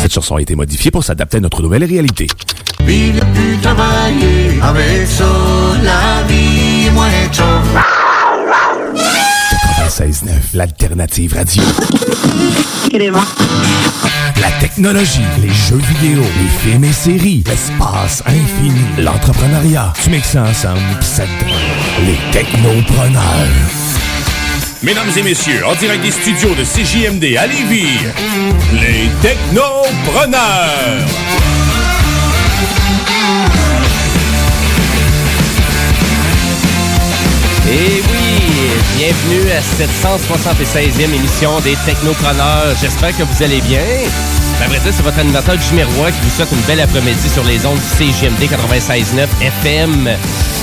Cette chanson a été modifiée pour s'adapter à notre nouvelle réalité. Vivre plus travailler. Avec ça, la vie est moins tough. 96.9, l'alternative radio. La technologie, les jeux vidéo, les films et séries, l'espace infini, l'entrepreneuriat. Tu mixes ça ensemble, pis ça te donne les technopreneurs. Mesdames et messieurs, en direct des studios de CJMD à Lévis, les technopreneurs. Et oui, bienvenue à cette 176e émission des Technopreneurs. J'espère que vous allez bien. Vrai dire, c'est votre animateur Jimmy Roy qui vous souhaite une belle après-midi sur les ondes du CGMD 96.9 FM.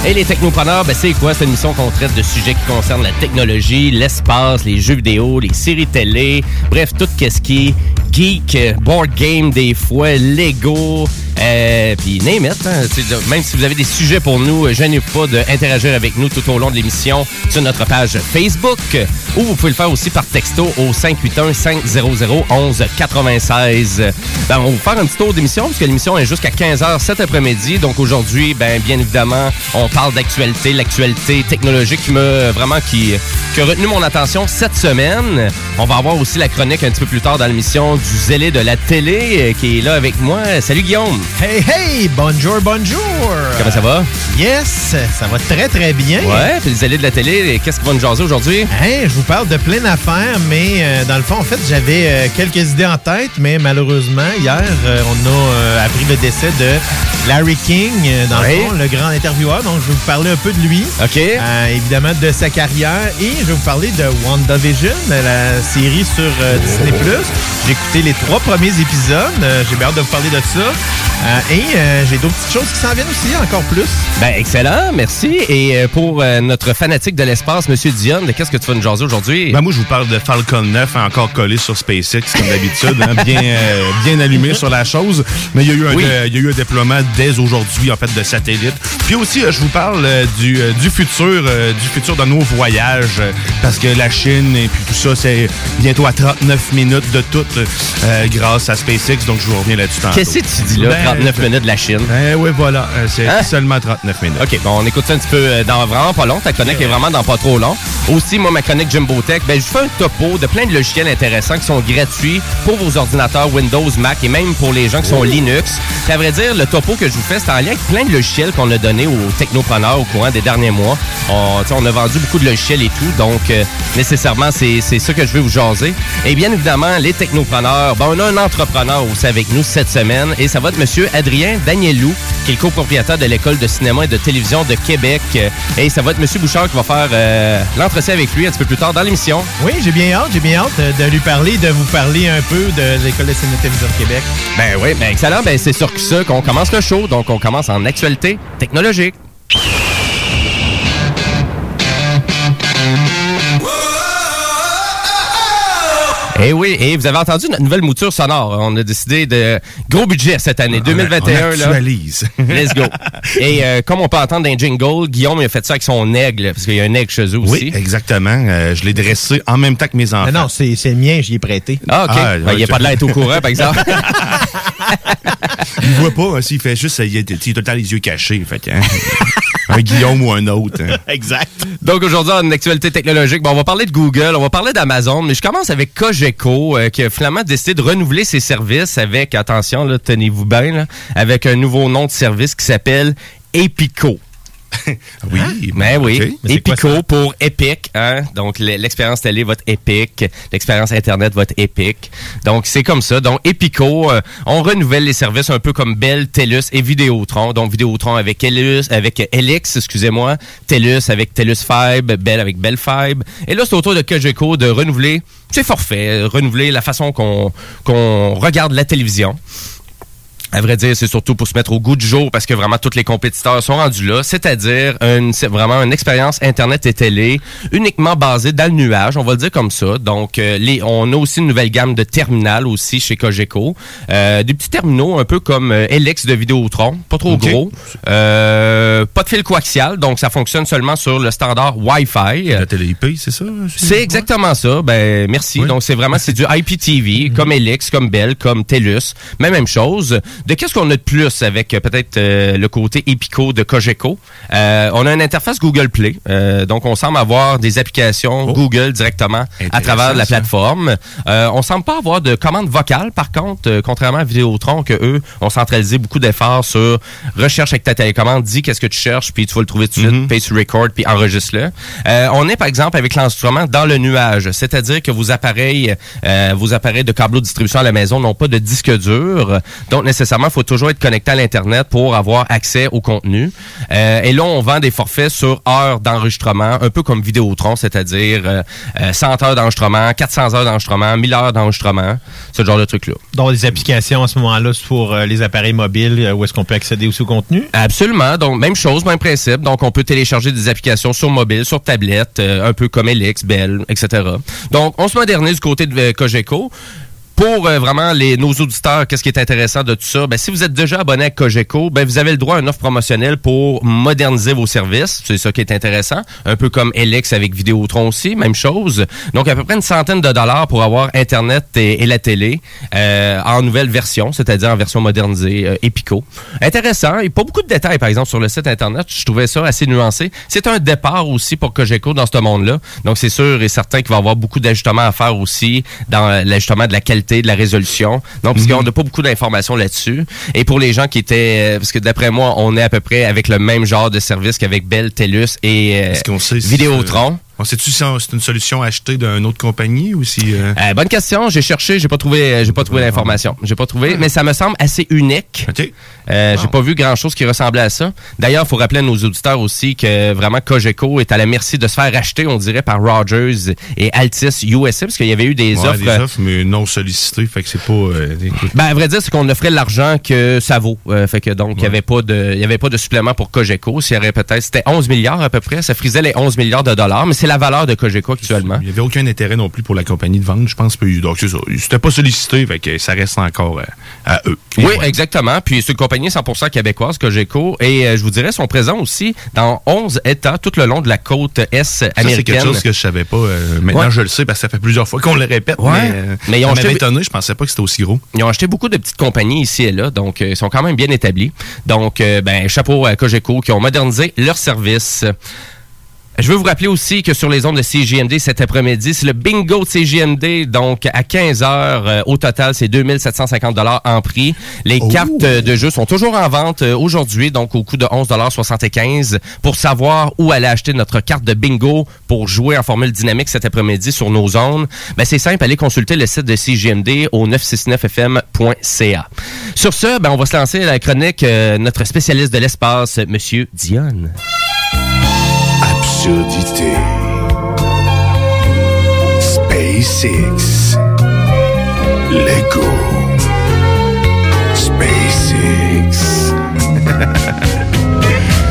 Et les Technopreneurs, ben, c'est quoi? C'est une émission qu'on traite de sujets qui concernent la technologie, l'espace, les jeux vidéo, les séries télé, bref, tout ce qui geek, board game des fois, Lego, euh, puis name it, hein, même si vous avez des sujets pour nous, euh, gênez pas d'interagir avec nous tout au long de l'émission sur notre page Facebook ou vous pouvez le faire aussi par texto au 581-500-1196. Ben, on va vous faire un petit tour d'émission parce que l'émission est jusqu'à 15h cet après-midi. Donc aujourd'hui, ben, bien évidemment, on parle d'actualité, l'actualité technologique qui m'a vraiment qui, qui a retenu mon attention cette semaine. On va avoir aussi la chronique un petit peu plus tard dans l'émission du zélé de la télé euh, qui est là avec moi. Salut Guillaume! Hey, hey! Bonjour, bonjour! Comment ça va? Yes! Ça va très, très bien. Ouais, puis les allées de la télé, qu'est-ce qu'on va nous jaser aujourd'hui? Hey, je vous parle de plein d'affaires, mais euh, dans le fond, en fait, j'avais euh, quelques idées en tête, mais malheureusement, hier, euh, on a euh, appris le décès de Larry King, euh, dans Oui. le fond, le grand intervieweur. Donc, je vais vous parler un peu de lui. OK. Euh, évidemment, de sa carrière. Et je vais vous parler de WandaVision, la série sur euh, Disney+. J'ai écouté les trois premiers épisodes. Euh, J'ai bien hâte de vous parler de ça. Euh, et euh, j'ai d'autres petites choses qui s'en viennent aussi, encore plus. Ben, excellent, merci. Et euh, pour euh, notre fanatique de l'espace, Monsieur Dion, de qu'est-ce que tu vas nous jaser aujourd'hui? Ben moi, je vous parle de Falcon 9, encore collé sur SpaceX, comme d'habitude, hein, bien, euh, bien allumé sur la chose. Mais il y, a eu un, Oui. il y a eu un déploiement dès aujourd'hui, en fait, de satellites. Puis aussi, euh, je vous parle euh, du, euh, du futur, euh, du futur de nos voyages, euh, parce que la Chine et puis tout ça, c'est bientôt à 39 minutes de tout euh, grâce à SpaceX. Donc, je vous reviens là-dessus tantôt. Qu'est-ce que tu dis là? Ben, 39 minutes de la Chine. Eh oui, voilà. Euh, C'est Hein? seulement 39 minutes. OK, bon, on écoute ça un petit peu euh, dans vraiment pas long. Ta chronique est vraiment dans pas trop long. Aussi, moi, ma chronique Jimbo Tech, ben, je fais un topo de plein de logiciels intéressants qui sont gratuits pour vos ordinateurs Windows, Mac et même pour les gens qui sont Linux. Puis, à vrai dire, le topo que je vous fais, c'est en lien avec plein de logiciels qu'on a donnés aux technopreneurs au courant des derniers mois. On, a vendu beaucoup de logiciels et tout, donc euh, nécessairement, c'est c'est ça que je vais vous jaser. Et bien évidemment, les technopreneurs, ben, on a un entrepreneur aussi avec nous cette semaine et ça va être Monsieur Adrien Danielou, qui est le copropriétaire de l'École de cinéma et de télévision de Québec. Euh, Et ça va être Monsieur Bouchard qui va faire euh, l'entretien avec lui un petit peu plus tard dans l'émission. Oui, j'ai bien hâte, j'ai bien hâte euh, de lui parler, de vous parler un peu de l'École de cinéma et télévision de Québec. Ben oui, ben excellent. Ben c'est sur ça qu'on commence le show. Donc on commence en actualité technologique. Eh oui, et vous avez entendu notre nouvelle mouture sonore. On a décidé de gros budget cette année, 2021. On là. Let's go. Et euh, comme on peut entendre dans jingle, Guillaume il a fait ça avec son aigle, parce qu'il y a un aigle chez eux aussi. Oui, exactement. Euh, je l'ai dressé en même temps que mes enfants. Non, non, c'est c'est le mien, j'y ai prêté. Ah, OK. Ah, Ben, il n'y a pas de l'air au courant, par exemple. Il voit pas, hein, s'il fait juste, il a, il a tout le temps les yeux cachés. Fait hein, un Guillaume ou un autre. hein. Exact. Donc aujourd'hui, en actualité technologique, bon, on va parler de Google, on va parler d'Amazon, mais je commence avec Cogeco, euh, qui a finalement décidé de renouveler ses services avec, attention, là, tenez-vous bien, là, avec un nouveau nom de service qui s'appelle Epico. Oui, Mais oui. Mais quoi Epico pour Epic, hein? Donc l'expérience télé va être Epic, l'expérience internet va être Epic. Donc c'est comme ça. Donc Epico, euh, on renouvelle les services un peu comme Bell, TELUS et Vidéotron. Donc Vidéotron avec TELUS, avec Helix, excusez-moi, TELUS avec TELUS Fibre, Bell avec Bell Fibre. Et là c'est au tour de Cogeco de renouveler ses forfaits, renouveler la façon qu'on qu'on regarde la télévision. À vrai dire, c'est surtout pour se mettre au goût du jour parce que vraiment tous les compétiteurs sont rendus là, c'est-à-dire une, c'est vraiment une expérience Internet et télé uniquement basée dans le nuage, on va le dire comme ça. Donc, euh, les, on a aussi une nouvelle gamme de terminales aussi chez Cogeco. Euh, des petits terminaux un peu comme euh, Helix de Vidéotron, pas trop gros. Euh, pas de fil coaxial, donc ça fonctionne seulement sur le standard Wi-Fi. La télé IP, c'est ça? C'est exactement ça. Ben merci. Oui. Donc c'est vraiment c'est du IPTV comme Helix, comme Bell, comme TELUS, mais même chose. De qu'est-ce qu'on a de plus avec euh, peut-être euh, le côté Epico de Cogeco? Euh, On a une interface Google Play, Euh, donc on semble avoir des applications Oh. Google directement à travers la plateforme. Euh, on semble pas avoir de commande vocale, par contre, euh, contrairement à Vidéotron que eux ont centralisé beaucoup d'efforts sur recherche avec ta télécommande, dis qu'est-ce que tu cherches, puis tu vas le trouver tout de suite, Mhm. paye sur record, puis enregistre-le. Euh, on est par exemple avec l'enregistrement dans le nuage, c'est-à-dire que vos appareils, euh, vos appareils de câbleau de distribution à la maison n'ont pas de disque dur, donc nécessairement il faut toujours être connecté à l'internet pour avoir accès au contenu. Euh, et là on vend des forfaits sur heures d'enregistrement, un peu comme Vidéotron, c'est-à-dire euh, euh, 100 heures d'enregistrement, 400 heures d'enregistrement, 1000 heures d'enregistrement, ce genre de trucs-là. Donc, des applications à ce moment-là c'est pour euh, les appareils mobiles euh, où est-ce qu'on peut accéder aussi au contenu? Absolument. Donc, même chose, même principe. Donc, on peut télécharger des applications sur mobile, sur tablette, euh, un peu comme Elix, Bell, etc. Donc, on se modernise du côté de euh, Cogeco. Pour euh, vraiment les, nos auditeurs, qu'est-ce qui est intéressant de tout ça? Ben, si vous êtes déjà abonné à Cogeco, ben, vous avez le droit à une offre promotionnelle pour moderniser vos services. C'est ça qui est intéressant. Un peu comme Elix avec Vidéotron aussi, même chose. Donc, à peu près une centaine de dollars pour avoir Internet et, et la télé euh, en nouvelle version, c'est-à-dire en version modernisée, euh, Epico. Intéressant. Et pas beaucoup de détails, par exemple, sur le site Internet. Je trouvais ça assez nuancé. C'est un départ aussi pour Cogeco dans ce monde-là. Donc, c'est sûr et certain qu'il va y avoir beaucoup d'ajustements à faire aussi dans euh, l'ajustement de la qualité, de la résolution. Donc, parce qu'on n'a pas beaucoup d'informations là-dessus. Et pour les gens qui étaient... euh, parce que d'après moi, on est à peu près avec le même genre de service qu'avec Bell, TELUS et euh, sait si, Vidéotron. On sait-tu si c'est une solution achetée d'une autre compagnie ou si. euh, Euh, bonne question. J'ai cherché, j'ai pas trouvé, euh, j'ai pas trouvé l'information. J'ai pas trouvé, mais ça me semble assez unique. OK. Euh, J'ai pas vu grand chose qui ressemblait à ça. D'ailleurs, il faut rappeler à nos auditeurs aussi que vraiment Cogeco est à la merci de se faire acheter, on dirait, par Rogers et Altis USA, parce qu'il y avait eu des Ouais, offres. des offres, mais non sollicitées. Fait que c'est pas. euh, Ben, à vrai dire, c'est qu'on offrait l'argent que ça vaut. Euh, fait que donc, il y avait pas de, y avait pas de supplément pour Cogeco. S'il y aurait peut-être, c'était 11 milliards à peu près. Ça frisait les 11 milliards de dollars, mais c'est la valeur de Cogeco actuellement. Il n'y avait aucun intérêt non plus pour la compagnie de vente, je pense. Donc, c'est ça. C'était pas sollicité, fait que ça reste encore euh, à eux. Oui, exactement. Puis c'est une compagnie compagnie 100% québécoise, Cogeco, et euh, je vous dirais, sont présents aussi dans 11 États tout le long de la côte est Ça, c'est américaine. quelque chose que je savais pas. euh, maintenant, Ouais. je le sais parce que ça fait plusieurs fois qu'on le répète. Ouais. Mais, euh, Mais ils ont acheté- étonné. Je pensais pas que c'était aussi gros. Ils ont acheté beaucoup de petites compagnies ici et là, donc euh, ils sont quand même bien établis. Donc, ben, chapeau à Cogeco qui ont modernisé leur service. Je veux vous rappeler aussi que sur les ondes de CGMD cet après-midi, c'est le bingo de CGMD. Donc, à 15 heures, euh, au total, c'est 2750 dollars en prix. Les cartes euh, de jeu sont toujours en vente euh, aujourd'hui, donc au coût de 11,75 Pour savoir où aller acheter notre carte de bingo pour jouer en formule dynamique cet après-midi sur nos zones, ben, c'est simple, allez consulter le site de CGMD au 969fm.ca. Sur ce, ben, on va se lancer à la chronique euh, notre spécialiste de l'espace, Monsieur Dionne. Absurdité. SpaceX. Lego. SpaceX.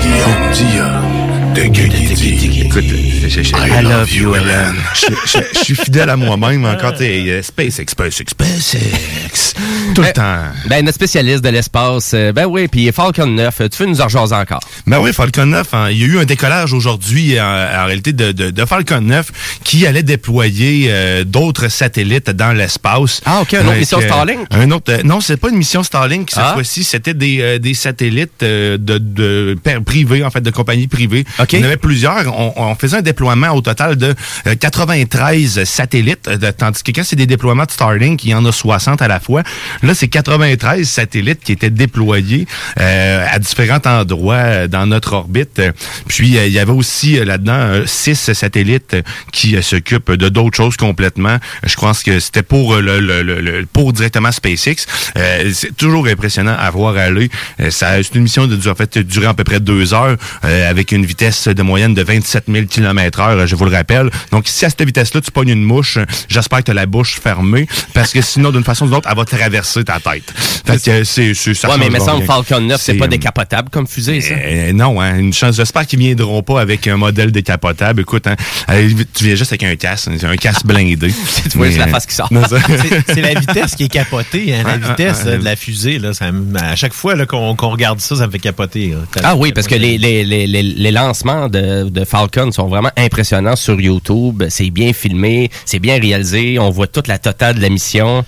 Guillaume de Guigui. Écoute, je, I love you, Ellen. je, suis fidèle à moi-même encore. t'es, euh, SpaceX, SpaceX, SpaceX. Tout le Eh, temps. Ben, notre spécialiste de l'espace, euh, ben oui, puis Falcon 9, euh, tu veux nous en rejaser encore? Ben oui, Falcon 9, hein, il y a eu un décollage aujourd'hui en, en réalité de, de, de Falcon 9 qui allait déployer euh, d'autres satellites dans l'espace. Ah, OK, une autre mission Starlink? Un autre, euh, non, c'est pas une mission Starlink cette Ah. fois-ci, c'était des, euh, des satellites euh, de, privés, en fait, de compagnies privées. OK. Il y en avait plusieurs. On, on faisait un déploiement au total de euh, 93 satellites, euh, tandis que quand c'est des déploiements de Starlink, il y en a 60 à la fois. Là, c'est 93 satellites qui étaient déployés euh, à différents endroits euh, dans notre orbite. Euh, Puis, euh, il y avait aussi euh, là-dedans euh, six satellites euh, qui euh, s'occupent de d'autres choses complètement. Je pense que c'était pour euh, le, le- le- pour directement SpaceX. Euh, c'est toujours impressionnant à voir aller. Euh, c'est une mission de en fait à peu près deux heures euh, avec une vitesse de moyenne de 27 000 km heure, je vous le rappelle. Donc, si à cette vitesse-là, tu pognes une mouche, euh, j'espère que tu as la bouche fermée parce que sinon, d'une façon ou d'une autre, elle va traverser ta tête. Fait que, euh, c'est, c'est, ça ouais, mais il me semble. Falcon 9, c'est C'est, pas euh, décapotable comme fusée, ça? euh, non, hein, une chance. J'espère qu'ils viendront pas avec un modèle décapotable. Écoute, hein, euh, tu viens juste avec un casque, un casque blindé. Tu vois, Mais, c'est la euh, face qui sort. C'est c'est la vitesse qui est capotée, hein, la Ah, vitesse ah, euh, ah. de la fusée. Là, ça me- à chaque fois là, qu'on qu'on regarde ça, ça me fait capoter. là. Ah oui, parce que les, les, les, les, les de, de Falcon sont vraiment impressionnants sur YouTube. C'est bien filmé, c'est bien réalisé. On voit toute la totale de la mission.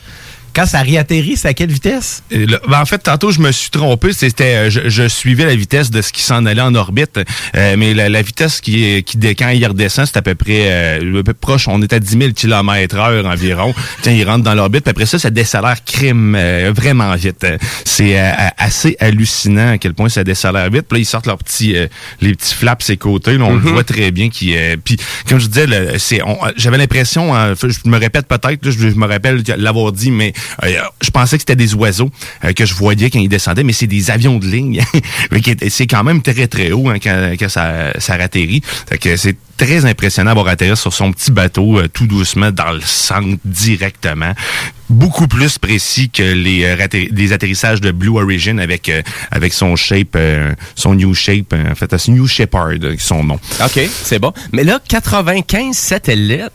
Quand ça réatterrit, c'est à quelle vitesse? Là, ben, en fait, tantôt, je me suis trompé. C'était, euh, je, je suivais la vitesse de ce qui s'en allait en orbite, euh, mais la, la vitesse qui, est, qui quand il redescend, c'est à peu près euh, un peu proche. On est à 10 000 km heure environ. Quand il rentre dans l'orbite, puis après ça, ça décélère crime euh, vraiment vite. Euh, C'est euh, assez hallucinant à quel point ça décélère vite. Puis là, ils sortent leurs petits, euh, les petits flaps ses côtés. Là, on le voit très bien. Qui, euh, puis, comme je disais, j'avais l'impression, hein, je me répète peut-être, je, je me rappelle l'avoir dit, mais euh, je pensais que c'était des oiseaux euh, que je voyais quand ils descendaient, mais c'est des avions de ligne. C'est quand même très très haut hein, quand, ça, ça atterrit. C'est très impressionnant d'avoir atterri sur son petit bateau euh, tout doucement dans le centre directement. Beaucoup plus précis que les, euh, atterrissages de Blue Origin avec euh, avec son shape, euh, son new shape, euh, en fait, c'est New Shepard, euh, son nom. OK, c'est bon. Mais là, 95 satellites.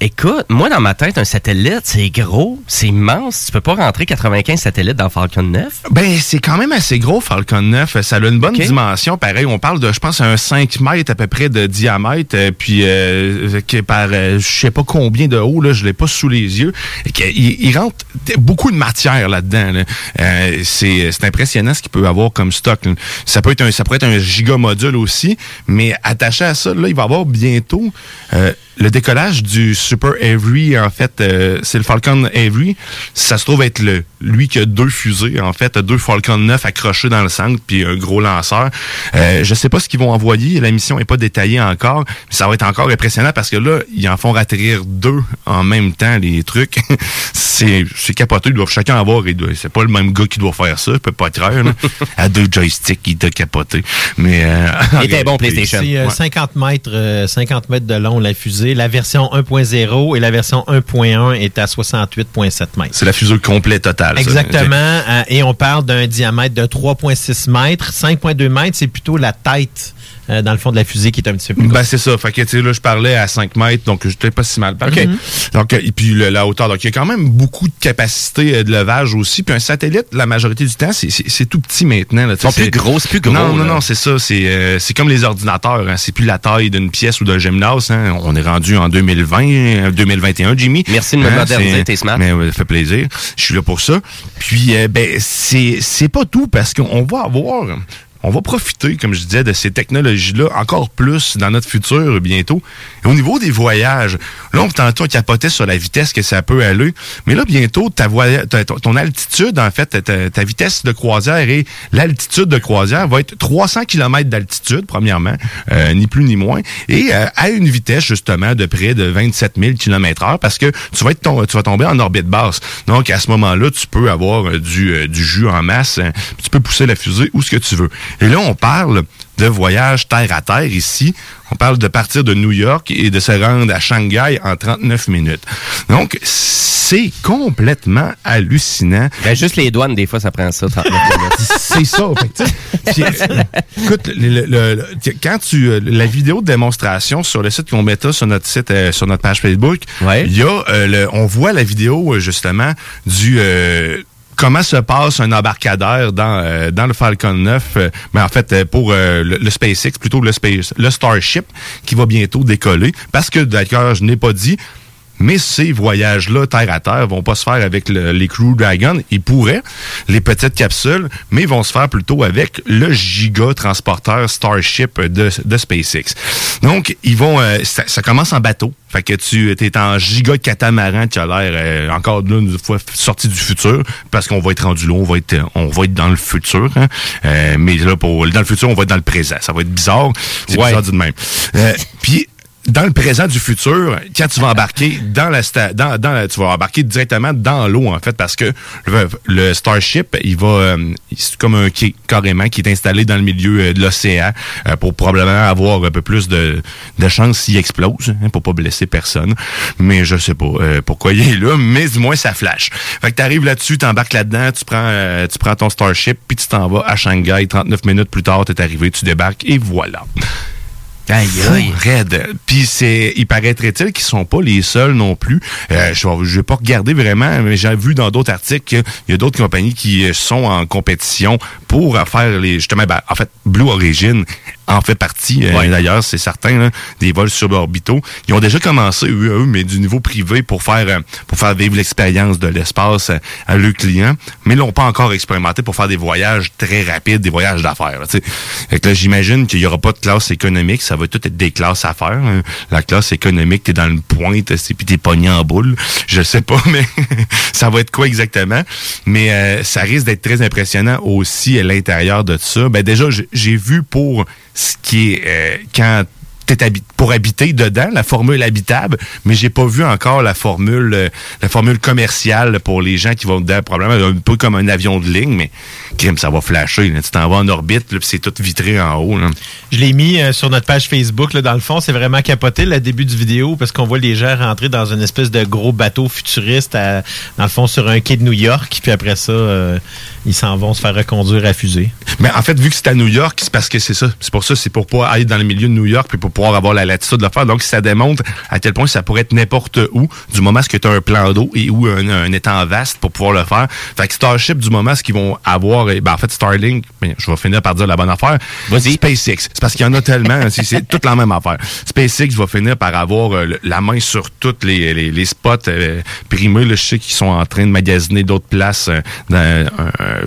Écoute, moi, dans ma tête, un satellite, c'est gros, c'est immense. Tu peux pas rentrer 95 satellites dans Falcon 9. Ben, c'est quand même assez gros, Falcon 9. Ça a une bonne dimension. Pareil, on parle de, je pense, un 5 mètres à peu près de diamètre, euh, puis euh, par, euh, je sais pas combien de haut, là, je l'ai pas sous les yeux. Il, il rentre beaucoup de matière là-dedans. là. Euh, c'est impressionnant ce qu'il peut avoir comme stock. Ça peut être un, ça pourrait être un gigamodule aussi, mais attaché à ça, là, il va y avoir bientôt le décollage du Super Avery, en fait, euh, c'est le Falcon Avery. Ça se trouve être le lui qui a deux fusées, en fait, deux Falcon 9 accrochés dans le centre, puis un gros lanceur. Euh, je sais pas ce qu'ils vont envoyer. La mission est pas détaillée encore, mais ça va être encore impressionnant parce que là, ils en font atterrir deux en même temps, les trucs. c'est c'est capoté. Ils doivent chacun avoir. C'est pas le même gars qui doit faire ça. Je peux pas croire. là. à deux joysticks, il doit capoter. Mais euh, Il était bon, PlayStation. C'est euh, Ouais. 50 mètres, euh, 50 mètres de long la fusée. La version 1.0 2.0 et la version 1.1 est à 68.7 mètres. C'est la fusée complète totale. Exactement. euh, et on parle d'un diamètre de 3,6 mètres. 5,2 mètres, c'est plutôt la tête, euh, dans le fond de la fusée, qui est un petit peu plus Ben, c'est ça. Fait que, tu sais, là, je parlais à 5 mètres, donc j'étais pas si mal. OK. Donc, euh, et puis le- la hauteur. Donc, il y a quand même beaucoup de capacité euh, de levage aussi. Puis un satellite, la majorité du temps, c'est- tout petit maintenant. Là, plus gros, c'est plus gros, Non, non, là. non, c'est ça. C'est euh, c'est comme les ordinateurs. Hein. C'est plus la taille d'une pièce ou d'un gymnase. Hein. On est rendu en 2020, euh, 2021, Jimmy. Merci de me Hein, moderniser, t'es smart. Mais ça fait plaisir. Je suis là pour ça. Puis, euh, ben, c'est c'est pas tout parce qu'on va avoir on va profiter, comme je disais, de ces technologies-là encore plus dans notre futur bientôt. Et au niveau des voyages, là, on, tantôt, on capotait sur la vitesse que ça peut aller, mais là, bientôt, ta ton altitude, en fait, ta, vitesse de croisière et l'altitude de croisière va être 300 km d'altitude, premièrement, euh, ni plus ni moins, et euh, à une vitesse, justement, de près de 27 000 km heure, parce que tu vas, être tu vas tomber en orbite basse. Donc, à ce moment-là, tu peux avoir euh, du, du jus en masse, hein, tu peux pousser la fusée où ce que tu veux. Et là, on parle de voyage terre à terre ici. On parle de partir de New York et de se rendre à Shanghai en 39 minutes. Donc, c'est complètement hallucinant. Ben, juste les douanes, des fois, ça prend ça. 39 minutes. C'est ça. Écoute, le- le- quand tu euh, la vidéo de démonstration sur le site qu'on mettra sur notre site, euh, sur notre page Facebook, il y a, euh, on voit la vidéo euh, justement du euh, comment se passe un embarcadère dans euh, dans le Falcon 9, euh, mais en fait euh, pour le, SpaceX, plutôt le Space, le Starship qui va bientôt décoller, parce que d'accord, je n'ai pas dit. Mais ces voyages-là, terre à terre, vont pas se faire avec le- les Crew Dragon. Ils pourraient, les petites capsules, mais ils vont se faire plutôt avec le giga transporteur Starship de, de SpaceX. Donc, ils vont, euh, ça, ça commence en bateau. Fait que tu es en giga catamaran, tu as l'air euh, encore une fois sorti du futur, parce qu'on va être rendu là, on va être, on va être dans le futur. hein. Euh, mais là, pour dans le futur, on va être dans le présent. Ça va être bizarre. C'est Ouais. bizarre de même. Euh, Puis dans le présent du futur, quand tu vas embarquer dans la sta- dans, dans la- tu vas embarquer directement dans l'eau en fait parce que le, le Starship, il va euh, c'est comme un carrément qui est installé dans le milieu euh, de l'océan euh, pour probablement avoir un peu plus de, de chance s'il explose hein, pour pas blesser personne. Mais je sais pas pourquoi il est là, mais du moins ça flash. Fait que t'arrives là-dessus, t'embarques là-dedans, tu prends tu prends ton Starship puis tu t'en vas à Shanghai 39 minutes plus tard, t'es arrivé, tu débarques et voilà. Aïe, aïe. Raide. Puis c'est, il paraîtrait-il qu'ils sont pas les seuls non plus? Euh, je, vais- je vais pas regarder vraiment, mais j'ai vu dans d'autres articles qu'il y a d'autres compagnies qui sont en compétition pour faire les, justement, ben, en fait, Blue Origin en fait partie. euh, D'ailleurs, c'est certain, là, des vols suborbitaux. Ils ont déjà commencé, eux, eux, mais du niveau privé pour faire, euh, pour faire vivre l'expérience de l'espace euh, à leurs clients. Mais ils l'ont pas encore expérimenté pour faire des voyages très rapides, des voyages d'affaires. là. Fait que là, j'imagine qu'il y aura pas de classe économique. Ça va tout être des classes à faire. hein. La classe économique, t'es dans le pointe, c'est puis t'es pogné en boule. Je sais pas, mais ça va être quoi exactement? Mais euh, ça risque d'être très impressionnant aussi à l'intérieur de ça. Ben déjà, j'ai vu pour ce qui est euh, quand t'es habi- pour habiter dedans, la formule habitable, mais j'ai pas vu encore la formule euh, la formule commerciale pour les gens qui vont dedans, probablement un peu comme un avion de ligne, mais crime, ça va flasher. là. Tu t'en vas en orbite, puis c'est tout vitré en haut. Là. Je l'ai mis euh, sur notre page Facebook. Là, dans le fond, c'est vraiment capoté le début du vidéo parce qu'on voit les gens rentrer dans une espèce de gros bateau futuriste, à- dans le fond, sur un quai de New York. Puis après ça, euh, ils s'en vont se faire reconduire à fusée. Mais en fait, vu que c'est à New York, c'est parce que c'est ça. C'est pour ça, c'est pour pas aller dans le milieu de New York puis pour pouvoir avoir la de le faire. Donc, ça démontre à quel point ça pourrait être n'importe où, du moment ce que tu as un plan d'eau et ou un, un étang vaste pour pouvoir le faire. Fait que Starship, du moment ce qu'ils vont avoir, eh ben, en fait, Starlink, ben, je vais finir par dire la bonne affaire. SpaceX. C'est parce qu'il y en a tellement, c'est- c'est toute la même affaire. SpaceX va finir par avoir euh, la main sur tous les, les, les spots euh, primés. Là, je sais qu'ils sont en train de magasiner d'autres places euh, dans, euh,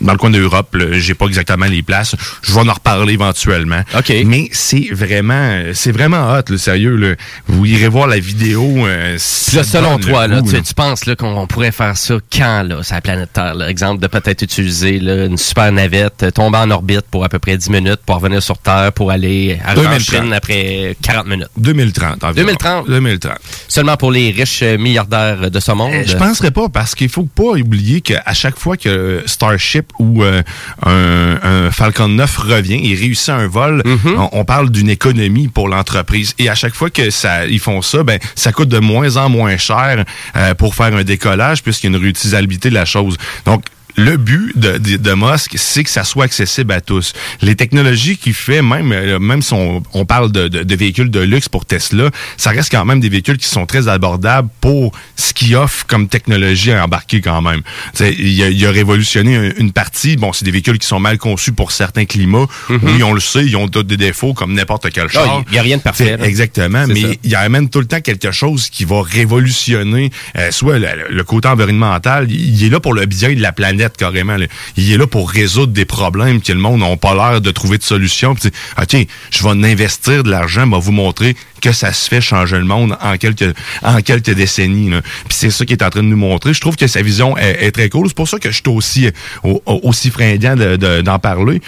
dans le coin d'Europe. J'ai pas exactement les places. Je vais en reparler éventuellement. Mais c'est vraiment, c'est vraiment hot, le sérieux. Là. Vous irez voir la vidéo. euh, là, selon toi, là, tu, tu penses là, qu'on pourrait faire ça quand, là, sur la planète Terre? Là? Exemple de peut-être utiliser là, une super navette, euh, tomber en orbite pour à peu près 10 minutes, pour revenir sur Terre, pour aller à 2030. Chine après 40 minutes. 2030 environ. 2030? 2030. Seulement pour les riches euh, milliardaires de ce monde? Euh, Je penserais pas parce qu'il faut pas oublier qu'à chaque fois que Starship où euh, un, un Falcon 9 revient et réussit un vol, on, on parle d'une économie pour l'entreprise. Et à chaque fois que ça, ils font ça, ben ça coûte de moins en moins cher euh, pour faire un décollage puisqu'il y a une réutilisabilité de la chose. Donc le but de, de, de Musk, c'est que ça soit accessible à tous. Les technologies qu'il fait, même, euh, même si on, on parle de, de- de véhicules de luxe pour Tesla, ça reste quand même des véhicules qui sont très abordables pour ce qu'il offre comme technologie à embarquer quand même. Il a, il a révolutionné un- une partie. Bon, c'est des véhicules qui sont mal conçus pour certains climats. Oui, on le sait, ils ont d'autres des défauts comme n'importe quel Non, char. il y a rien de parfait, là. Exactement, mais ça. il amène tout le temps quelque chose qui va révolutionner euh, soit le, le côté environnemental, il il est là pour le bien de la planète carrément. là. Il est là pour résoudre des problèmes que le monde n'a pas l'air de trouver de solution. Puis, ah, tiens, je vais investir de l'argent, va vous montrer que ça se fait changer le monde en quelques en quelques décennies. là. Puis c'est ça qu'il est en train de nous montrer. Je trouve que sa vision est, est très cool. C'est pour ça que je suis aussi au- au- aussi fringant de- de- d'en parler.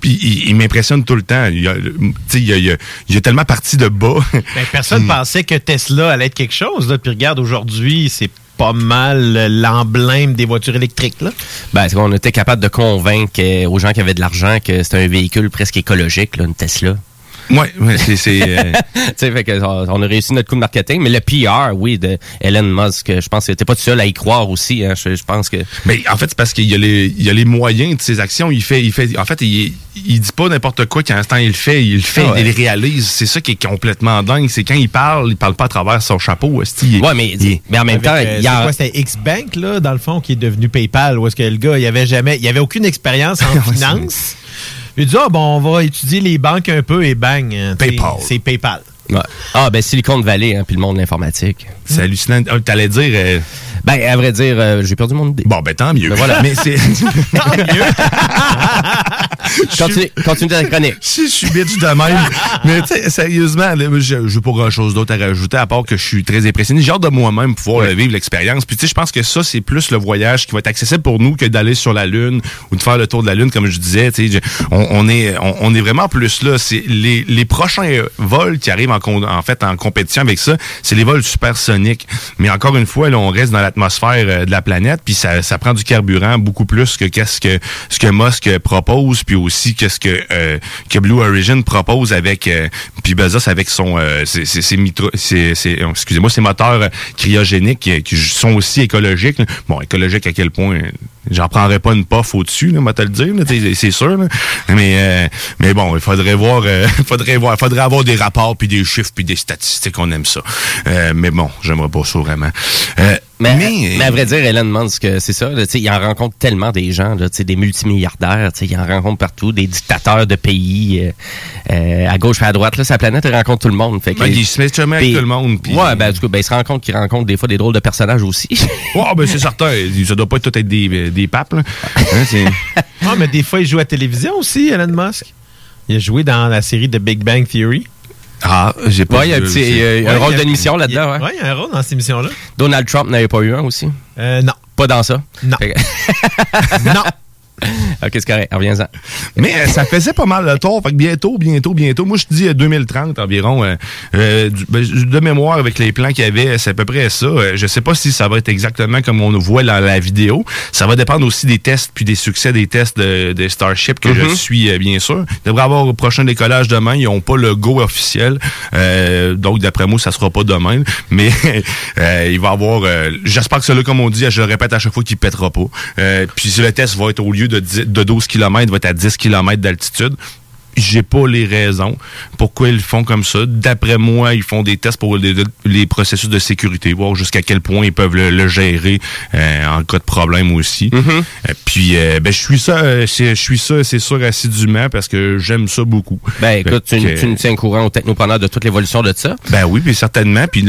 Puis il, il m'impressionne tout le temps. Il a, tu sais, il y a, il y a- il y a tellement parti de bas. Ben, personne pensait que Tesla allait être quelque chose. Là. Puis regarde, aujourd'hui, c'est pas mal l'emblème des voitures électriques. Là? Ben, qu'on était capable de convaincre euh, aux gens qui avaient de l'argent que c'était un véhicule presque écologique, là, une Tesla? Ouais, ouais, c'est. c'est, euh, Tu sais, fait que, on a réussi notre coup de marketing, mais le PR, oui, de Elon Musk, je pense que t'es pas tout seul à y croire aussi. Hein, je, je pense que. Mais en fait, c'est parce qu'il y a les, il y a les moyens de ses actions. Il fait, il fait, en fait, il, il dit pas n'importe quoi qu'à l'instant il le fait, il le fait, Ah ouais. il le réalise. C'est ça qui est complètement dingue. C'est quand il parle, il parle pas à travers son chapeau. Ouais, mais, il- mais en même Avec, temps, euh, il y a. quoi, c'était X-Bank, là, dans le fond, qui est devenu PayPal, où est-ce que le gars, il avait jamais, il avait aucune expérience en finance. Il dit, ah, bon, on va étudier les banques un peu et bang. t'sais, PayPal. C'est PayPal. Ouais. Ah, ben Silicon Valley, hein, puis le monde de l'informatique. c'est hallucinant. Ah, T'allais dire. euh, Ben, à vrai dire, euh, j'ai perdu mon idée. bon, ben tant mieux. Ben voilà. Mais c'est. Continue, continue ta chronique. si je suis bitch de même. Mais tu sais, sérieusement, je n'ai pas grand-chose d'autre à rajouter à part que je suis très impressionné. J'ai hâte de moi-même pouvoir vivre l'expérience. Puis tu sais, je pense que ça, c'est plus le voyage qui va être accessible pour nous que d'aller sur la Lune ou de faire le tour de la Lune, comme je disais. Tu sais, on, on est, on, on est vraiment plus là. C'est les, les prochains euh, vols qui arrivent en, en fait en compétition avec ça, c'est les vols supersoniques. Mais encore une fois, là, on reste dans l'atmosphère euh, de la planète, puis ça, ça prend du carburant beaucoup plus que qu'est-ce que ce que Musk propose, puis aussi qu'est-ce que euh, Blue Origin propose avec euh, puis Bezos avec son euh, ses, euh, excusez-moi ses moteurs cryogéniques qui, sont aussi écologiques. Bon, écologique à quel point J'en prendrais pas une puff au-dessus, là, te le dire, c'est sûr. là. Mais mais bon, il faudrait voir, faudrait voir, faudrait avoir des rapports puis des chiffres puis des statistiques, on aime ça. Mais bon, j'aimerais pas ça vraiment. Mais, mais, mais à vrai dire, Elon Musk, c'est ça. Là, tu sais, il en rencontre tellement des gens, là, tu sais, des multimilliardaires. tu sais, Il en rencontre partout, des dictateurs de pays, euh, euh, à gauche et à droite. Là, sa planète, il rencontre tout le monde. Fait que, ben, il se met jamais avec tout le monde. Puis, Ouais, ben, du coup, ben, il se rend compte qu'il rencontre des fois des drôles de personnages aussi. Ouais, ben c'est certain. Ça doit pas tout être des, des papes. Là. Hein, Ah, mais des fois, il joue à la télévision aussi, Elon Musk. Il a joué dans la série de Big Bang Theory. Ah, j'ai pas. ouais, il y a un, vu, petit, c'est- il y a un Ouais, rôle d'émission là-dedans. Ouais. Ouais, il y a un rôle dans cette émission-là. Donald Trump n'avait pas eu un aussi? Euh, non. Pas dans ça? Non. Non. ok, c'est correct. Reviens-en. Mais euh, ça faisait pas mal le tour. Fait que bientôt, bientôt, bientôt. Moi, je te dis euh, 2030 environ. euh, euh, du- ben, de mémoire, avec les plans qu'il y avait, c'est à peu près ça. Euh, je sais pas si ça va être exactement comme on le voit dans la vidéo. Ça va dépendre aussi des tests puis des succès des tests de, de Starship que je suis, euh, bien sûr. Il devrait avoir au prochain décollage demain. Ils ont pas le go officiel. Euh, donc, d'après moi, ça sera pas demain. Mais euh, il va avoir... euh, J'espère que celui-là, comme on dit, je le répète à chaque fois, qu'il pètera pas. Euh, puis si le test va être au lieu de, 10 de 12 km, va être à 10 km d'altitude. J'ai pas les raisons pourquoi ils font comme ça. D'après moi, ils font des tests pour les, les processus de sécurité, voir jusqu'à quel point ils peuvent le, le gérer euh, en cas de problème aussi. Euh, puis, euh, ben, je suis ça, euh, je suis ça, c'est sûr, assidûment parce que j'aime ça beaucoup. Ben, écoute, tu, que- tu nous tiens courant aux technopreneurs de toute l'évolution de ça. ben oui, puis certainement. Puis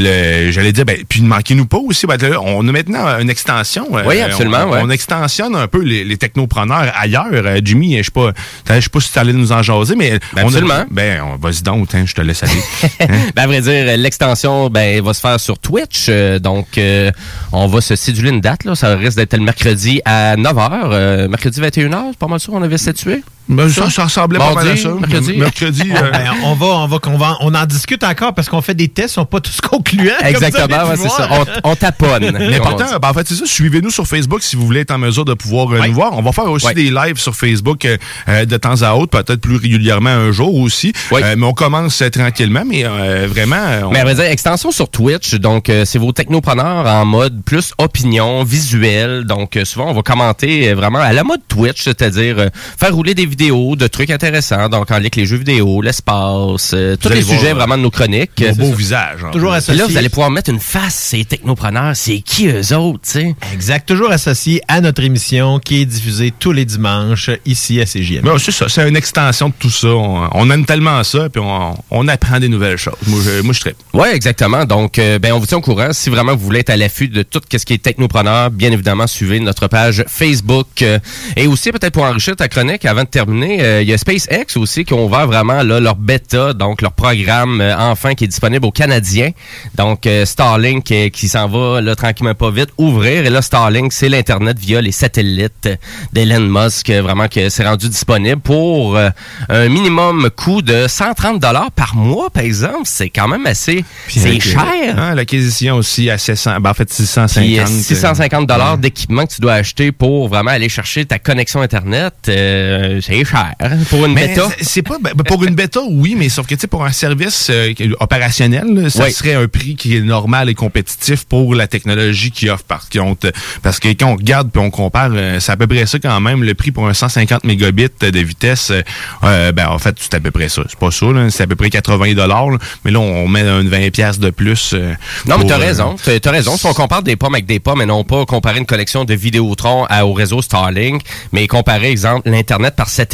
j'allais dire, ben, puis ne manquez-nous pas aussi. Ben, on a maintenant une extension. Oui, absolument, On, ouais. on extensionne un peu les, les technopreneurs ailleurs. Jimmy, je sais pas, je sais pas si tu allais nous en jaser, mais Ben, on a- absolument. ben, on- vas-y donc, hein, je te laisse aller. Hein? Ben, à vrai dire, l'extension ben, va se faire sur Twitch. euh, donc, euh, on va se séduler une date. Là. Ça risque d'être le mercredi à 9h. mercredi 21h, c'est pas mal sûr, on avait statué? Ben, ça, ça? ressemblait pas mal à ça. mercredi? Mercredi, euh, Ben, on va, on va, on va, on en discute encore parce qu'on fait des tests, ils sont pas tous concluants. Exactement, ouais, c'est ça. On, on taponne. L'important, ben, en fait, c'est ça. Suivez-nous sur Facebook si vous voulez être en mesure de pouvoir euh, Ouais. nous voir. On va faire aussi Ouais. des lives sur Facebook euh, de temps à autre, peut-être plus régulièrement un jour aussi. Ouais. Euh, mais on commence euh, tranquillement, mais euh, vraiment. on- Mais à vrai dire, extension sur Twitch, donc euh, c'est vos technopreneurs en mode plus opinion, visuel. Donc euh, souvent, on va commenter euh, vraiment à la mode Twitch, c'est-à-dire euh, faire rouler des vidéos de trucs intéressants, donc en lien avec les jeux vidéo, l'espace, euh, tous les sujets euh, vraiment de nos chroniques. Nos beaux visages. en Toujours associé. là, vous allez pouvoir mettre une face, ces technopreneurs, c'est qui eux autres, tu sais? Exact, toujours associé à notre émission qui est diffusée tous les dimanches ici à CGM. Ben, c'est ça, c'est une extension de tout ça. On, on aime tellement ça, puis on, on apprend des nouvelles choses. Moi, je, moi, je trippe. Oui, exactement. Donc, euh, ben, on vous tient au courant. Si vraiment vous voulez être à l'affût de tout ce qui est technopreneur, bien évidemment, suivez notre page Facebook. Euh, et aussi, peut-être pour enrichir ta chronique, avant de terminer, euh, il y a SpaceX aussi qui ont ouvert vraiment là, leur bêta, donc leur programme euh, enfin qui est disponible aux Canadiens. Donc, euh, Starlink qui s'en va là, tranquillement pas vite ouvrir. Et là, Starlink, c'est l'Internet via les satellites d'Elon Musk, vraiment que c'est rendu disponible pour un minimum coût de 130 dollars par mois, par exemple. C'est quand même assez... C'est cher. hein, L'acquisition aussi à 700, ben, en fait 650. Puis, euh, euh, 650 dollars d'équipement que tu dois acheter pour vraiment aller chercher ta connexion Internet, c'est cher. Pour une bêta. c'est- pas ben, pour une bêta oui mais sauf que tu sais pour un service euh, opérationnel ça Oui. serait un prix qui est normal et compétitif pour la technologie qu'ils offrent parce contre parce que quand on regarde puis on compare euh, c'est à peu près ça quand même le prix pour un 150 mégabits de vitesse euh, ben en fait c'est à peu près ça c'est pas ça c'est à peu près 80 dollars mais là on met un 20 pièces de plus Non, mais t'as euh, raison. T'as t'as raison. Si on compare des pommes avec des pommes et non pas comparer une collection de Vidéotron à- au réseau Starlink, mais comparer, exemple, l'Internet par satellite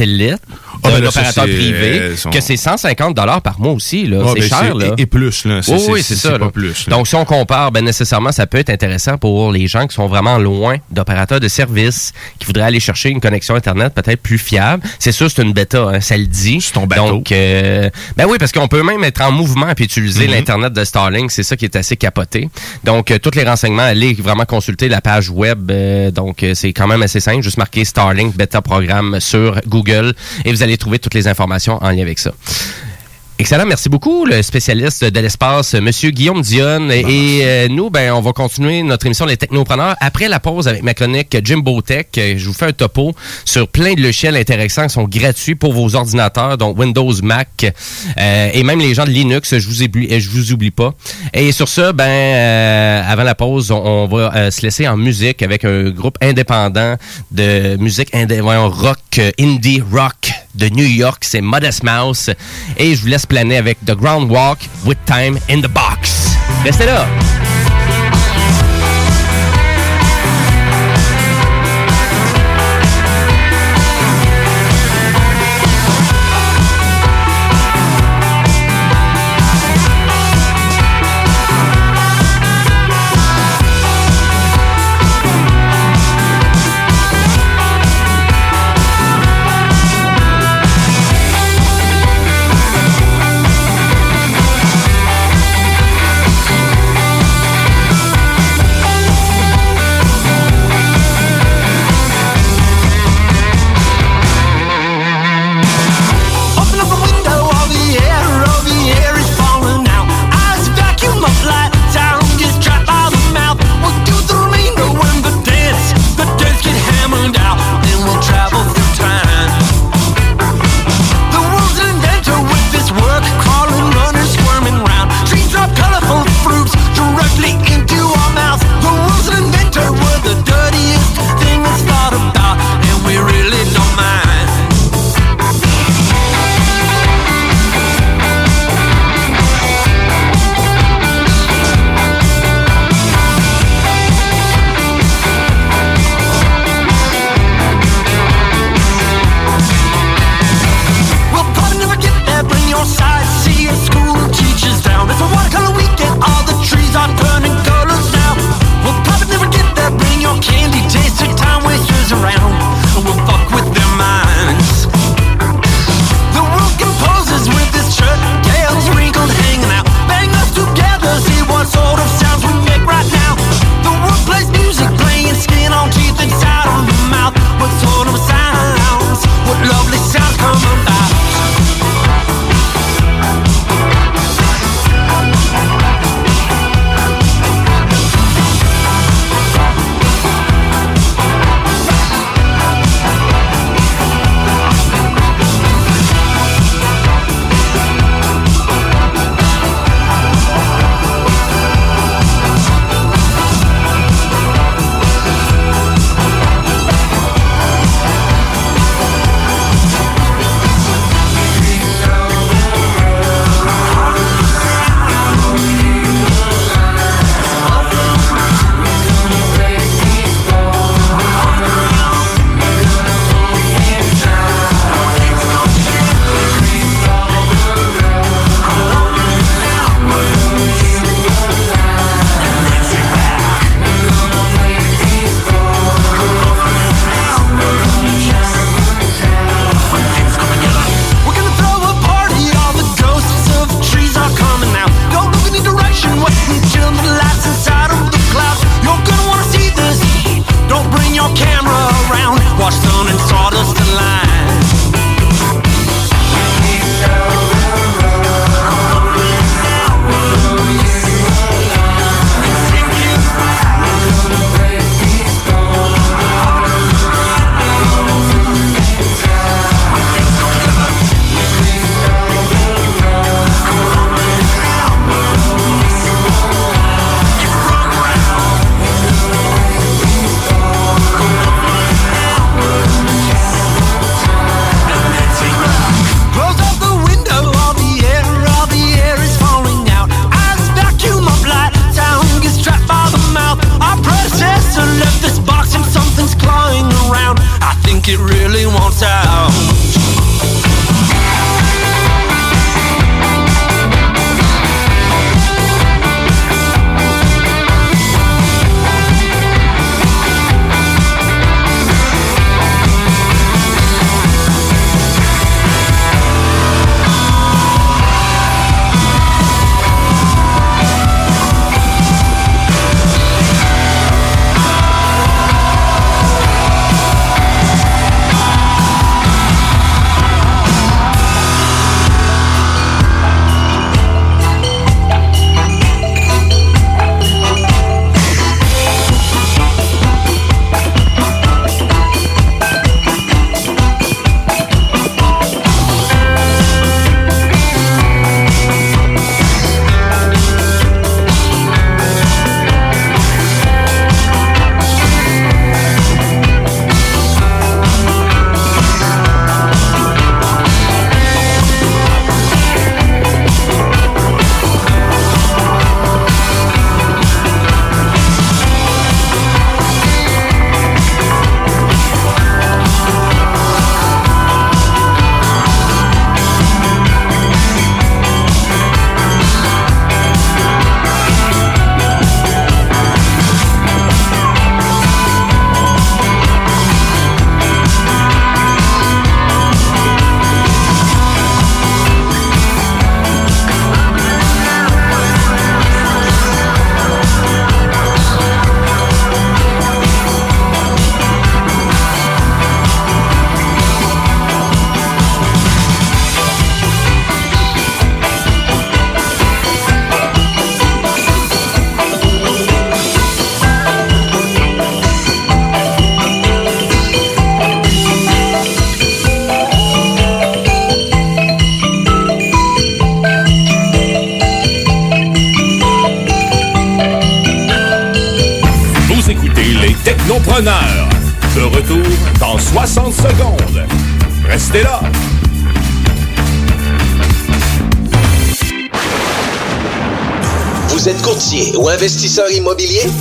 Ah, ben d'un opérateur privé, euh, son- que c'est 150 dollars par mois aussi. là. ah, c'est ben, cher, là. et, et plus là Oui, oui, c'est ça. pas plus là. Donc, si on compare, ben nécessairement, ça peut être intéressant pour les gens qui sont vraiment loin d'opérateurs de services, qui voudraient aller chercher une connexion Internet peut-être plus fiable. C'est sûr, c'est une bêta, hein, ça le dit. C'est ton bateau. Donc, euh, ben oui, parce qu'on peut même être en mouvement puis utiliser Mhm. l'Internet de Starlink. C'est ça qui est assez capoté. Donc, euh, tous les renseignements, allez vraiment consulter la page web. donc, c'est quand même assez simple. Juste marquer Starlink Beta Programme sur Google et vous allez trouver toutes les informations en lien avec ça. Excellent, merci beaucoup, le spécialiste de l'espace, Monsieur Guillaume Dionne. Et euh, nous, ben, on va continuer notre émission Les Technopreneurs après la pause avec ma chronique Jimbo Tech. Euh, Je vous fais un topo sur plein de logiciels intéressants qui sont gratuits pour vos ordinateurs, donc Windows, Mac euh, et même les gens de Linux. Je vous oublie, je vous oublie pas. Et sur ce, ben, euh, avant la pause, on, on va se laisser en musique avec un groupe indépendant de musique indé voyons, rock, indie rock de New York. C'est Modest Mouse. Et je vous laisse planer avec The Groundwalk with Time in the Box. Restez là!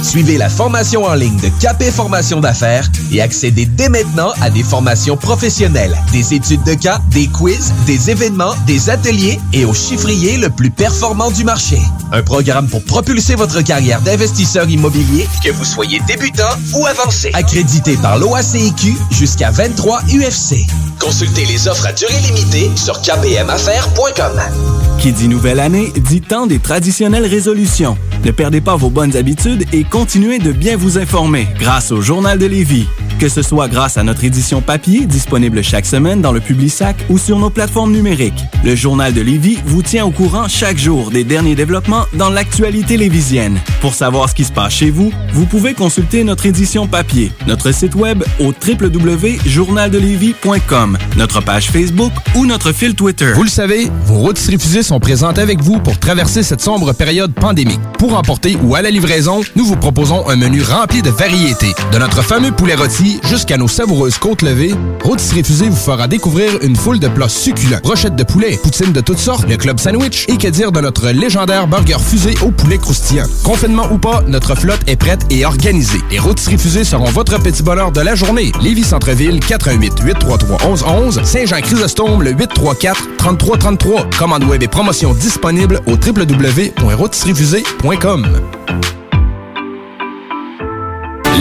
Suivez la formation en ligne de Capé Formation d'affaires et accédez dès maintenant à des formations professionnelles, des études de cas, des quiz, des événements, des ateliers et au chiffrier le plus performant du marché. Un programme pour propulser votre carrière d'investisseur immobilier, que vous soyez débutant ou avancé. Accrédité par l'OACIQ jusqu'à 23 UFC. Consultez les offres à durée limitée sur kpmaffaires.com. Qui dit nouvelle année, dit temps des traditionnelles résolutions. Ne perdez pas vos bonnes habitudes et continuez de bien vous informer grâce au Journal de Lévis. Que ce soit grâce à notre édition papier, disponible chaque semaine dans le Publisac ou sur nos plateformes numériques. Le Journal de Lévis vous tient au courant chaque jour des derniers développements dans l'actualité lévisienne. Pour savoir ce qui se passe chez vous, vous pouvez consulter notre édition papier, notre site web au www.journaldelévis.com, notre page Facebook ou notre fil Twitter. Vous le savez, vos routes refusées sont présentes avec vous pour traverser cette sombre période pandémique. Pour emporter ou à la livraison, nous vous proposons un menu rempli de variétés. De notre fameux poulet rôti jusqu'à nos savoureuses côtes levées, Rôtisserie Fusée vous fera découvrir une foule de plats succulents. Brochettes de poulet, poutines de toutes sortes, le club sandwich et que dire de notre légendaire burger fusé au poulet croustillant? Confinement ou pas, notre flotte est prête et organisée. Les Rôtisseries Fusées seront votre petit bonheur de la journée. Lévis Centreville, 418 833 1111 Saint-Jean-Chrysostome, le 834 3333. Commande web et promotion disponible au www.rôtisseriefusée.com.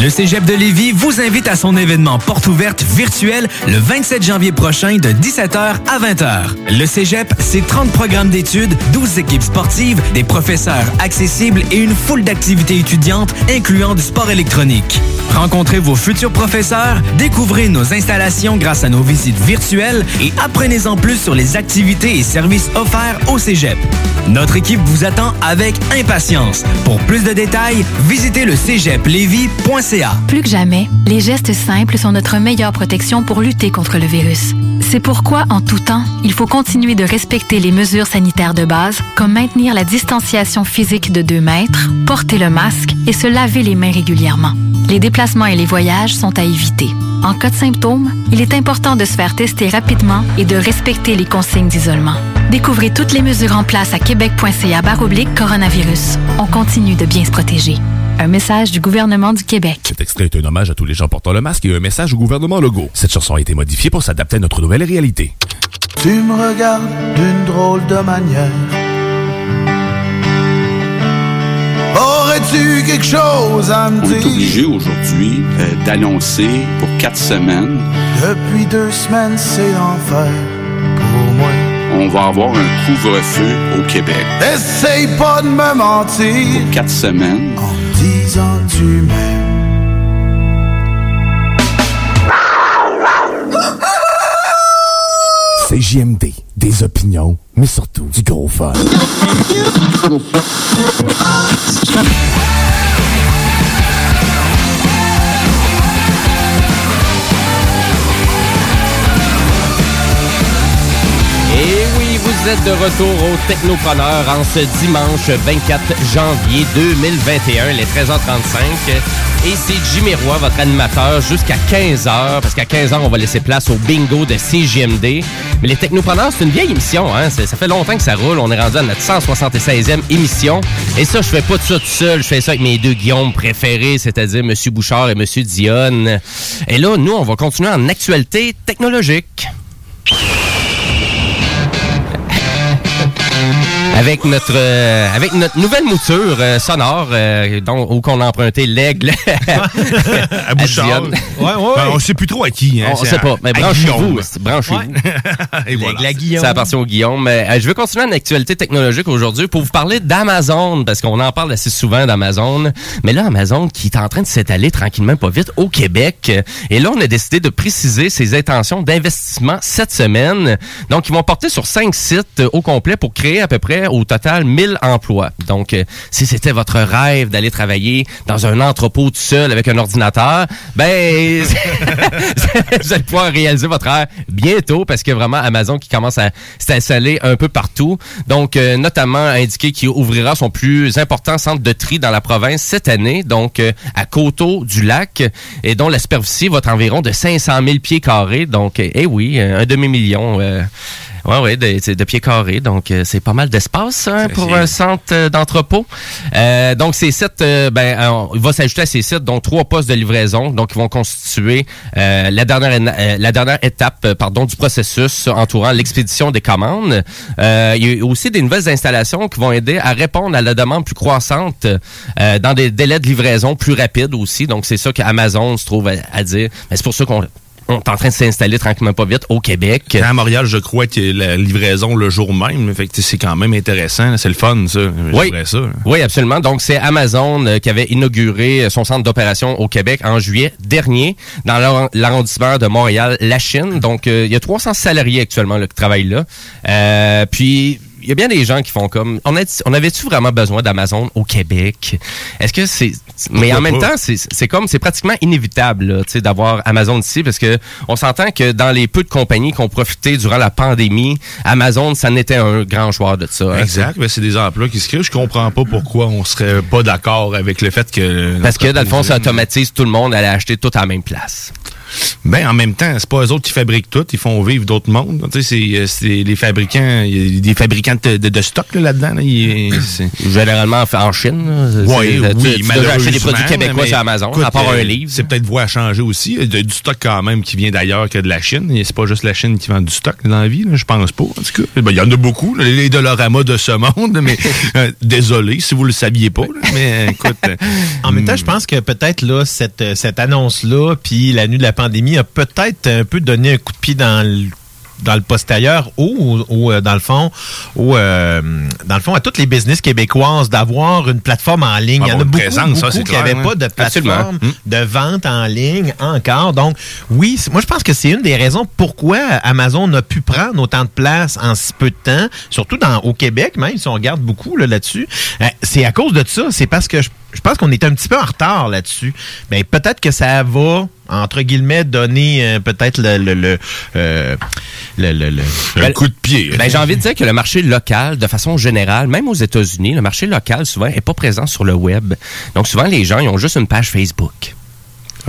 Le Cégep de Lévis vous invite à son événement porte ouverte virtuel le 27 janvier prochain de 17h à 20h. Le Cégep, c'est 30 programmes d'études, 12 équipes sportives, des professeurs accessibles et une foule d'activités étudiantes incluant du sport électronique. Rencontrez vos futurs professeurs, découvrez nos installations grâce à nos visites virtuelles et apprenez-en plus sur les activités et services offerts au Cégep. Notre équipe vous attend avec impatience. Pour plus de détails, visitez le cégeplevy.ca. Plus que jamais, les gestes simples sont notre meilleure protection pour lutter contre le virus. C'est pourquoi, en tout temps, il faut continuer de respecter les mesures sanitaires de base, comme maintenir la distanciation physique de 2 mètres, porter le masque et se laver les mains régulièrement. Les déplacements et les voyages sont à éviter. En cas de symptômes, il est important de se faire tester rapidement et de respecter les consignes d'isolement. Découvrez toutes les mesures en place à québec.ca coronavirus. On continue de bien se protéger. Un message du gouvernement du Québec. Cet extrait est un hommage à tous les gens portant le masque et un message au gouvernement Legault. Cette chanson a été modifiée pour s'adapter à notre nouvelle réalité. Tu me regardes d'une drôle de manière. Aurais-tu quelque chose à me On est dire? obligé aujourd'hui euh, d'annoncer pour quatre semaines, Depuis deux semaines, c'est l'enfer pour moi. on va avoir un couvre-feu au Québec. Essaye pas de me mentir Pour quatre semaines. Disant tu m'aimes. CJMD, des opinions, mais surtout du gros fun. êtes de retour au Technopreneur en ce dimanche 24 janvier 2021, les 13h35. Et c'est Jimmy Roy, votre animateur, jusqu'à 15h, parce qu'à 15h, on va laisser place au bingo de CGMD. Mais les Technopreneurs, c'est une vieille émission, hein? Ça fait longtemps que ça roule. On est rendu à notre 176e émission. Et ça, je fais pas de ça tout seul. Je fais ça avec mes deux Guillaume préférés, c'est-à-dire M. Bouchard et M. Dionne. Et là, nous, on va continuer en actualité technologique. Thank you. Avec notre euh, avec notre nouvelle mouture euh, sonore euh, dont, où qu'on a emprunté l'aigle à Bouchard. Dionne. Ouais, ouais. Ben, on sait plus trop à qui. Hein, On sait à- pas, mais à branchez-vous. Guillaume. Branchez-vous. Et voilà. Ça appartient au Guillaume. Mais, euh, je veux continuer en actualité technologique aujourd'hui pour vous parler d'Amazon, parce qu'on en parle assez souvent d'Amazon. Mais là, Amazon qui est en train de s'étaler tranquillement pas vite au Québec. Et là, on a décidé de préciser ses intentions d'investissement cette semaine. Donc, ils vont porter sur cinq sites euh, au complet pour créer à peu près au total 1000 emplois. Donc, euh, si c'était votre rêve d'aller travailler dans un entrepôt tout seul avec un ordinateur, ben, vous allez pouvoir réaliser votre rêve bientôt parce que vraiment Amazon qui commence à s'installer un peu partout. Donc, euh, notamment indiqué qu'il ouvrira son plus important centre de tri dans la province cette année, donc euh, à Coteau du Lac, et dont la superficie va être environ de 500 000 pieds carrés. Donc, eh oui, un demi-million. Oui, oui, de, de, pieds carrés. Donc, euh, c'est pas mal d'espace hein, pour un centre euh, d'entrepôt. Euh, donc, ces sites, euh, ben, il va s'ajouter à ces sites, donc trois postes de livraison, donc ils vont constituer la dernière la dernière étape, pardon, du processus entourant l'expédition des commandes. il y a aussi des nouvelles installations qui vont aider à répondre à la demande plus croissante dans des délais de livraison plus rapides aussi. Donc, c'est ça qu'Amazon se trouve à, dire. Mais c'est pour ça qu'on on est en train de s'installer tranquillement pas vite au Québec. À Montréal, je crois que la livraison le jour même. Fait c'est quand même intéressant. C'est le fun, ça. Oui. ça. oui, absolument. Donc, c'est Amazon euh, qui avait inauguré son centre d'opération au Québec en juillet dernier dans l'arrondissement de Montréal, la Chine. Donc, euh, il y a 300 salariés actuellement là, qui travaillent là. Euh, puis, il y a bien des gens qui font comme on, on avait-tu vraiment besoin d'Amazon au Québec? Est-ce que c'est mais en même temps c'est comme c'est pratiquement inévitable d'avoir Amazon ici parce que on s'entend que dans les peu de compagnies qui ont profité durant la pandémie, Amazon ça n'était un grand joueur de ça. Hein. exact, ben, c'est des emplois qui se créent, je comprends pas pourquoi on serait pas d'accord avec le fait que Parce que dans le fond ça automatise tout le monde à aller acheter tout à la même place. Ben, en même temps, c'est pas eux autres qui fabriquent tout, ils font vivre d'autres mondes. Tu sais, c'est les fabricants, il y a des fabricants de, de, stock là-dedans. Là, Généralement en Chine. Oui, oui, tu, tu acheter des produits québécois sur Amazon, à part un euh, livre. C'est peut-être voie à changer aussi. Il y a du stock quand même qui vient d'ailleurs que de la Chine. C'est pas juste la Chine qui vend du stock dans la vie, je pense pas. En tout cas, ben, il y en a beaucoup, les Dolorama de ce monde, mais euh, désolé si vous le saviez pas. mais écoute. en même temps, je pense que peut-être là cette, cette annonce-là, puis la nuit de la pandémie a peut-être un peu donné un coup de pied dans le dans le postérieur ou, ou euh, dans le fond ou euh, dans le fond à toutes les business québécoises d'avoir une plateforme en ligne. Il y en a beaucoup, qui n'avaient pas de plateforme hum. de vente en ligne encore. Donc oui, moi je pense que c'est une des raisons pourquoi Amazon a pu prendre autant de place en si peu de temps, surtout dans au Québec même si on regarde beaucoup là-dessus. Euh, c'est à cause de ça. C'est parce que je je pense qu'on est un petit peu en retard là-dessus. Mais ben, peut-être que ça va, entre guillemets, donner euh, peut-être le, le, euh, le, le, le, coup de pied. Ben, j'ai envie de dire que le marché local, de façon générale, même aux États-Unis, le marché local, souvent, est pas présent sur le web. Donc, souvent, les gens, ils ont juste une page Facebook.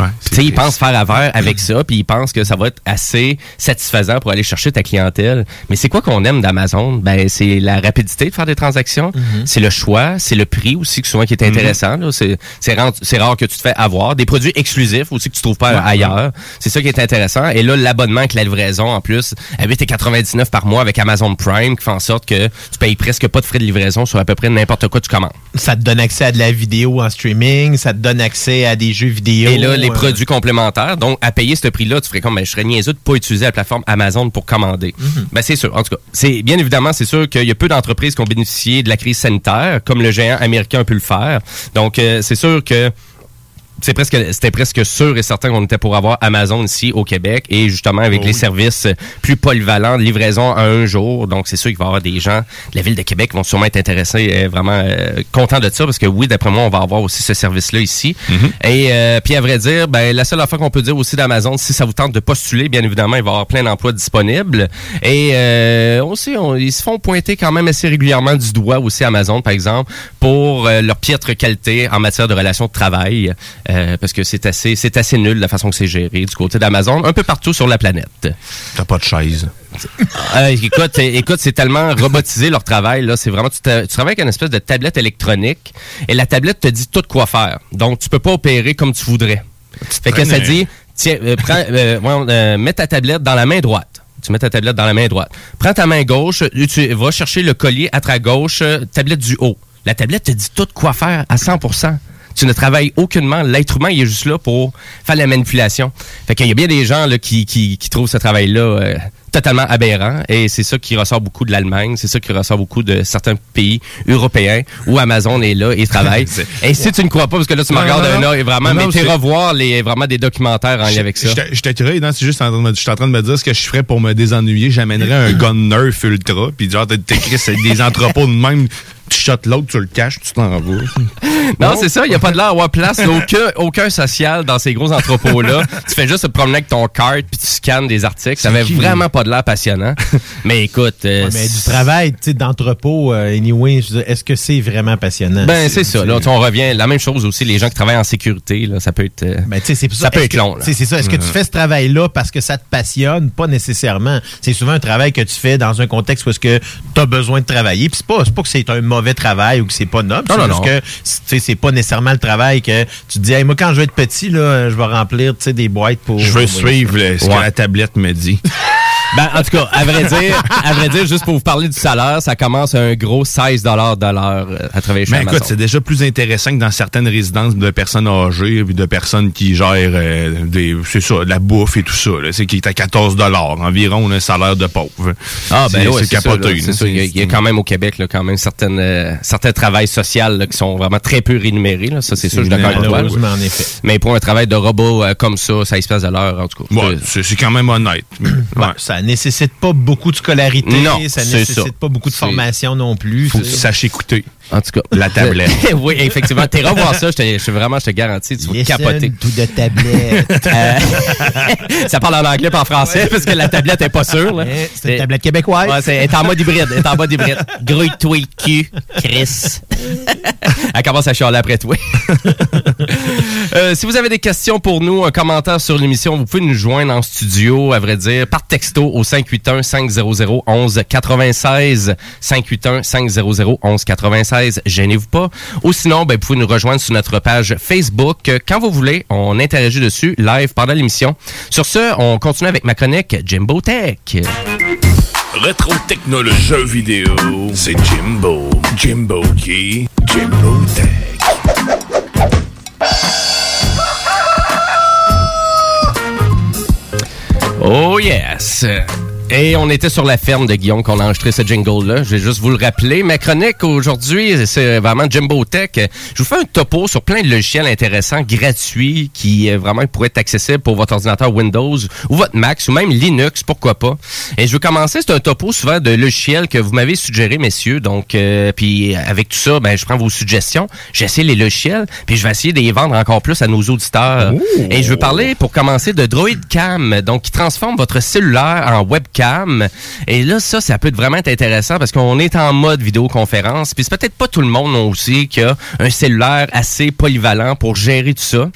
Ouais, ils pensent faire affaire avec ça, puis ils pensent que ça va être assez satisfaisant pour aller chercher ta clientèle. Mais c'est quoi qu'on aime d'Amazon? Ben, c'est la rapidité de faire des transactions, mhm. c'est le choix, c'est le prix aussi, souvent qui est mhm. intéressant. C'est C'est rare, que tu te fais avoir. Des produits exclusifs aussi que tu trouves pas ailleurs. C'est ça qui est intéressant. Et là, l'abonnement avec la livraison, en plus, à 8,99 par mois avec Amazon Prime, qui fait en sorte que tu payes presque pas de frais de livraison sur à peu près n'importe quoi que tu commandes. Ça te donne accès à de la vidéo en streaming, ça te donne accès à des jeux vidéo. Et là, les produits complémentaires. Donc, à payer ce prix-là, tu ferais comme, ben, je serais niaiseux de pas utiliser la plateforme Amazon pour commander. Mhm. Ben, c'est sûr. En tout cas, c'est, bien évidemment, c'est sûr qu'il y a peu d'entreprises qui ont bénéficié de la crise sanitaire, comme le géant américain a pu le faire. Donc, euh, c'est sûr que c'est presque c'était presque sûr et certain qu'on était pour avoir Amazon ici au Québec et justement avec oh les services plus polyvalents de livraison à un jour. Donc c'est sûr qu'il va y avoir des gens de la ville de Québec qui vont sûrement être intéressés euh, vraiment euh, contents de ça parce que oui d'après moi on va avoir aussi ce service là ici. Mm-hmm. et euh, puis à vrai dire ben la seule affaire qu'on peut dire aussi d'Amazon si ça vous tente de postuler bien évidemment il va y avoir plein d'emplois disponibles. Et aussi ils se font pointer quand même assez régulièrement du doigt aussi Amazon par exemple pour leur piètre qualité en matière de relations de travail euh, parce que c'est assez, c'est assez nul la façon que c'est géré du côté d'Amazon, un peu partout sur la planète. T'as pas de chaise. Euh, écoute, écoute, c'est tellement robotisé leur travail là. C'est vraiment tu, travailles avec une espèce de tablette électronique et la tablette te dit tout quoi faire. Donc tu peux pas opérer comme tu voudrais. fait que ça dit, tiens, euh, prends, mets ta tablette dans la main droite. Tu mets ta tablette dans la main droite. Prends ta main gauche, tu vas chercher le collier à ta gauche, tablette du haut. La tablette te dit tout quoi faire à 100 Tu ne travailles aucunement. L'être humain, il est juste là pour faire la manipulation. Fait qu'il y a bien des gens là, qui, qui, qui trouvent ce travail-là euh, totalement aberrant. Et c'est ça qui ressort beaucoup de l'Allemagne. C'est ça qui ressort beaucoup de certains pays européens où Amazon est là et travaille. et si tu ne crois pas, parce que là, tu me regardes non. œil vraiment, Non, mais tu c'est- revoir les, vraiment des documentaires en lien avec ça. J'étais curieux, non, c'est juste en train de je suis en train de me dire ce que je ferais pour me désennuyer. J'amènerais un gun Nerf Ultra, puis genre, t'écris, c'est des entrepôts de même, tu shots l'autre, tu le caches, tu t'en vas. Non, c'est ça. Il n'y a pas de l'air à avoir place. Aucun, aucun social dans ces gros entrepôts-là. tu fais juste te promener avec ton cart puis tu scannes des articles. Ça avait qui, vraiment pas de l'air passionnant. mais écoute... euh, Ouais, mais du travail, tu sais, d'entrepôt, euh, anyway, est-ce que c'est vraiment passionnant? Ben, c'est ça. Là, on revient. La même chose aussi, les gens qui travaillent en sécurité, là, ça peut être. euh, Ben, ça peut être que- long. C'est ça. Est-ce que tu fais ce travail-là parce que ça te passionne? Pas nécessairement. C'est souvent un travail que tu fais dans un contexte où est-ce que tu as besoin de travailler. Puis c'est pas, c'est pas que c'est un mauvais travail ou que c'est pas noble. Non, non. que c'est pas nécessairement le travail que tu te dis, Hey, moi, quand je vais être petit, là, je vais remplir tu sais, des boîtes pour. Je veux suivre le- ce Ouais. que la tablette me dit. Ben, en tout cas, à vrai dire, à vrai dire, juste pour vous parler du salaire, ça commence à un gros 16 de l'heure euh, à travailler chez Mais Amazon. écoute, c'est déjà plus intéressant que dans certaines résidences de personnes âgées puis de personnes qui gèrent euh, des c'est ça, de la bouffe et tout ça. là. C'est qui est à 14 environ le salaire de pauvre. Ah ben C'est- ouais, capoté. C'est ça. Il y, a, il y a quand même au Québec là, quand même certaines euh, certains travails sociaux là, qui sont vraiment très peu rémunérés. Là. Ça, c'est sûr, je suis d'accord avec toi. en effet. Mais pour un travail de robot euh, comme ça, ça espèce de l'heure, en tout cas. Ouais, c'est c'est quand même honnête. Ouais, Ça nécessite pas beaucoup de scolarité. Non, ça nécessite ça. pas beaucoup de formation non plus. Faut que tu saches écouter. En tout cas. La tablette. oui, effectivement. T'es revoir ça, je te, je vraiment, je te garantis, tu vas capoter. to the tablette. Euh, ça parle en anglais pas en français parce que la tablette est pas sûre. là. C'est une tablette québécoise. Ouais, c'est, elle est en mode hybride. Elle est en mode hybride. Grouille-toi le cul, Chris. elle commence à chialer après toi. Euh, si vous avez des questions pour nous, un commentaire sur l'émission, vous pouvez nous joindre en studio, à vrai dire, par texto au 581-500-1196. 581-500-1196. Gênez-vous pas. Ou sinon, ben, vous pouvez nous rejoindre sur notre page Facebook. Quand vous voulez, on interagit dessus live pendant l'émission. Sur ce, on continue avec ma chronique Jimbo Tech. Rétro vidéo, c'est Jimbo. Jimbo qui? Jimbo Tech. Oh yes! Et on était sur la ferme de Guillaume qu'on a enregistré ce jingle-là. Je vais juste vous le rappeler. Ma chronique aujourd'hui, c'est vraiment Jimbo Tech. Je vous fais un topo sur plein de logiciels intéressants, gratuits, qui euh, vraiment pourraient être accessibles pour votre ordinateur Windows ou votre Mac ou même Linux, pourquoi pas. Et je veux commencer, c'est un topo souvent de logiciels que vous m'avez suggéré, messieurs. Donc, euh, puis avec tout ça, ben, je prends vos suggestions, j'essaie les logiciels, puis je vais essayer de les vendre encore plus à nos auditeurs. Et je veux parler, pour commencer, de DroidCam, donc qui transforme votre cellulaire en webcam. Et là, ça, ça peut être vraiment être intéressant parce qu'on est en mode vidéoconférence. Puis c'est peut-être pas tout le monde aussi qui a un cellulaire assez polyvalent pour gérer tout ça.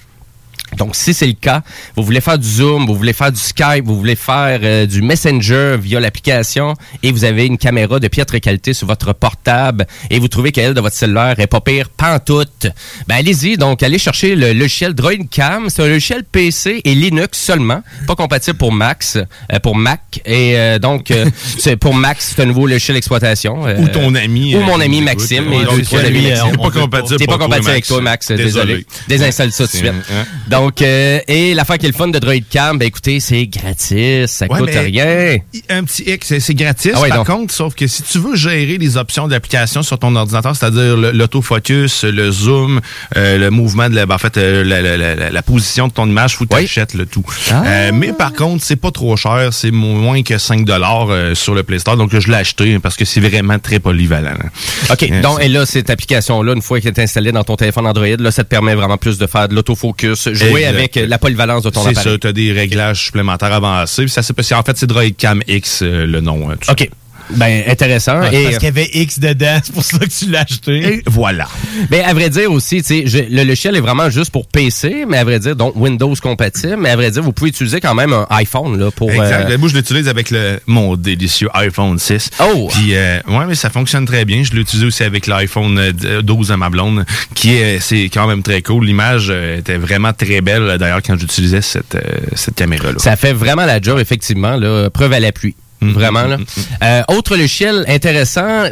Donc, si c'est le cas, vous voulez faire du Zoom, vous voulez faire du Skype, vous voulez faire euh, du Messenger via l'application et vous avez une caméra de piètre qualité sur votre portable et vous trouvez qu'elle de votre cellulaire est pas pire pantoute, ben allez-y. Donc, allez chercher le logiciel DroidCam. C'est un logiciel PC et Linux seulement, pas compatible pour Max, euh, pour Mac. Et euh, donc, euh, c'est pour Mac, c'est un nouveau logiciel d'exploitation. euh, Ou ton ami. Ou mon ami Maxime. ouais, et donc, amis Maxime. peut pas compatible T'es pas compatible avec Max. toi, Max. Désolé. Désinstalle ça tout de suite. hein? Donc, euh, et l'affaire qui est le fun de DroidCam, ben écoutez, c'est gratis, ça Ouais, coûte rien. Un petit hic, c'est gratis Ah ouais, par donc. contre, sauf que si tu veux gérer les options d'application sur ton ordinateur, c'est-à-dire l'autofocus, le zoom, euh, le mouvement de la, ben, en fait, euh, la, la- la- la position de ton image, faut que tu achètes le tout. Ah. Euh, mais par contre, c'est pas trop cher, c'est moins que 5 dollars euh, sur le Play Store, donc je l'ai acheté parce que c'est vraiment très polyvalent. là. OK, donc, et là, cette application-là, une fois qu'elle est installée dans ton téléphone Android, là, ça te permet vraiment plus de faire de l'autofocus, jouer Exact. avec euh, la polyvalence de ton C'est appareil. ça, tu as des réglages supplémentaires avancés. Ça, c'est en fait, c'est DroidCam X, euh, le nom. ça. OK. Ben, intéressant. Ouais, et, Parce qu'il y avait X dedans, c'est pour ça que tu l'as acheté. Et voilà. Ben, à vrai dire aussi, tu sais, je- le logiciel est vraiment juste pour PC, mais à vrai dire, donc Windows compatible, mais à vrai dire, vous pouvez utiliser quand même un iPhone, là, pour... Exact. euh, Moi, je l'utilise avec le, mon délicieux iPhone 6. Oh! Puis, euh, ouais, mais ça fonctionne très bien. Je l'ai utilisé aussi avec l'iPhone euh, 12 à ma blonde, qui est, c'est quand même très cool. L'image euh, était vraiment très belle, euh, d'ailleurs, quand j'utilisais cette, euh, cette caméra-là. Ça fait vraiment la job, effectivement. Là, preuve à l'appui. Vraiment. Là. Euh, autre logiciel intéressant.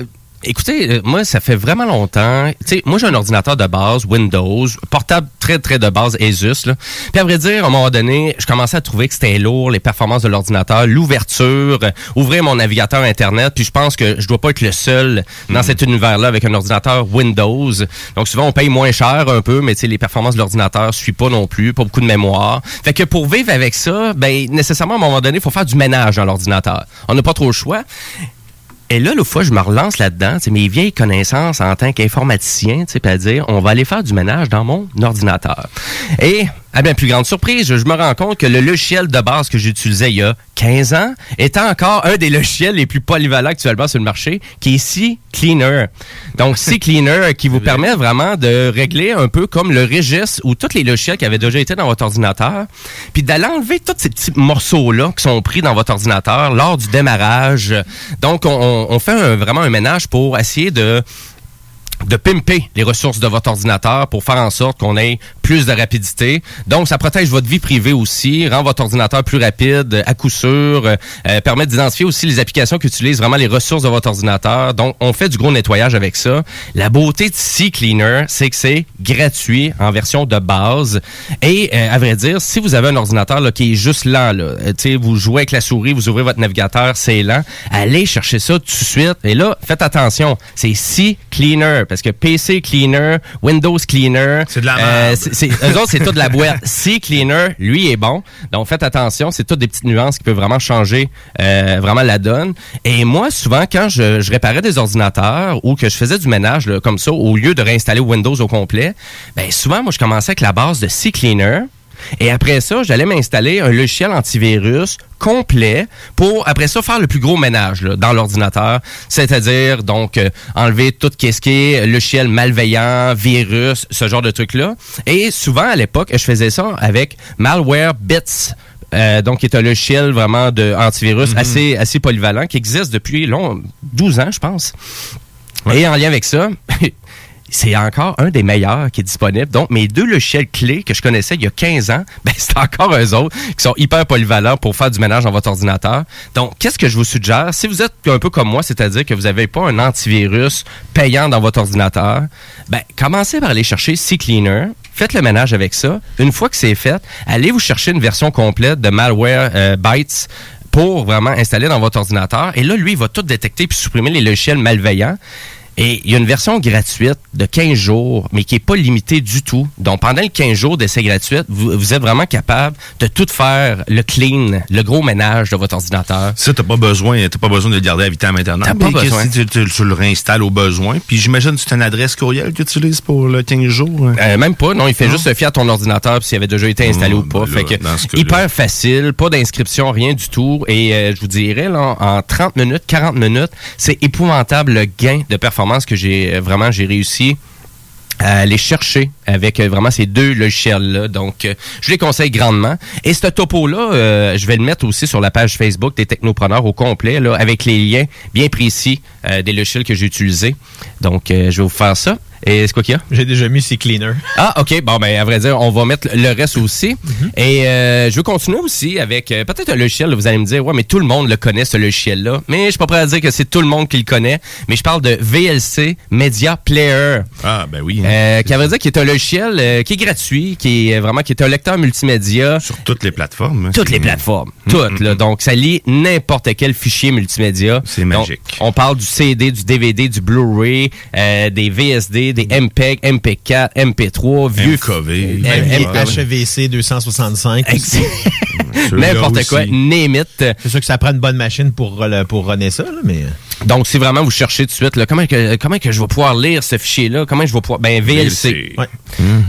Écoutez, euh, moi, ça fait vraiment longtemps. Tu sais, moi, j'ai un ordinateur de base, Windows, portable très, très de base, Asus. Là. Puis à vrai dire, à un moment donné, je commençais à trouver que c'était lourd, les performances de l'ordinateur, l'ouverture, euh, ouvrir mon navigateur Internet. Puis je pense que je dois pas être le seul dans cet univers-là avec un ordinateur Windows. Donc souvent, on paye moins cher un peu, mais tu sais, les performances de l'ordinateur suivent pas non plus, pas beaucoup de mémoire. Fait que pour vivre avec ça, ben nécessairement, à un moment donné, il faut faire du ménage dans l'ordinateur. On n'a pas trop le choix. Et là, l'autre fois, je me relance là-dedans, mes vieilles connaissances en tant qu'informaticien, puis à dire, on va aller faire du ménage dans mon ordinateur. À bien plus grande surprise, je me rends compte que le logiciel de base que j'utilisais il y a 15 ans est encore un des logiciels les plus polyvalents actuellement sur le marché, qui est C Cleaner. Donc, C Cleaner qui vous permet vraiment de régler un peu comme le registre ou tous les logiciels qui avaient déjà été dans votre ordinateur, puis d'aller enlever tous ces petits morceaux-là qui sont pris dans votre ordinateur lors du démarrage. Donc, on, on fait un- vraiment un ménage pour essayer de de pimper les ressources de votre ordinateur pour faire en sorte qu'on ait plus de rapidité. Donc, ça protège votre vie privée aussi, rend votre ordinateur plus rapide euh, à coup sûr, euh, euh, permet d'identifier aussi les applications qui utilisent vraiment les ressources de votre ordinateur. Donc, on fait du gros nettoyage avec ça. La beauté de C-Cleaner, c'est que c'est gratuit en version de base. Et, euh, à vrai dire, si vous avez un ordinateur qui est juste lent, là, vous jouez avec la souris, vous ouvrez votre navigateur, c'est lent, allez chercher ça tout de suite. Et là, faites attention, c'est C-Cleaner, parce que PC Cleaner, Windows Cleaner, c'est de la merde. c'est, eux autres, c'est tout de la boîte. C-Cleaner, lui, est bon. Donc, faites attention, c'est toutes des petites nuances qui peuvent vraiment changer euh, vraiment la donne. Et moi, souvent, quand je, je réparais des ordinateurs ou que je faisais du ménage là, comme ça, au lieu de réinstaller Windows au complet, ben souvent, moi, je commençais avec la base de C-Cleaner. Et après ça, j'allais m'installer un logiciel antivirus complet pour, après ça, faire le plus gros ménage là, dans l'ordinateur. C'est-à-dire, donc, euh, enlever tout ce qui est logiciel malveillant, virus, ce genre de trucs-là. Et souvent, à l'époque, je faisais ça avec Malware Bits. euh, donc, qui est un logiciel vraiment de antivirus assez, assez polyvalent, qui existe depuis long, 12 ans, je pense. Et en lien avec ça, c'est encore un des meilleurs qui est disponible. Donc, mes deux logiciels clés que je connaissais il y a 15 ans, ben, c'est encore eux autres qui sont hyper polyvalents pour faire du ménage dans votre ordinateur. Donc, qu'est-ce que je vous suggère? Si vous êtes un peu comme moi, c'est-à-dire que vous n'avez pas un antivirus payant dans votre ordinateur, ben, commencez par aller chercher CCleaner. Faites le ménage avec ça. Une fois que c'est fait, allez vous chercher une version complète de Malware euh, Bytes pour vraiment installer dans votre ordinateur. Et là, lui, il va tout détecter puis supprimer les logiciels malveillants. Et il y a une version gratuite de 15 jours, mais qui n'est pas limitée du tout. Donc, pendant les 15 jours d'essai gratuit, vous, vous êtes vraiment capable de tout faire, le clean, le gros ménage de votre ordinateur. Ça, t'as pas besoin, t'as pas besoin de le garder à vitam internet. T'as pas besoin. que Tu, tu- tu le réinstalles au besoin. Puis j'imagine que c'est une adresse courriel que tu utilises pour le 15 jours. hein? Euh, même pas, non, il fait Non? juste se fier à ton ordinateur puis s'il avait déjà été installé ou pas. ben fait que hyper facile, pas d'inscription, rien du tout. Et euh, je vous dirais, là, en 30 minutes, 40 minutes, c'est épouvantable le gain de performance que j'ai euh, vraiment j'ai réussi à aller chercher avec euh, vraiment ces deux logiciels-là. Donc, euh, je les conseille grandement. Et ce topo-là, je vais le mettre aussi sur la page Facebook des technopreneurs au complet, là, avec les liens bien précis euh, des logiciels que j'ai utilisés. Donc, euh, je vais vous faire ça. Et c'est quoi qu'il y a? J'ai déjà mis ces cleaners. Ah, OK. Bon, ben, à vrai dire, on va mettre le reste aussi. Et euh, je veux continuer aussi avec euh, peut-être un logiciel. là, vous allez me dire, ouais, mais tout le monde le connaît, ce logiciel-là. Mais je suis pas prêt à dire que c'est tout le monde qui le connaît. Mais je parle de VLC Media Player. Ah, ben oui. Euh, qui à vrai dire, qui est un logiciel qui est gratuit, qui est vraiment, qui est un lecteur multimédia. Sur toutes les plateformes. hein, Toutes les plateformes. Mm, Toutes, mm, là. mm. Donc, ça lit n'importe quel fichier multimédia. C'est magique. Donc, on parle du CD, du DVD, du Blu-ray, euh, des VSD, des MPEG, MP4, MP3, vieux... MKV. HEVC 265. aussi. Celui-là N'importe quoi, name it. C'est sûr que ça prend une bonne machine pour, pour runner ça, là, mais... Donc, si vraiment vous cherchez tout de suite, là, comment, que, comment que je vais pouvoir lire ce fichier-là? Comment je vais pouvoir... Ben, VLC. Ouais.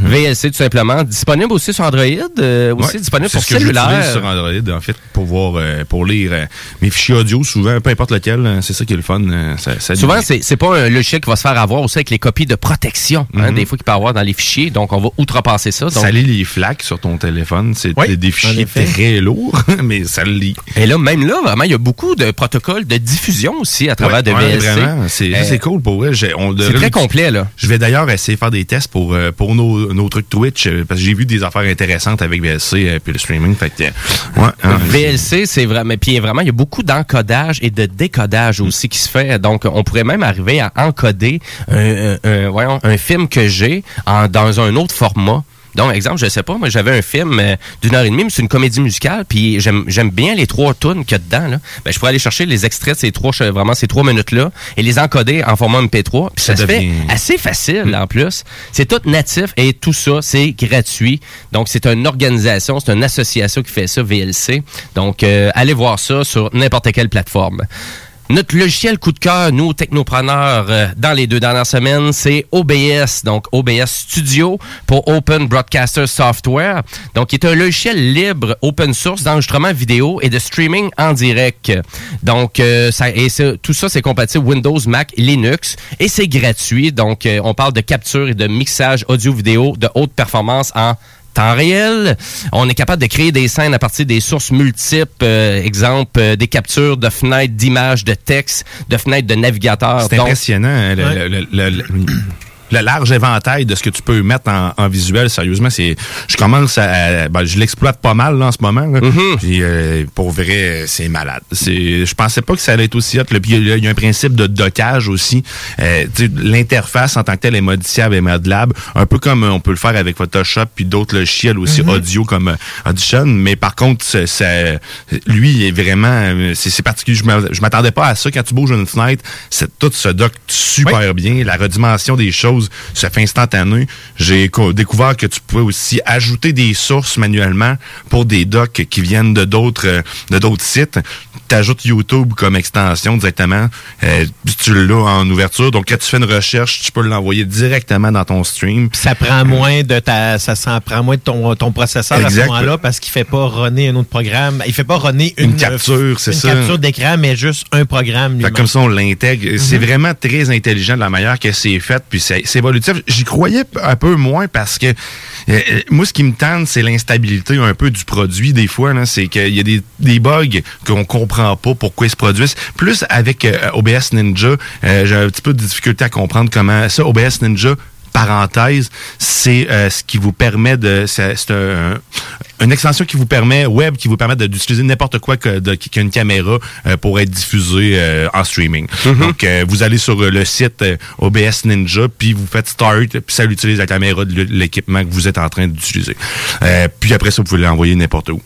VLC, tout simplement. Disponible aussi sur Android, euh, aussi Ouais, disponible c'est pour ce que j'utilise cellulaire. sur Android, en fait, pour voir, euh, pour lire euh, mes fichiers audio, souvent, peu importe lequel, euh, c'est ça qui est le fun. euh, ça, ça Souvent, c'est c'est pas un logiciel qui va se faire avoir aussi avec les copies de protection, hein, Mhm. des fois qu'il peut avoir dans les fichiers. Donc, on va outrepasser ça. Donc, ça lit les flaques sur ton téléphone. C'est des- fichiers très très lourd, mais ça le lit. Et là, même là, vraiment, il y a beaucoup de protocoles de diffusion aussi à travers Ouais, de ouais, VLC. vraiment. C'est Euh, c'est cool pour on devrait très complet, là. Je vais d'ailleurs essayer de faire des tests pour, euh, pour nos, nos trucs Twitch, euh, parce que j'ai vu des affaires intéressantes avec VLC et puis le streaming. Fait que, ouais, hein, VLC, c'est vraiment. Puis vraiment, il y a beaucoup d'encodage et de décodage aussi qui se fait. Donc, on pourrait même arriver à encoder un, un- un- voyons, un film que j'ai dans un autre format. Donc, exemple, je sais pas, moi j'avais un film euh, d'une heure et demie, mais c'est une comédie musicale, puis j'aime j'aime bien les trois tunes qu'il y a dedans. Là. Ben, je pourrais aller chercher les extraits de ces trois, vraiment ces trois minutes-là et les encoder en format MP3. Puis ça, Ça se fait assez facile en plus. C'est tout natif et tout ça, c'est gratuit. Donc, c'est une organisation, c'est une association qui fait ça, VLC. Donc, euh, allez voir ça sur n'importe quelle plateforme. Notre logiciel coup de cœur, nous, technopreneurs, euh, dans les deux dernières semaines, c'est OBS, donc OBS Studio pour Open Broadcaster Software. Donc, qui est un logiciel libre, open source d'enregistrement vidéo et de streaming en direct. Donc, euh, ça, et ça- tout ça, c'est compatible Windows, Mac, Linux et c'est gratuit. Donc, euh, on parle de capture et de mixage audio-vidéo de haute performance en temps réel. On est capable de créer des scènes à partir des sources multiples, euh, exemple euh, des captures de fenêtres d'images, de texte, de fenêtres de navigateurs. C'est impressionnant, hein, le, le- le- le- le- large éventail de ce que tu peux mettre en, en visuel. Sérieusement, c'est, je commence à, ben, je l'exploite pas mal là, en ce moment. là. Mm-hmm. Puis, euh, pour vrai, c'est malade. C'est, je pensais pas que ça allait être aussi hot. il y, a- un principe de dockage aussi. Euh, l'interface en tant que telle est modifiable et modelable, un peu comme on peut le faire avec Photoshop puis d'autres logiciels aussi Mm-hmm. audio comme euh, Audition. Mais par contre, ça, lui il est vraiment, c'est, particulier. Je m'a- je m'attendais pas à ça quand tu bouges une fenêtre. C'est tout se dock super bien. La redimension des choses se fait instantané. J'ai co- découvert que tu pouvais aussi ajouter des sources manuellement pour des docs qui viennent de d'autres euh, de d'autres sites. Tu ajoutes YouTube comme extension directement. Euh, tu l'as en ouverture. Donc quand tu fais une recherche, tu peux l'envoyer directement dans ton stream. Ça prend moins de ta, ça prend moins de ton, ton processeur à ce moment-là parce qu'il fait pas runner un autre programme. Il fait pas runner une, Une capture, c'est une ça. capture d'écran, mais juste un programme. Fait comme ça, on l'intègre. C'est Mhm. vraiment très intelligent de la manière que c'est fait, puis c'est évolutif. J'y croyais un peu moins parce que euh, euh, moi, ce qui me tente, c'est l'instabilité un peu du produit des fois. C'est qu'il y a des, bugs qu'on comprend pas pourquoi ils se produisent. Plus avec euh, OBS Ninja, j'ai un petit peu de difficulté à comprendre comment ça, OBS Ninja, parenthèse, c'est euh, ce qui vous permet de... C'est un- une extension qui vous permet, web, qui vous permet d'utiliser n'importe quoi que, de, qui a une caméra euh, pour être diffusé euh, en streaming. Donc, euh, vous allez sur le site OBS Ninja, puis vous faites Start, puis ça utilise la caméra de l'équipement que vous êtes en train d'utiliser. Puis après ça, vous pouvez l'envoyer n'importe où.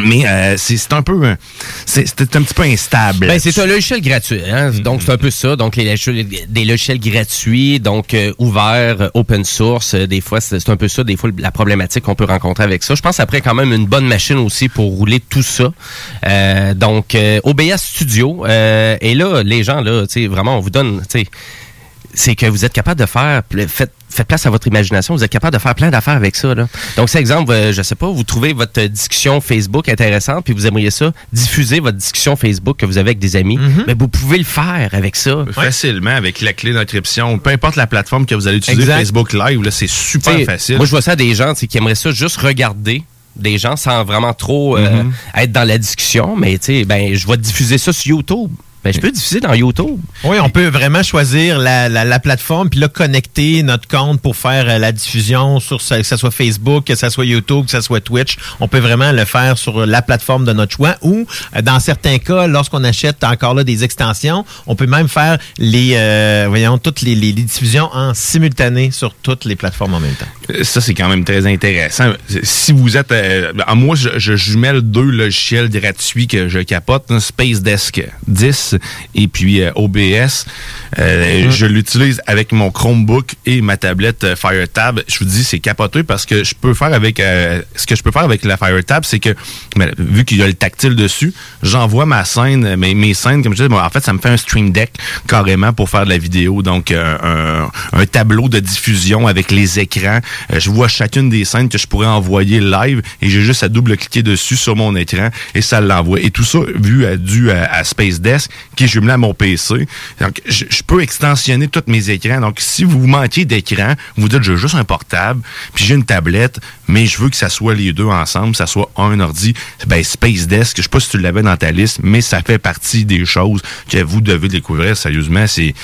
Mais euh, c'est un peu... euh, C'est un petit peu instable. Ben, c'est un logiciel gratuit. Hein? Donc, c'est un peu ça. Donc, les logiciels- des logiciels gratuits, donc euh, ouverts, euh, open source. euh, des fois, c'est un peu ça, des fois, la problématique qu'on peut rencontrer avec ça. Je pense après quand même une bonne machine aussi pour rouler tout ça. Euh, donc, euh, OBS Studio. euh, et là, les gens, là, tu sais, vraiment, on vous donne, tu sais, c'est que vous êtes capable de faire, faites, faites place à votre imagination, vous êtes capable de faire plein d'affaires avec ça. Là. Donc, c'est exemple, euh, je sais pas, vous trouvez votre discussion Facebook intéressante, puis vous aimeriez ça, diffuser votre discussion Facebook que vous avez avec des amis, mais vous pouvez le faire avec ça. Facilement, avec la clé d'inscription, peu importe la plateforme que vous allez utiliser, Exact. Facebook Live, là, c'est super T'sais, facile. Moi, je vois ça à des gens qui aimeraient ça juste regarder des gens sans vraiment trop euh, Mhm. être dans la discussion, mais tu sais, ben, je vais diffuser ça sur YouTube. Ben, je peux diffuser dans YouTube. Oui, on peut vraiment choisir la, la, la plateforme, puis là, connecter notre compte pour faire euh, la diffusion sur ce- que ce soit Facebook, que ce soit YouTube, que ce soit Twitch. On peut vraiment le faire sur la plateforme de notre choix ou, euh, dans certains cas, lorsqu'on achète encore là des extensions, on peut même faire les, euh, voyons, toutes les, les- les diffusions en simultané sur toutes les plateformes en même temps. Ça, c'est quand même très intéressant. Si vous êtes... euh, ben, moi, je, je jumelle deux logiciels gratuits que je capote. hein, Space Desk 10 et puis euh, OBS. Euh, Je l'utilise avec mon Chromebook et ma tablette euh, FireTab. Je vous dis, c'est capoté parce que je peux faire avec... ce que je peux faire avec la FireTab, c'est que, vu qu'il y a le tactile dessus, j'envoie ma scène, mes, mes scènes, comme je disais, bon, en fait, ça me fait un Stream Deck carrément pour faire de la vidéo. Donc, un, un tableau de diffusion avec les écrans. Je vois chacune des scènes que je pourrais envoyer live et j'ai juste à double-cliquer dessus sur mon écran et ça l'envoie. Et tout ça, vu à, dû à, à Space Desk, qui est jumelé à mon PC. Donc, je, peux extensionner tous mes écrans. Donc, si vous manquez d'écran, vous dites, j'ai juste un portable, puis j'ai une tablette, mais je veux que ça soit les deux ensemble, ça soit un ordi. Ben, Space Desk, je sais pas si tu l'avais dans ta liste, mais ça fait partie des choses que vous devez découvrir. Sérieusement, c'est,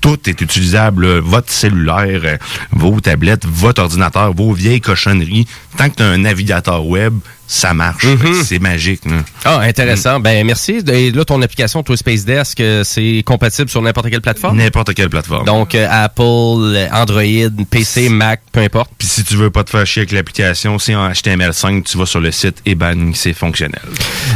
tout est utilisable. Votre cellulaire, euh, vos tablettes, votre ordinateur, vos vieilles cochonneries. Tant que tu as un navigateur web, ça marche. C'est magique. là. Ah, intéressant. Ben, merci. Et là, ton application, toi, Space Desk, euh, c'est compatible sur n'importe quelle plateforme? N'importe quelle plateforme. Donc, euh, Apple, Android, PC, Mac, peu importe. Puis si tu veux pas te faire chier avec l'application, c'est en HTML5, tu vas sur le site et bang, c'est fonctionnel.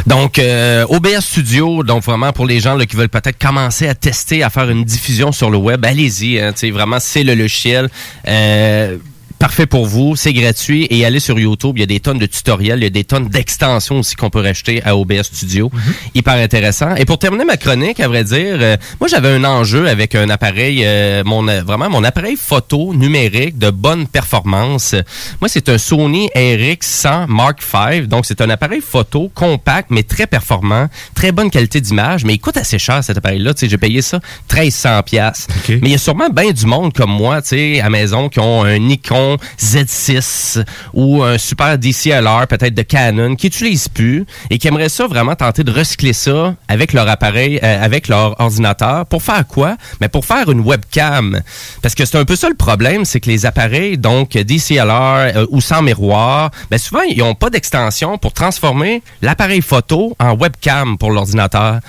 Donc, euh, OBS Studio, donc vraiment pour les gens là, qui veulent peut-être commencer à tester, à faire une diffusion sur le web, allez-y. Hein, vraiment, c'est le logiciel. Euh, Parfait pour vous, c'est gratuit et allez sur YouTube, il y a des tonnes de tutoriels, il y a des tonnes d'extensions aussi qu'on peut racheter à OBS Studio. Hyper intéressant. Et pour terminer ma chronique, à vrai dire, euh, moi j'avais un enjeu avec un appareil, euh, mon euh, vraiment mon appareil photo numérique de bonne performance. Moi c'est un Sony RX100 Mark V, donc c'est un appareil photo compact mais très performant, très bonne qualité d'image, mais il coûte assez cher cet appareil-là. Tu sais, j'ai payé ça 1300 pièces. Mais il y a sûrement bien du monde comme moi, tu sais, à maison qui ont un Nikon Z6 ou un super DCLR peut-être de Canon qui n'utilisent plus et qui aimeraient ça vraiment tenter de recycler ça avec leur appareil, euh, avec leur ordinateur. Pour faire quoi? Mais pour faire une webcam. Parce que c'est un peu ça le problème, c'est que les appareils, donc DCLR euh, ou sans miroir, ben souvent, ils n'ont pas d'extension pour transformer l'appareil photo en webcam pour l'ordinateur.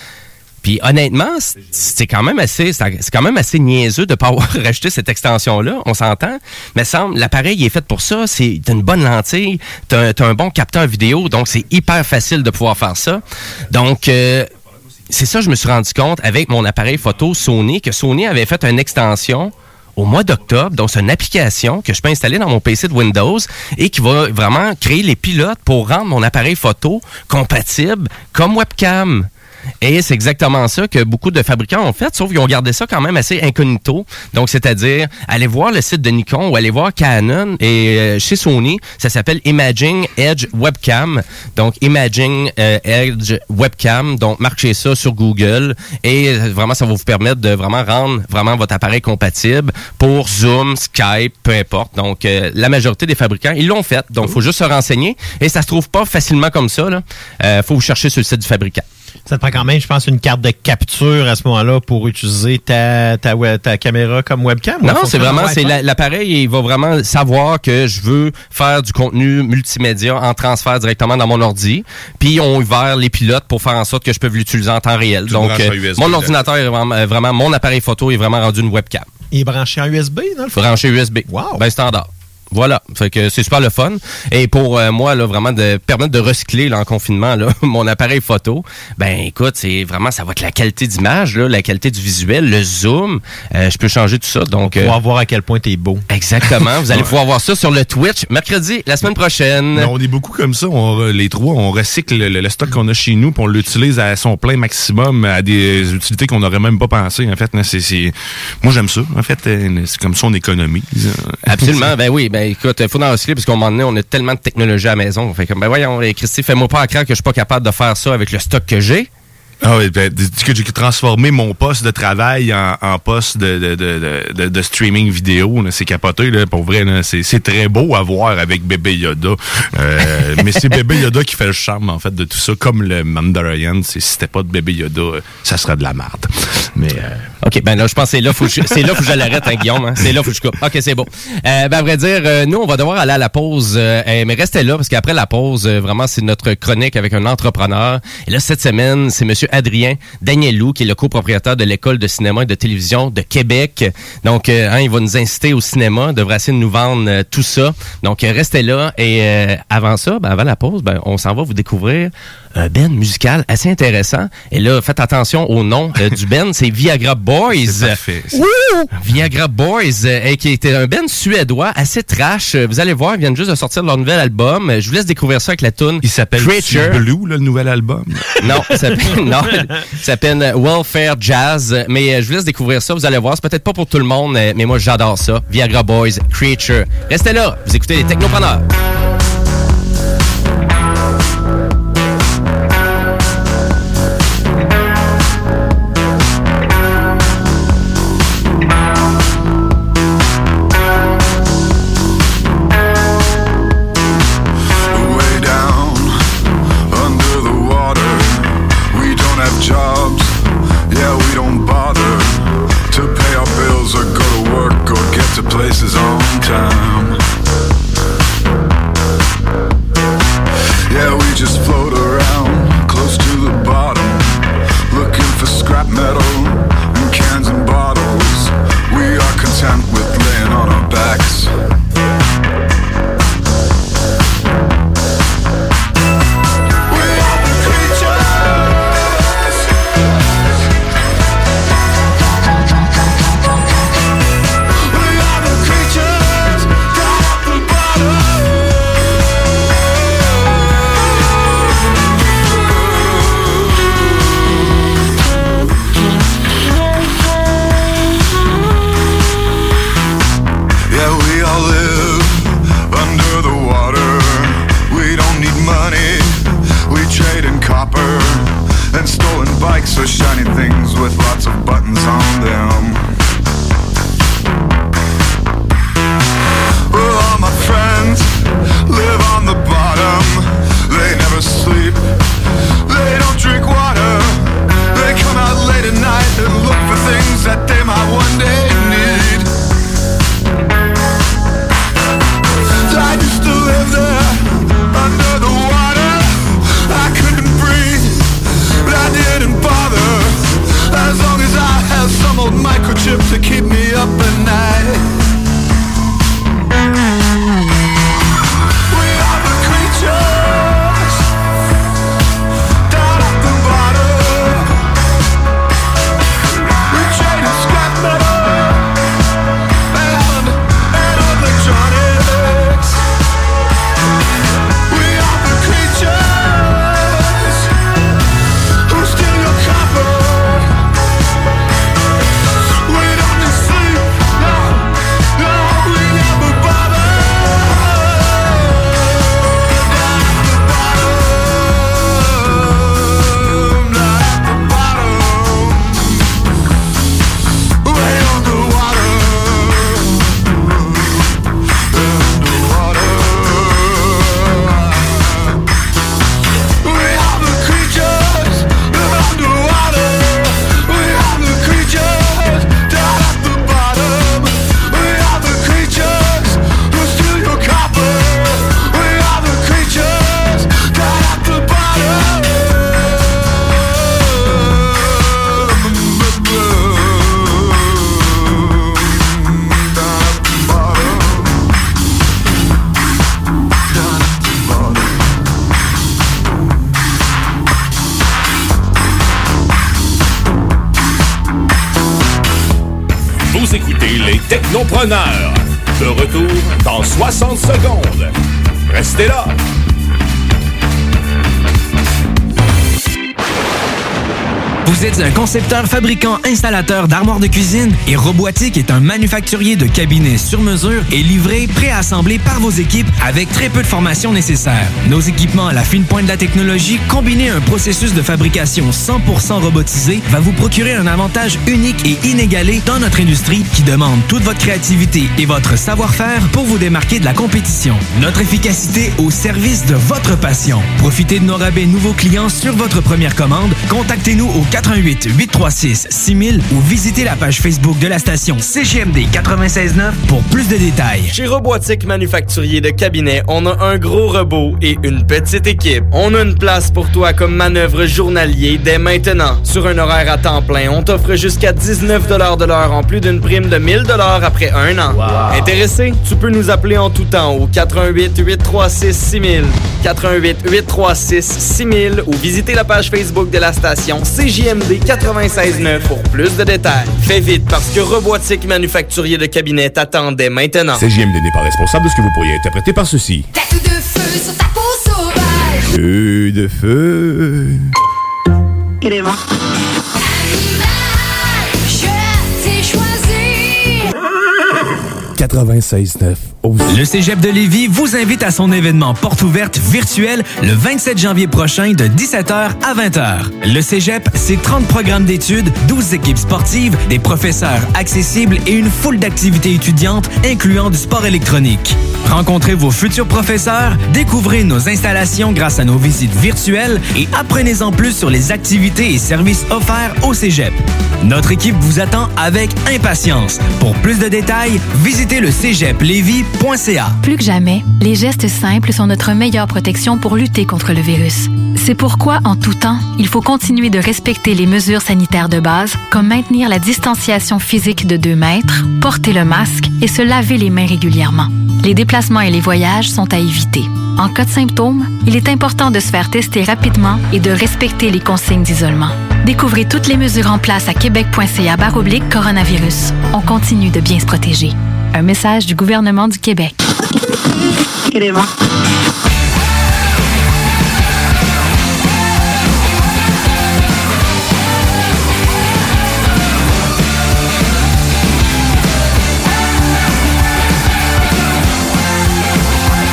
Puis honnêtement, c'est quand même assez, c'est quand même assez niaiseux de pas avoir racheté cette extension-là. On s'entend. Mais l'appareil est fait pour ça. C'est une bonne lentille, t'as, t'as un bon capteur vidéo, donc c'est hyper facile de pouvoir faire ça. Donc euh, c'est ça, je me suis rendu compte avec mon appareil photo Sony que Sony avait fait une extension au mois d'octobre. Donc, c'est une application que je peux installer dans mon PC de Windows et qui va vraiment créer les pilotes pour rendre mon appareil photo compatible comme webcam. Et c'est exactement ça que beaucoup de fabricants ont fait, sauf qu'ils ont gardé ça quand même assez incognito. Donc, c'est-à-dire, aller voir le site de Nikon ou aller voir Canon et euh, chez Sony, ça s'appelle Imaging Edge Webcam. Donc, Imaging euh, Edge Webcam. Donc, marchez ça sur Google et euh, vraiment, ça va vous permettre de vraiment rendre vraiment votre appareil compatible pour Zoom, Skype, peu importe. Donc, la majorité des fabricants, ils l'ont fait. Donc, faut juste se renseigner et ça se trouve pas facilement comme ça. Euh, faut vous chercher sur le site du fabricant. Ça te prend quand même, je pense, une carte de capture à ce moment-là pour utiliser ta, ta, ta caméra comme webcam. ou Non, c'est vraiment, en c'est l'appareil, il va vraiment savoir que je veux faire du contenu multimédia en transfert directement dans mon ordi. Puis on ouvert les pilotes pour faire en sorte que je peux l'utiliser en temps réel. Tu Donc, euh, USB, mon ordinateur est vraiment, euh, vraiment, mon appareil photo est vraiment rendu une webcam. Il est branché en USB, dans le fond? Branché USB. Wow. Ben standard. Voilà, fait que c'est super le fun. Et pour euh, moi, là, vraiment de permettre de recycler là, en confinement là, mon appareil photo, ben écoute, c'est vraiment ça va être la qualité d'image, là, la qualité du visuel, le zoom. Euh, je peux changer tout ça. Donc, Pour euh, voir à quel point t'es beau. Exactement. Vous allez pouvoir voir ça sur le Twitch mercredi, la semaine prochaine. On est beaucoup comme ça. On, les trois, on recycle le, le stock qu'on a chez nous, puis on l'utilise à son plein maximum à des utilités qu'on n'aurait même pas pensé. En fait, c'est, c'est- moi j'aime ça. En fait, c'est comme ça on économise. Absolument. ben oui, ben écoute, il faut en recycler parce qu'à un donné, on a tellement de technologie à la maison. On fait comme, ben voyons, eh, Christy, fais-moi pas à craindre que je suis pas capable de faire ça avec le stock que j'ai. Ah oui, ben, que j'ai transformé mon poste de travail en, en poste de, de, de, de, streaming vidéo. C'est capoté, là, pour vrai. C'est, très beau à voir avec Bébé Yoda. Euh, mais c'est Bébé Yoda qui fait le charme, en fait, de tout ça. Comme le Mandalorian, si c'était pas de Bébé Yoda, ça serait de la merde. Mais... euh, OK, ben là, je pense que c'est là, faut je- là faut je l'arrête, hein, Guillaume. hein. C'est là faut que je coupe. OK, c'est bon. Euh, ben, à vrai dire, euh, nous, on va devoir aller à la pause. euh, mais restez là, parce qu'après la pause, euh, vraiment, c'est notre chronique avec un entrepreneur. Et là, cette semaine, c'est Monsieur Adrien Danielou, qui est le copropriétaire de l'École de cinéma et de télévision de Québec. Donc, euh, hein, il va nous inciter au cinéma, devrait essayer de nous vendre euh, tout ça. Donc, euh, restez là. Et avant ça, ben, avant la pause, ben, on s'en va vous découvrir un band musical assez intéressant. Et là, faites attention au nom euh, du band, c'est Viagra Boys. Parfait. Viagra Boys, euh, qui était un band suédois assez trash. Vous allez voir, ils viennent juste de sortir leur nouvel album. Je vous laisse découvrir ça avec la tune il s'appelle Creature. Blue, là, le nouvel album. Non, ça s'appelle, ça s'appelle euh, Welfare Jazz. Mais euh, je vous laisse découvrir ça. Vous allez voir, c'est peut-être pas pour tout le monde, euh, mais moi j'adore ça. Viagra Boys, Creature. Restez là, vous écoutez les Technopreneurs. Technopreneurs. De retour dans 60 secondes. Restez là. Vous êtes un concepteur, fabricant, installateur d'armoires de cuisine et Robotique est un manufacturier de cabinets sur mesure et livré, préassemblé par vos équipes avec très peu de formation nécessaire. Nos équipements à la fine pointe de la technologie, combinés à un processus de fabrication 100% robotisé, va vous procurer un avantage unique et inégalé dans notre industrie qui demande toute votre créativité et votre savoir-faire pour vous démarquer de la compétition. Notre efficacité au service de votre passion. Profitez de nos rabais nouveaux clients sur votre première commande. Contactez-nous au 88 836 6000 ou visitez la page Facebook de la station CGMD 969 pour plus de détails. Chez Robotique Manufacturier de Cabinet, on a un gros robot et une petite équipe. On a une place pour toi comme manœuvre journalier dès maintenant. Sur un horaire à temps plein, on t'offre jusqu'à 19 de l'heure en plus d'une prime de 1000 après un an. Intéressé? Tu peux nous appeler en tout temps au 88 836 6000, 88 836 6000 ou visiter la page Facebook de la station CJMD 969 pour plus de détails. Fais vite parce que Robotique Manufacturier de Cabinet t'attendait maintenant. CJMD n'est pas responsable de ce que vous pourriez interpréter par ceci. Tête de feu sur ta peau sauvage. Feu de feu. Je 96.9 Le Cégep de Lévis vous invite à son événement porte ouverte virtuel le 27 janvier prochain de 17h à 20h. Le Cégep, c'est 30 programmes d'études, 12 équipes sportives, des professeurs accessibles et une foule d'activités étudiantes incluant du sport électronique. Rencontrez vos futurs professeurs, découvrez nos installations grâce à nos visites virtuelles et apprenez-en plus sur les activités et services offerts au Cégep. Notre équipe vous attend avec impatience. Pour plus de détails, visitez le cégeplevy.ca. Plus que jamais, les gestes simples sont notre meilleure protection pour lutter contre le virus. C'est pourquoi, en tout temps, il faut continuer de respecter les mesures sanitaires de base, comme maintenir la distanciation physique de 2 mètres, porter le masque et se laver les mains régulièrement. Les déplacements et les voyages sont à éviter. En cas de symptômes, il est important de se faire tester rapidement et de respecter les consignes d'isolement. Découvrez toutes les mesures en place à québec.ca coronavirus. On continue de bien se protéger. Un message du gouvernement du Québec.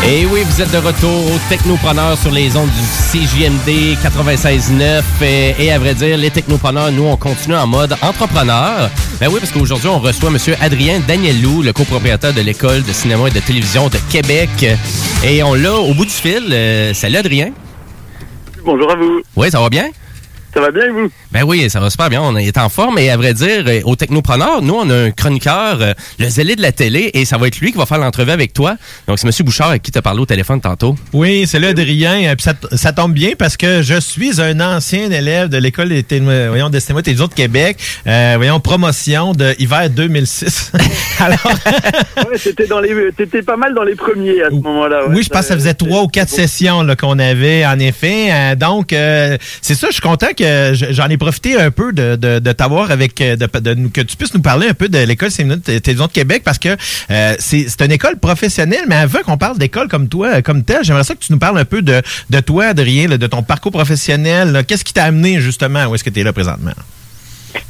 Et oui, vous êtes de retour au Technopreneur sur les ondes du CJMD 96.9. Et, et à vrai dire, les Technopreneurs, nous, on continue en mode entrepreneur. Ben oui, parce qu'aujourd'hui, on reçoit M. Adrien Danielou, le copropriétaire de l'École de cinéma et de télévision de Québec. Et on l'a au bout du fil. Euh, salut, Adrien. Bonjour à vous. Oui, ça va bien? Ça va bien vous? Ben oui, ça va super bien. On est en forme. Et à vrai dire, euh, au Technopreneur, nous, on a un chroniqueur, euh, le zélé de la télé, et ça va être lui qui va faire l'entrevue avec toi. Donc, c'est M. Bouchard avec qui t'a parlé au téléphone tantôt. Oui, c'est là, Adrien. Euh, puis ça, ça tombe bien parce que je suis un ancien élève de l'école des télé- voyons, des cinémas et télévisions de Québec. Euh, voyons, promotion de hiver 2006. Alors, Ouais, c'était dans les, t'étais pas mal dans les premiers à ce moment-là. ouais. oui, je pense que ça faisait trois ou quatre sessions là, qu'on avait, en effet. Euh, donc, euh, c'est ça, je suis content que je- j'en ai profité un peu de, de, t'avoir avec, euh, de, de que tu puisses nous parler un peu de l'école et télévision de Québec parce que euh, c'est une école professionnelle, mais avant qu'on parle d'école comme toi, euh, comme telle, j'aimerais ça que tu nous parles un peu de, de toi, Adrien, de ton parcours professionnel. Qu'est-ce qui t'a amené justement où est-ce que tu es là présentement?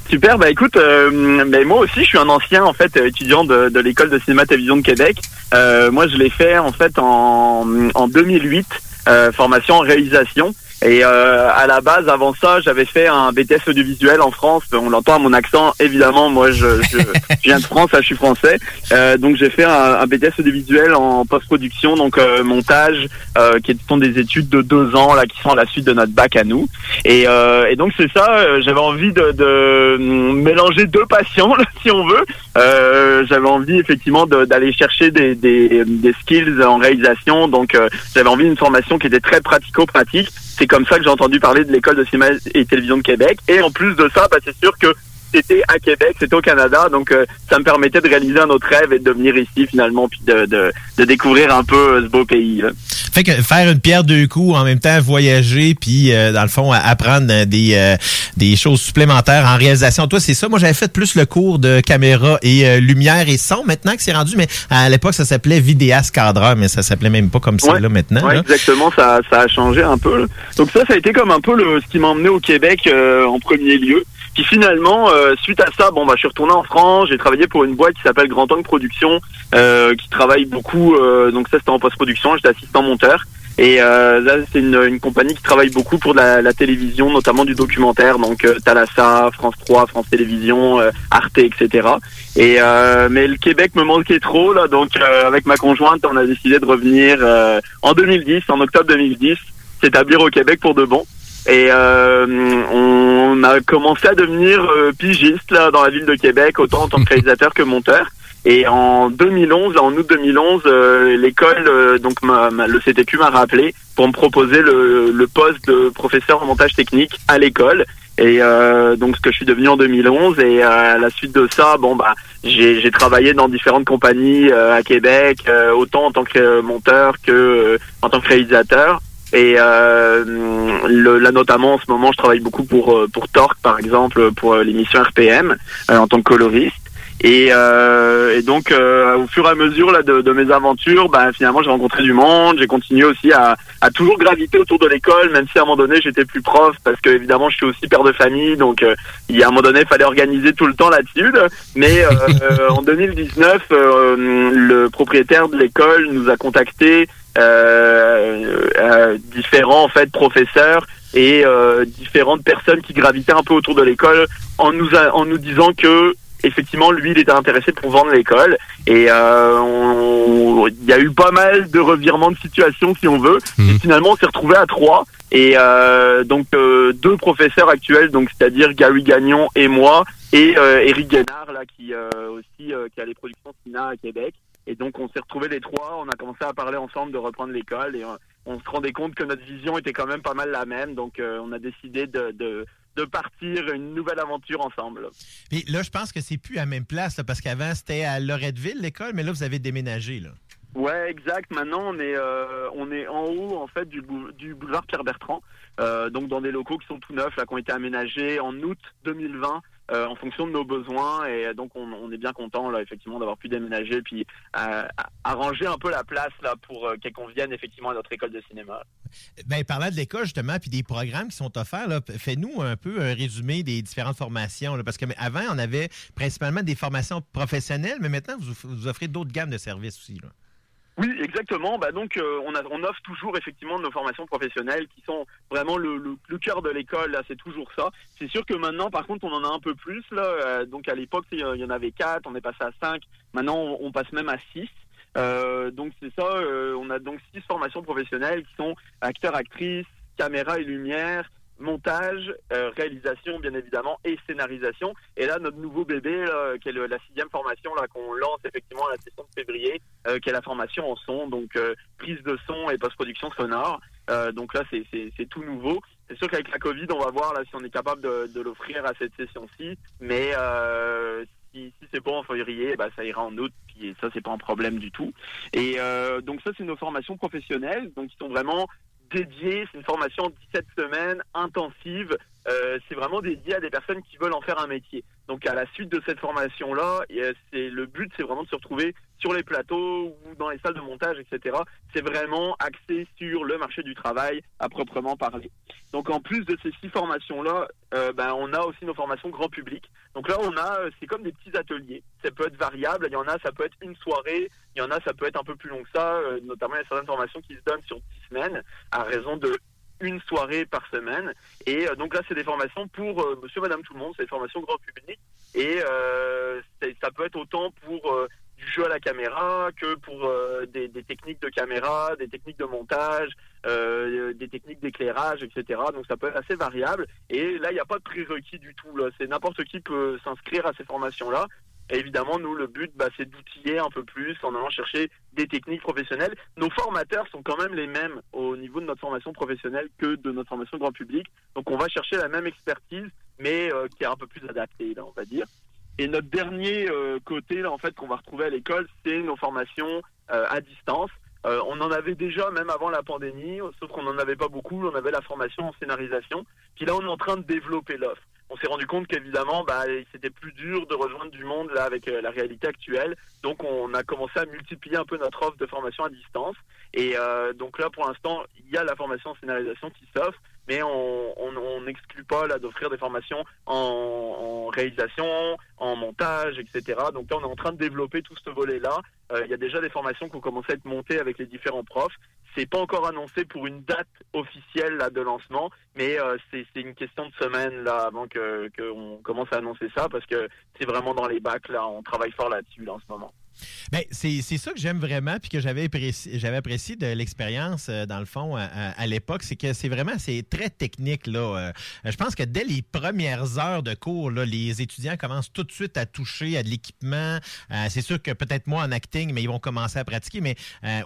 Super, bah écoute, euh, ben, moi aussi je suis un ancien en fait étudiant de, de l'école de cinéma télévision de Québec. Moi je l'ai fait en fait en, en 2008, euh, formation en réalisation. Et euh, à la base, avant ça, j'avais fait un BTS audiovisuel en France. On l'entend à mon accent, évidemment. Moi, je, je, je viens de France, là, je suis français. Euh, donc, j'ai fait un, un BTS audiovisuel en post-production, donc euh, montage, euh, qui sont des études de deux ans là, qui sont à la suite de notre bac à nous. Et, euh, et donc, c'est ça. euh, J'avais envie de, de mm, mélanger deux passions, là, si on veut. Euh, j'avais envie effectivement de- d'aller chercher des, des, des skills en réalisation. Donc, euh, j'avais envie d'une formation qui était très pratico-pratique. C'est comme ça que j'ai entendu parler de l'école de cinéma et télévision de Québec. Et en plus de ça, bah, c'est sûr que c'était à Québec, c'était au Canada, donc euh, ça me permettait de réaliser un autre rêve et de venir ici finalement, puis de, de, de découvrir un peu euh, ce beau pays. là. Fait que faire une pierre deux coups, en même temps voyager, puis euh, dans le fond apprendre euh, des euh, des choses supplémentaires en réalisation. Toi, c'est ça. Moi, j'avais fait plus le cours de caméra et euh, lumière et son. Maintenant que c'est rendu, mais à l'époque, ça s'appelait vidéaste cadreur, mais ça s'appelait même pas comme ça Ouais. là maintenant. Ouais, là. exactement, ça, ça a changé un peu. là. Donc ça, ça a été comme un peu le, ce qui m'a emmené au Québec euh, en premier lieu. Puis finalement, euh, suite à ça, bon bah je suis retourné en France, j'ai travaillé pour une boîte qui s'appelle Grand Angle Production, euh, qui travaille beaucoup. euh, donc ça c'était en post-production, j'étais assistant monteur. Et euh, là c'est une, une compagnie qui travaille beaucoup pour la, la télévision, notamment du documentaire, donc euh, Thalassa, France 3, France Télévisions, euh, Arte, etc. Et mais le Québec me manquait trop là, donc avec ma conjointe, on a décidé de revenir en 2010, en octobre 2010, s'établir au Québec pour de bon. Et euh, on a commencé à devenir euh, pigiste là dans la ville de Québec, autant en tant que réalisateur que monteur. Et en 2011, là, en août 2011, euh, l'école, euh, donc ma- ma- le CTQ m'a rappelé pour me proposer le, le poste de professeur en montage technique à l'école. Et euh, donc ce que je suis devenu en 2011 et à la suite de ça, bon bah j'ai travaillé dans différentes compagnies à Québec, autant en tant que monteur que en tant que réalisateur. Et euh, le, là notamment en ce moment, je travaille beaucoup pour euh, pour Torque par exemple pour euh, l'émission RPM euh, en tant que coloriste. Et, euh, et donc euh, au fur et à mesure là de, de mes aventures, bah, finalement j'ai rencontré du monde. J'ai continué aussi à, à toujours graviter autour de l'école, même si à un moment donné j'étais plus prof parce que évidemment je suis aussi père de famille, donc euh, il y a un moment donné il fallait organiser tout le temps là-dessus. là. Mais en 2019, euh, le propriétaire de l'école nous a contacté euh, différents en fait professeurs et euh, différentes personnes qui gravitaient un peu autour de l'école en nous a- en nous disant que effectivement lui il était intéressé pour vendre l'école. Et euh, on- il y a eu pas mal de revirements de situation si on veut. Et finalement on s'est retrouvé à trois. Et euh, donc euh, deux professeurs actuels donc c'est-à-dire Gary Gagnon et moi et euh, Eric Guénard là qui euh, aussi euh, qui a les productions Sina à Québec et donc on s'est retrouvés les trois, on a commencé à parler ensemble de reprendre l'école et euh, on se rendait compte que notre vision était quand même pas mal la même, donc euh, on a décidé de, de, de partir une nouvelle aventure ensemble. Puis là, je pense que c'est plus à la même place là, parce qu'avant c'était à Loretteville l'école, mais là vous avez déménagé là. Ouais, exact. Maintenant, on est euh, on est en haut en fait du, bou- du boulevard Pierre Bertrand, euh, donc dans des locaux qui sont tout neufs, là, qui ont été aménagés en août 2020 euh, en fonction de nos besoins, et euh, donc on, est bien content effectivement d'avoir pu déménager, puis euh, arranger un peu la place là pour euh, qu'elle convienne effectivement à notre école de cinéma. Ben, parlant de l'école, justement, puis des programmes qui sont offerts, là, fais-nous un peu un résumé des différentes formations. parce que mais avant, on avait principalement des formations professionnelles, mais maintenant, vous, vous offrez d'autres gammes de services aussi. Là. Oui, exactement. Bah donc euh, on, a, on offre toujours effectivement nos formations professionnelles qui sont vraiment le, le, le cœur de l'école. Là, c'est toujours ça. C'est sûr que maintenant, par contre, on en a un peu plus. Là, Euh, donc à l'époque, il y il y en avait quatre, on est passé à cinq. Maintenant, on, on passe même à six. Euh, donc c'est ça. euh, on a donc six formations professionnelles qui sont acteurs, actrices, caméra et lumière, montage, euh, réalisation bien évidemment et scénarisation. Et là notre nouveau bébé qui est la sixième formation là qu'on lance effectivement à la session de février, euh, qui est la formation en son, donc euh, prise de son et post-production sonore. Donc là c'est tout nouveau. C'est sûr qu'avec la Covid on va voir là si on est capable de, l'offrir à cette session-ci, mais si, si c'est bon en février, bah ça ira en août, puis ça c'est pas un problème du tout. Et donc ça c'est nos formations professionnelles, donc qui sont vraiment dédiées. C'est une formation de 17 semaines intensive. Euh, c'est vraiment dédié à des personnes qui veulent en faire un métier. Donc à la suite de cette formation là, c'est le but c'est vraiment de se retrouver sur les plateaux ou dans les salles de montage, etc. C'est vraiment axé sur le marché du travail à proprement parler. Donc en plus de ces six formations là, ben on a aussi nos formations grand public. Donc là on a euh, c'est comme des petits ateliers. Ça peut être variable. Il y en a ça peut être une soirée. Il y en a ça peut être un peu plus long que ça. euh, notamment il y a certaines formations qui se donnent sur dix semaines à raison de une soirée par semaine. Et euh, donc là, c'est des formations pour euh, monsieur, madame, tout le monde. C'est des formations grand public. Et euh, ça peut être autant pour euh, du jeu à la caméra que pour euh, des, techniques de caméra, des techniques de montage, euh, des techniques d'éclairage, etc. Donc ça peut être assez variable. Et là, il n'y a pas de prérequis du tout. C'est n'importe qui peut s'inscrire à ces formations-là. Et évidemment, nous, le but, bah, c'est d'outiller un peu plus en allant chercher des techniques professionnelles. Nos formateurs sont quand même les mêmes au niveau de notre formation professionnelle que de notre formation grand public. Donc, on va chercher la même expertise, mais euh, qui est un peu plus adaptée, on va dire. Et notre dernier euh, côté, en fait, qu'on va retrouver à l'école, c'est nos formations euh, à distance. Euh, on en avait déjà même avant la pandémie, sauf qu'on n'en avait pas beaucoup. On avait la formation en scénarisation. Puis là, on est en train de développer l'offre. On s'est rendu compte qu'évidemment, bah, c'était plus dur de rejoindre du monde là avec la réalité actuelle. Donc, on a commencé à multiplier un peu notre offre de formation à distance. Et donc là, pour l'instant, il y a la formation en scénarisation qui s'offre, mais on n'exclut pas là d'offrir des formations en, réalisation, en montage, etc. Donc là, on est en train de développer tout ce volet-là. Euh, Il y a déjà des formations qui ont commencé à être montées avec les différents profs. C'est pas encore annoncé pour une date officielle là de lancement, mais euh, c'est une question de semaine là avant que qu'on commence à annoncer ça parce que c'est vraiment dans les bacs là. On travaille fort là-dessus là en ce moment. Ben, c'est ça que j'aime vraiment, puis que j'avais apprécié, apprécié de l'expérience, euh, dans le fond, à, l'époque, c'est que c'est vraiment, c'est très technique, là. Euh, je pense que dès les premières heures de cours, là, les étudiants commencent tout de suite à toucher à de l'équipement. Euh, c'est sûr que peut-être moi en acting, mais ils vont commencer à pratiquer, mais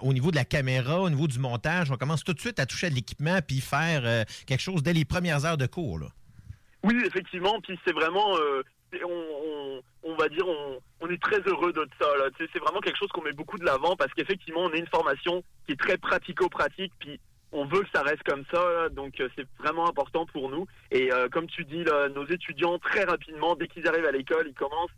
au niveau de la caméra, au niveau du montage, on commence tout de suite à toucher à de l'équipement, puis faire quelque chose dès les premières heures de cours, là. Oui, effectivement. Puis c'est vraiment, on, va dire, on, est très heureux de ça. C'est vraiment quelque chose qu'on met beaucoup de l'avant parce qu'effectivement, on est une formation qui est très pratico-pratique. Puis on veut que ça reste comme ça. donc euh, c'est vraiment important pour nous. Et euh, comme tu dis, nos étudiants très rapidement, dès qu'ils arrivent à l'école, ils commencent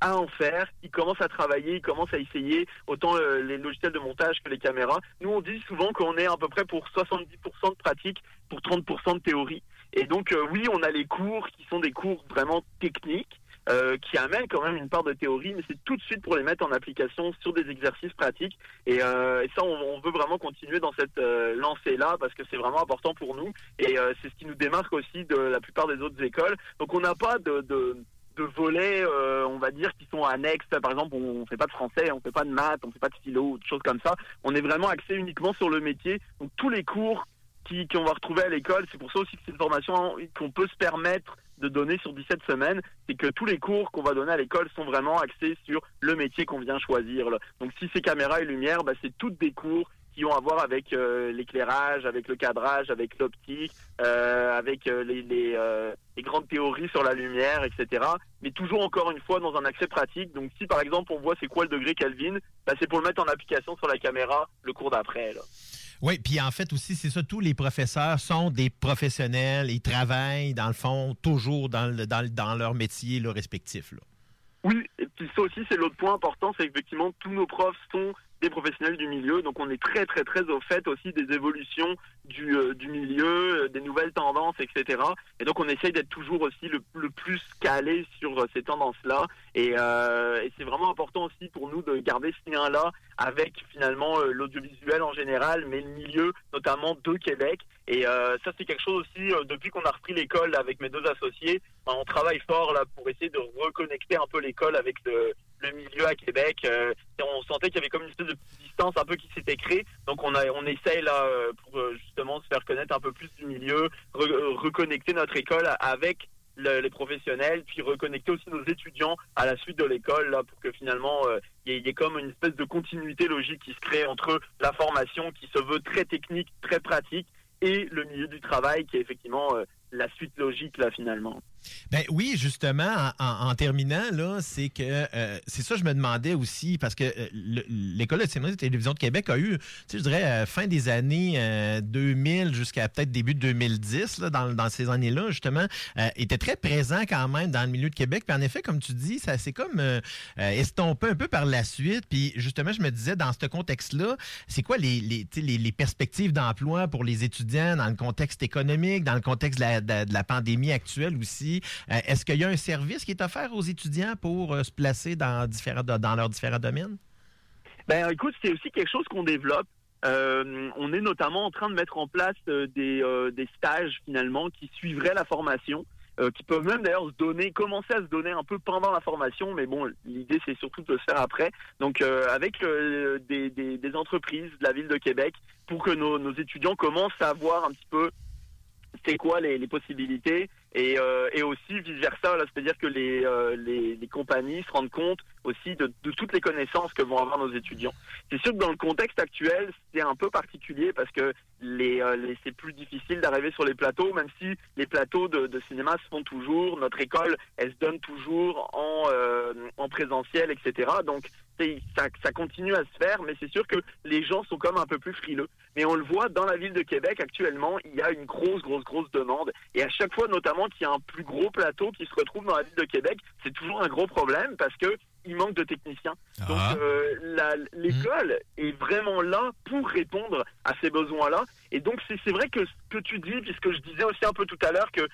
à en faire, ils commencent à travailler, ils commencent à essayer autant euh, les logiciels de montage que les caméras. Nous, on dit souvent qu'on est à peu près pour 70% de pratique, pour 30% de théorie. Et donc, euh, oui, on a les cours qui sont des cours vraiment techniques, euh, qui amènent quand même une part de théorie, mais c'est tout de suite pour les mettre en application sur des exercices pratiques. Et, euh, ça, on, veut vraiment continuer dans cette lancée-là parce que c'est vraiment important pour nous. Et c'est ce qui nous démarque aussi de la plupart des autres écoles. Donc, on n'a pas de, de de volets, on va dire, qui sont annexes. Par exemple, on fait pas de français, on fait pas de maths, on fait pas de philo, des choses comme ça. On est vraiment axé uniquement sur le métier. Donc tous les cours qui qu'on va retrouver à l'école, c'est pour ça aussi que c'est une formation qu'on peut se permettre de donner sur 17 semaines, c'est que tous les cours qu'on va donner à l'école sont vraiment axés sur le métier qu'on vient choisir. Donc si c'est caméra et lumière, bah, c'est toutes des cours qui ont à voir avec euh, l'éclairage, avec le cadrage, avec l'optique, euh, avec euh, les grandes théories sur la lumière, etc. Mais toujours encore une fois dans un accès pratique. Donc si par exemple on voit c'est quoi le degré Kelvin, bah, c'est pour le mettre en application sur la caméra le cours d'après. Oui, puis en fait aussi, c'est ça, tous les professeurs sont des professionnels, ils travaillent, dans le fond, toujours dans, le, dans, le- dans leur métier respectif. Oui, et puis ça aussi c'est l'autre point important, c'est qu'effectivement tous nos profs sont des professionnels du milieu. Donc on est très très très au fait aussi des évolutions du, euh, du milieu, euh, des nouvelles tendances, etc. Et donc on essaye d'être toujours aussi le, le plus calé sur euh, ces tendances-là. Et, c'est vraiment important aussi pour nous de garder ce lien-là avec finalement l'audiovisuel en général, mais le milieu notamment de Québec. Et ça c'est quelque chose aussi, depuis qu'on a repris l'école avec mes deux associés, ben, on travaille fort là pour essayer de reconnecter un peu l'école avec le, le milieu à Québec. Euh, on sentait qu'il y avait comme une espèce de distance un peu qui s'était créée. Donc on a on essaye là euh, pour euh, justement se faire connaître un peu plus du milieu, re- reconnecter notre école avec le- les professionnels, puis reconnecter aussi nos étudiants à la suite de l'école pour que finalement il y, ait- comme une espèce de continuité logique qui se crée entre la formation qui se veut très technique, très pratique et le milieu du travail qui est effectivement la suite logique là finalement. Ben oui, justement, en, terminant, là, c'est que euh, c'est ça je me demandais aussi, parce que euh, le- l'École de cinéma et de télévision de Québec a eu, tu sais, je dirais, euh, fin des années euh, 2000 jusqu'à peut-être début de 2010, là, dans, dans ces années-là, justement, était très présent quand même dans le milieu de Québec. Puis en effet, comme tu dis, ça s'est comme estompé un peu par la suite. Puis justement, je me disais, dans ce contexte-là, c'est quoi les, les, les, perspectives d'emploi pour les étudiants dans le contexte économique, dans le contexte de la pandémie actuelle aussi? Euh, Est-ce qu'il y a un service qui est offert aux étudiants pour euh, se placer dans, différents, dans leurs différents domaines? Ben écoute, c'est aussi quelque chose qu'on développe. Euh, on est notamment en train de mettre en place des, des stages finalement qui suivraient la formation, qui peuvent même d'ailleurs se donner, commencer à se donner un peu pendant la formation, mais bon, l'idée c'est surtout de le faire après. Donc avec des, entreprises de la ville de Québec pour que nos, étudiants commencent à voir un petit peu c'est quoi les possibilités et, euh, et aussi vice versa là c'est à dire que les, euh, les les compagnies se rendent compte aussi de, toutes les connaissances que vont avoir nos étudiants. C'est sûr que dans le contexte actuel c'est un peu particulier parce que les, euh, les c'est plus difficile d'arriver sur les plateaux même si les plateaux de, de cinéma se font toujours notre école elle se donne toujours en en présentiel etc donc ça, ça continue à se faire, mais c'est sûr que les gens sont comme un peu plus frileux. Mais on le voit dans la ville de Québec actuellement, il y a une grosse, grosse, grosse demande. Et à chaque fois, notamment, qu'il y a un plus gros plateau qui se retrouve dans la ville de Québec, c'est toujours un gros problème parce que il manque de techniciens. Donc euh, l'école est vraiment là pour répondre à ces besoins-là. Et donc c'est c'est vrai que ce que tu dis, puisque je disais aussi un peu tout à l'heure que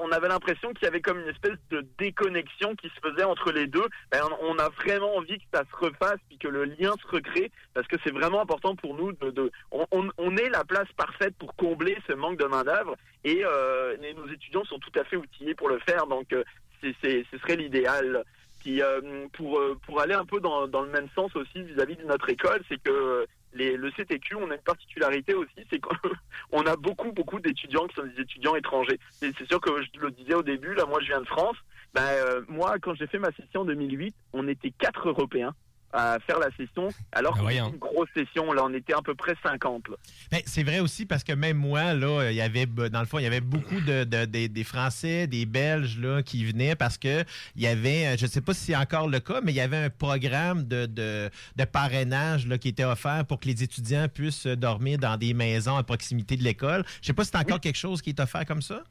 on avait l'impression qu'il y avait comme une espèce de déconnexion qui se faisait entre les deux. Ben, on a vraiment envie que ça se refasse puis que le lien se recrée parce que c'est vraiment important pour nous de, on, est la place parfaite pour combler ce manque de main d'œuvre et, euh, nos étudiants sont tout à fait outillés pour le faire donc euh, ce serait l'idéal. Euh, pour aller un peu dans le même sens aussi vis-à-vis de notre école, c'est que le CTQ, on a une particularité aussi, c'est qu'on a beaucoup beaucoup d'étudiants qui sont des étudiants étrangers. C'est sûr que je le disais au début, là, moi je viens de France. Ben euh, moi, quand j'ai fait ma session en 2008, on était quatre Européens à faire la session, alors que c'était une grosse session. Là, on était à peu près 50. Là. Ben, c'est vrai aussi parce que même moi, là, il y avait, dans le fond, il y avait beaucoup de, de- des- des Français, des Belges, là, qui venaient parce que il y avait, euh, je sais pas si c'est encore le cas, mais il y avait un programme de, de, de parrainage, là, qui était offert pour que les étudiants puissent dormir dans des maisons à proximité de l'école. Je sais pas si c'est encore quelque chose qui est offert comme ça.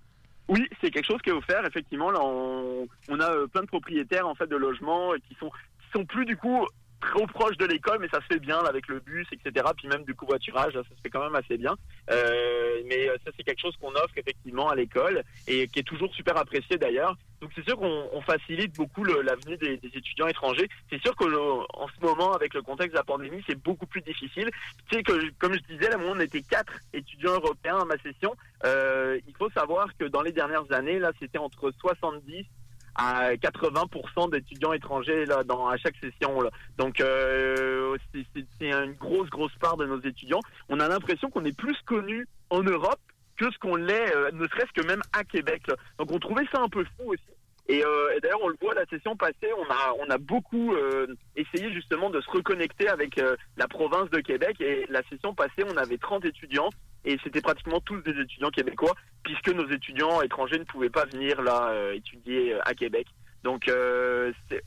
Oui, c'est quelque chose qui est offert. Effectivement, là, on, on a euh, plein de propriétaires en fait de logements euh, qui sont qui sont plus du coup trop proches de l'école, mais ça se fait bien avec le bus, etc. Puis même du covoiturage, ça se fait quand même assez bien. Euh, mais euh, ça, c'est quelque chose qu'on offre effectivement à l'école et qui est toujours super apprécié d'ailleurs. Donc c'est sûr qu'on on facilite beaucoup des, des étudiants étrangers. C'est sûr que le- en ce moment, avec le contexte de la pandémie, c'est beaucoup plus difficile. Tu sais que, comme je disais, là, moi, on était quatre étudiants européens à ma session. Euh, il faut savoir que dans les dernières années, là, c'était entre 70 à 80% d'étudiants étrangers là dans à chaque session là. Donc euh, c'est- une grosse grosse part de nos étudiants. On a l'impression qu'on est plus connu en Europe que ce qu'on l'est, euh, ne serait-ce que même à Québec. Donc on trouvait ça un peu fou aussi. Et, euh, et d'ailleurs, on le voit la session passée, on a beaucoup euh, essayé justement de se reconnecter avec euh, la province de Québec. Et la session passée, on avait 30 étudiants et c'était pratiquement tous des étudiants québécois, puisque nos étudiants étrangers ne pouvaient pas venir là étudier à Québec. Donc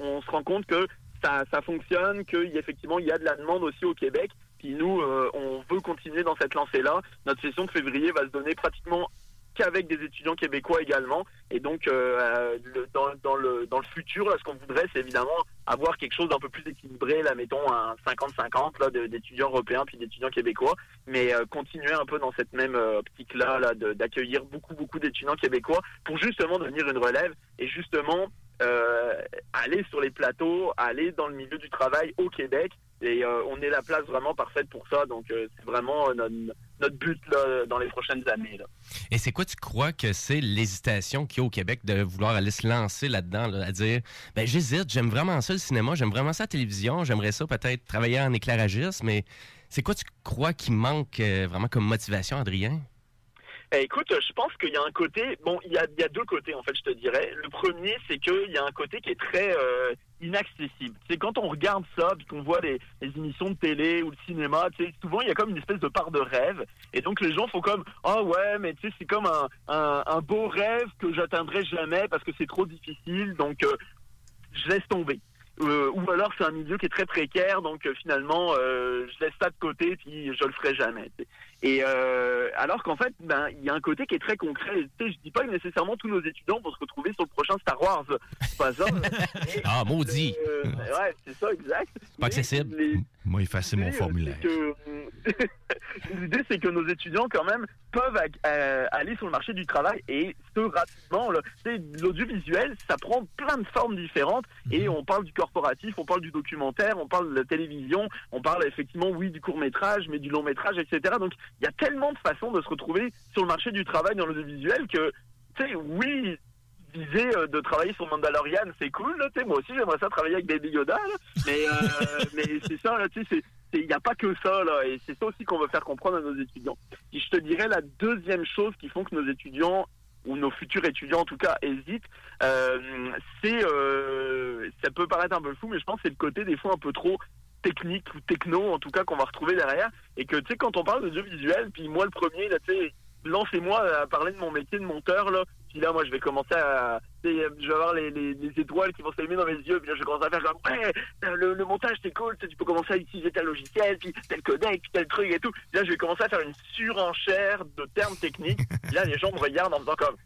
on se rend compte que ça, ça fonctionne, qu'il effectivement il y a de la demande aussi au Québec. Puis nous, on veut continuer dans cette lancée-là. Notre session de février va se donner pratiquement qu'avec des étudiants québécois également. Et donc, euh, le- dans, dans le, dans le futur, là, ce qu'on voudrait, c'est évidemment avoir quelque chose d'un peu plus équilibré, là, mettons un 50-50 là, d'étudiants européens puis d'étudiants québécois, mais euh, continuer un peu dans cette même euh, optique-là là, d'accueillir beaucoup, beaucoup d'étudiants québécois pour justement devenir une relève et justement euh, aller sur les plateaux, aller dans le milieu du travail au Québec. Et euh, on est la place vraiment parfaite pour ça. Donc euh, c'est vraiment euh, notre, but là, dans les prochaines années. Là. Et c'est quoi tu crois que c'est l'hésitation qu'il y a au Québec de vouloir aller se lancer là-dedans, là, à dire ben j'hésite, j'aime vraiment ça le cinéma, j'aime vraiment ça la télévision, j'aimerais ça peut-être travailler en éclairagiste, mais c'est quoi tu crois qui manque vraiment comme motivation, Adrien? Eh, écoute, je pense qu'il y a un côté, bon, il y a, deux côtés en fait, je te dirais. Le premier, c'est qu'il y a un côté qui est très euh, inaccessible. C'est quand on regarde ça, puis qu'on voit les, émissions de télé ou le cinéma, tu sais, souvent il y a comme une espèce de part de rêve, et donc les gens font comme, ah ouais, mais tu sais, c'est comme un, beau rêve que j'atteindrai jamais parce que c'est trop difficile, donc euh, je laisse tomber. Euh, ou alors c'est un milieu qui est très précaire, donc euh, finalement euh, je laisse ça de côté puis je le ferai jamais. tu sais. Et euh, alors qu'en fait, ben il y a un côté qui est très concret. Tu sais, je dis pas que nécessairement tous nos étudiants vont se retrouver sur le prochain Star Wars, pas ça. Ah, maudit! euh, ouais, c'est ça, exact. Pas accessible. Moi, effacer mon euh, formulaire. L'idée, c'est que nos étudiants, quand même, peuvent euh, aller sur le marché du travail et ce rapidement. là. Tu sais, L'audiovisuel, ça prend plein de formes différentes et on parle du corporatif, on parle du documentaire, on parle de la télévision, on parle effectivement, oui, du court métrage, mais du long métrage, etc. Donc, il y a tellement de façons de se retrouver sur le marché du travail dans l'audiovisuel que, tu sais, oui, viser euh, de travailler sur Mandalorian, c'est cool, là, tu sais, moi aussi j'aimerais ça travailler avec Baby Yoda, là, mais, euh, mais c'est ça, là, tu sais, il n'y a pas que ça, là, et c'est ça aussi qu'on veut faire comprendre à nos étudiants. Et je te dirais la deuxième chose qui font que nos étudiants, ou nos futurs étudiants en tout cas, hésitent, euh, c'est, euh, ça peut paraître un peu fou, mais je pense que c'est le côté des fois un peu trop technique ou techno en tout cas qu'on va retrouver derrière. Et que tu sais quand on parle d'audiovisuel puis moi le premier là tu sais lancez-moi à parler de mon métier de monteur là. Puis là moi je vais commencer à je vais avoir les, les, les étoiles qui vont s'allumer dans mes yeux puis là je vais commencer à faire comme ouais le, le montage c'est cool tu peux commencer à utiliser tel logiciel puis tel codec puis tel truc et tout. Puis là je vais commencer à faire une surenchère de termes techniques. Puis là les gens me regardent en me disant comme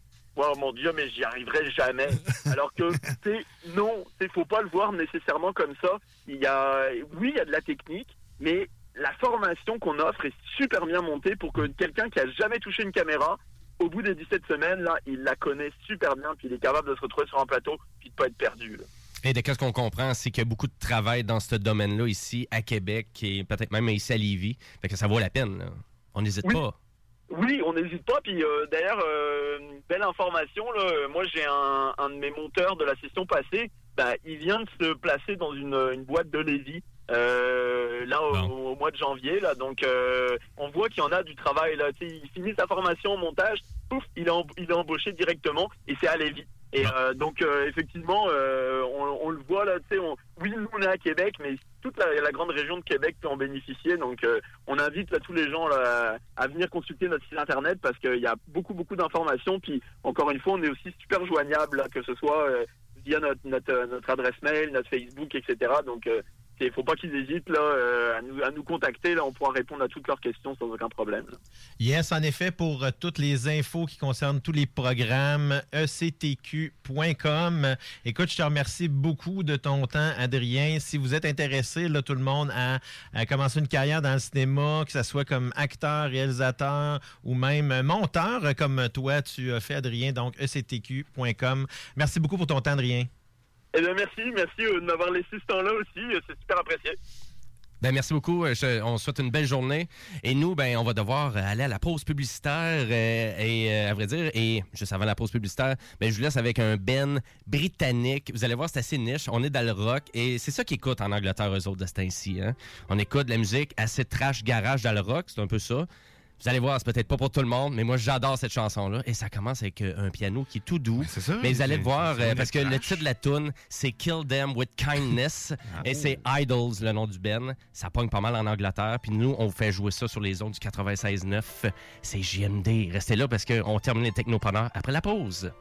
Oh mon dieu, mais j'y arriverai jamais. Alors que, sais, non, il faut pas le voir nécessairement comme ça. Il y a, oui, il y a de la technique, mais la formation qu'on offre est super bien montée pour que quelqu'un qui a jamais touché une caméra, au bout des 17 semaines, là, il la connaît super bien, puis il est capable de se retrouver sur un plateau, puis de pas être perdu. là. Et de qu'est-ce qu'on comprend, c'est qu'il y a beaucoup de travail dans ce domaine-là ici à Québec et peut-être même ici à Lévis. Fait que ça vaut la peine. là. On n'hésite Oui. pas. Oui, on n'hésite pas. Puis euh, d'ailleurs, euh, belle information. Là, moi, j'ai un, un de mes monteurs de la session passée. Bah, il vient de se placer dans une, une boîte de Lévis. Euh, là au, au mois de janvier là donc euh, on voit qu'il y en a du travail là il finit sa formation en montage pouf il est, il est embauché directement et c'est à Lévis et euh, donc euh, effectivement euh, on, le voit là tu sais oui nous on est à Québec mais toute la, grande région de Québec peut en bénéficier. Donc on invite tous les gens à venir consulter notre site internet parce qu'il y a beaucoup beaucoup d'informations. Puis encore une fois on est aussi super joignable là, que ce soit via notre, notre notre adresse mail notre Facebook etc donc il faut pas qu'ils hésitent là euh, à nous à nous contacter là on pourra répondre à toutes leurs questions sans aucun problème. Yes, en effet, pour euh, toutes les infos qui concernent tous les programmes, ectq.com. Écoute, je te remercie beaucoup de ton temps, Adrien. Si vous êtes intéressé, là, tout le monde, à, à commencer une carrière dans le cinéma, que ce soit comme acteur, réalisateur ou même monteur, comme toi, tu as fait, Adrien, donc ectq.com. Merci beaucoup pour ton temps, Adrien. Eh bien merci merci euh, de m'avoir laissé ce temps là aussi euh, c'est super apprécié Ben, merci beaucoup. Euh, on souhaite une belle journée. Et nous, ben, on va devoir aller à la pause publicitaire. et à vrai dire, et juste avant la pause publicitaire, ben, je vous laisse avec un Ben britannique. Vous allez voir, c'est assez niche. On est dans le rock. Et c'est ça qu'ils écoutent en Angleterre, eux autres, de ce. Hein? On écoute la musique assez trash garage dans le rock. C'est un peu ça. Vous allez voir, c'est peut-être pas pour tout le monde, mais moi j'adore cette chanson-là. Et ça commence avec euh, un piano qui est tout doux. Mais vous allez le c'est- voir, euh, parce que le titre de la tune, c'est Kill Them with Kindness. et c'est Idols, le nom du Ben. Ça pogne pas mal en Angleterre. Puis nous, on vous fait jouer ça sur les ondes du 96.9. C'est JMD. Restez là parce qu'on termine les technopreneurs après la pause.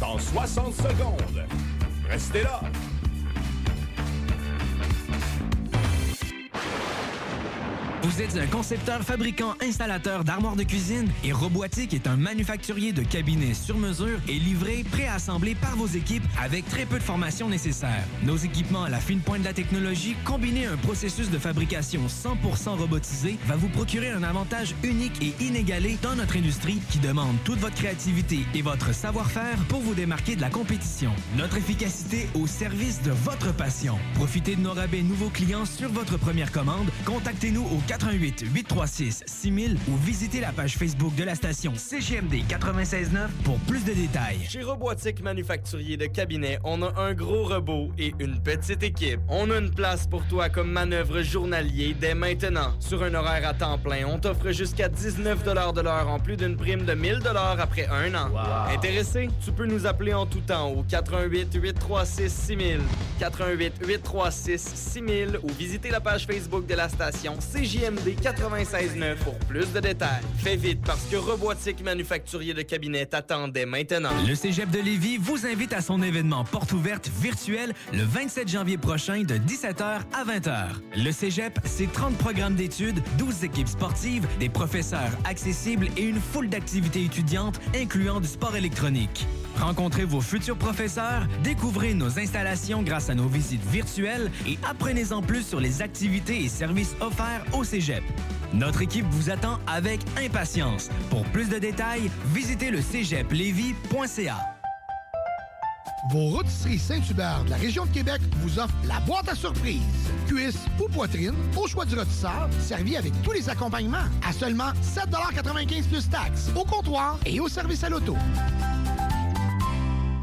Dans 60 secondes. Un concepteur, fabricant, installateur d'armoires de cuisine et Robotique est un manufacturier de cabinets sur mesure et livré, préassemblé par vos équipes avec très peu de formation nécessaire. Nos équipements à la fine pointe de la technologie, combinés à un processus de fabrication 100% robotisé, va vous procurer un avantage unique et inégalé dans notre industrie qui demande toute votre créativité et votre savoir-faire pour vous démarquer de la compétition. Notre efficacité au service de votre passion. Profitez de nos rabais nouveaux clients sur votre première commande. Contactez-nous au 88 836 6000 ou visitez la page Facebook de la station CGMD 969 pour plus de détails. Chez Robotique Manufacturier de Cabinet, on a un gros robot et une petite équipe. On a une place pour toi comme manœuvre journalier dès maintenant. Sur un horaire à temps plein, on t'offre jusqu'à 19 de l'heure en plus d'une prime de 1000 après un an. Intéressé? Tu peux nous appeler en tout temps au 88 836 6000, 88 836 6000 ou visiter la page Facebook de la station CJMD 969 pour plus de détails. Fais vite parce que Robotique Manufacturier de Cabinet t'attendait maintenant. Le Cégep de Lévis vous invite à son événement porte ouverte virtuel le 27 janvier prochain de 17h à 20h. Le Cégep, c'est 30 programmes d'études, 12 équipes sportives, des professeurs accessibles et une foule d'activités étudiantes incluant du sport électronique. Rencontrez vos futurs professeurs, découvrez nos installations grâce à nos visites virtuelles et apprenez-en plus sur les activités et services offerts au Cégep. Notre équipe vous attend avec impatience. Pour plus de détails, visitez le cégeplevy.ca. Vos rôtisseries Saint-Hubert de la région de Québec vous offrent la boîte à surprise. Cuisse ou poitrine, au choix du rôtisseur, servi avec tous les accompagnements à seulement 7,95 plus taxes, au comptoir et au service à l'auto.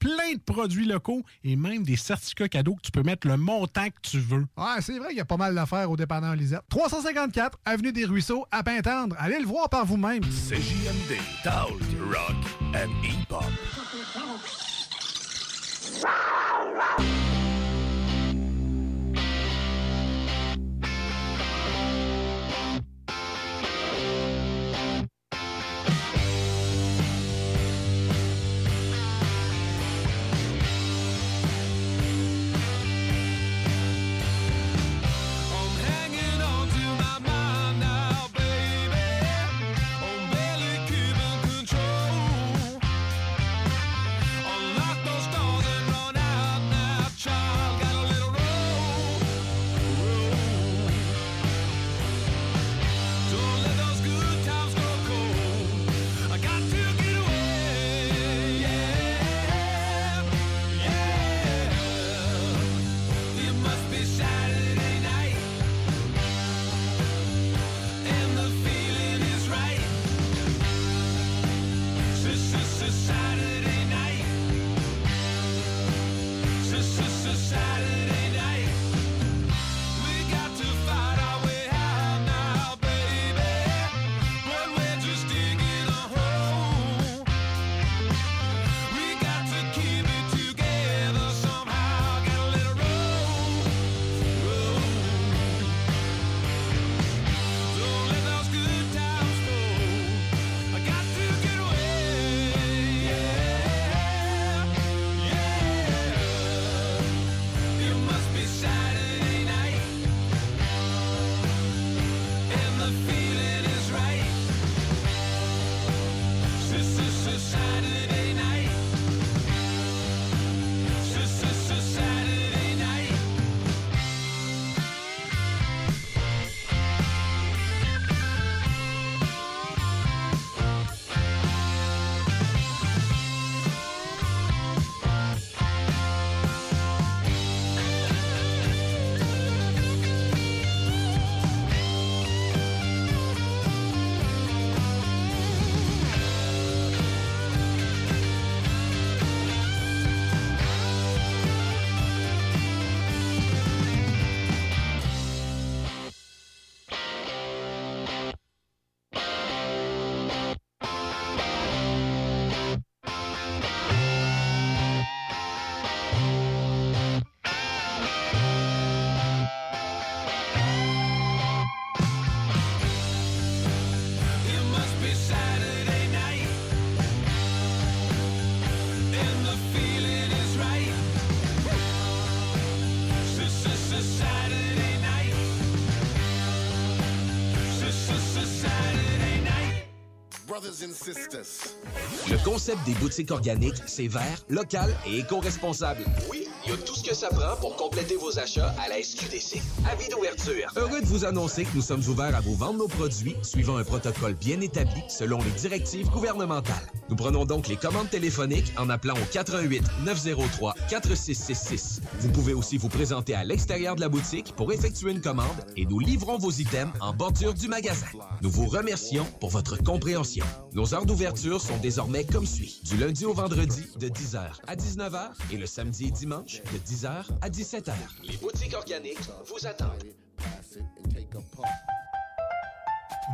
plein de produits locaux et même des certificats cadeaux que tu peux mettre le montant que tu veux. Ouais, c'est vrai qu'il y a pas mal d'affaires au dépanneur Lisette. 354 Avenue des Ruisseaux, à Pintendre. Allez le voir par vous-même. CJMD, Talk, Rock and Hip-Hop. Le concept des boutiques organiques, c'est vert, local et éco-responsable. Oui, il y a tout ce que ça prend pour compléter vos achats à la SQDC. Avis d'ouverture. Heureux de vous annoncer que nous sommes ouverts à vous vendre nos produits suivant un protocole bien établi selon les directives gouvernementales. Nous prenons donc les commandes téléphoniques en appelant au 88 903 4666. Vous pouvez aussi vous présenter à l'extérieur de la boutique pour effectuer une commande et nous livrons vos items en bordure du magasin. Nous vous remercions pour votre compréhension. Nos heures d'ouverture sont désormais comme suit. Du lundi au vendredi de 10h à 19h et le samedi et dimanche de 10h à 17h. Les boutiques organiques vous attendent.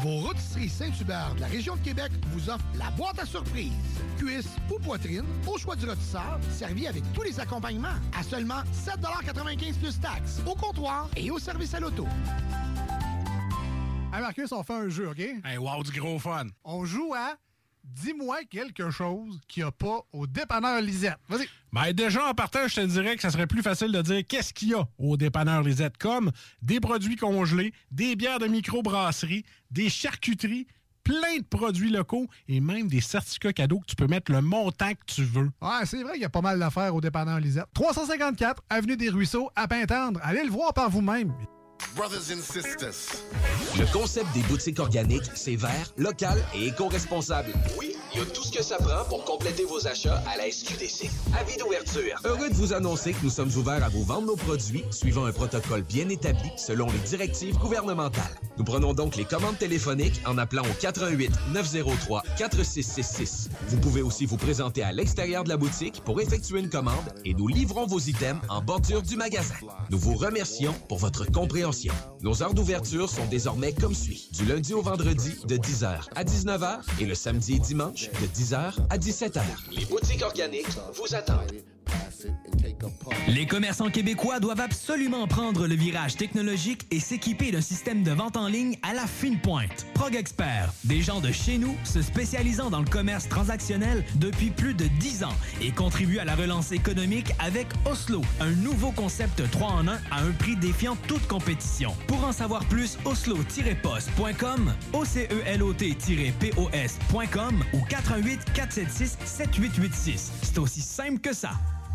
Vos rôtisseries Saint-Hubert de la région de Québec vous offrent la boîte à surprise. Cuisse ou poitrine, au choix du rôtisseur, servi avec tous les accompagnements à seulement 7,95 plus taxes, au comptoir et au service à l'auto. Hey Marcus, on fait un jeu, OK? Hey, wow, du gros fun. On joue à Dis-moi quelque chose qu'il n'y a pas au dépanneur Lisette. Vas-y. Ben déjà, en partant, je te dirais que ça serait plus facile de dire qu'est-ce qu'il y a au dépanneur Lisette, comme des produits congelés, des bières de microbrasserie, des charcuteries, plein de produits locaux et même des certificats cadeaux que tu peux mettre le montant que tu veux. Ouais, c'est vrai qu'il y a pas mal d'affaires au dépanneur Lisette. 354 Avenue des Ruisseaux, à Pintendre. Allez le voir par vous-même. Brothers and sisters. Le concept des boutiques organiques, c'est vert, local et éco-responsable. Oui, il y a tout ce que ça prend pour compléter vos achats à la SQDC. Avis d'ouverture. Heureux de vous annoncer que nous sommes ouverts à vous vendre nos produits suivant un protocole bien établi selon les directives gouvernementales. Nous prenons donc les commandes téléphoniques en appelant au 88 903 4666. Vous pouvez aussi vous présenter à l'extérieur de la boutique pour effectuer une commande et nous livrons vos items en bordure du magasin. Nous vous remercions pour votre compréhension. Nos heures d'ouverture sont désormais comme suit. Du lundi au vendredi de 10h à 19h et le samedi et dimanche de 10h à 17h. Les boutiques organiques vous attendent. Les commerçants québécois doivent absolument prendre le virage technologique et s'équiper d'un système de vente en ligne à la fine pointe. Prog Expert, des gens de chez nous se spécialisant dans le commerce transactionnel depuis plus de 10 ans et contribuent à la relance économique avec Oslo, un nouveau concept 3 en 1 à un prix défiant toute compétition. Pour en savoir plus, oslo-post.com, OCELOT-POS.com ou 418 476 7886. C'est aussi simple que ça.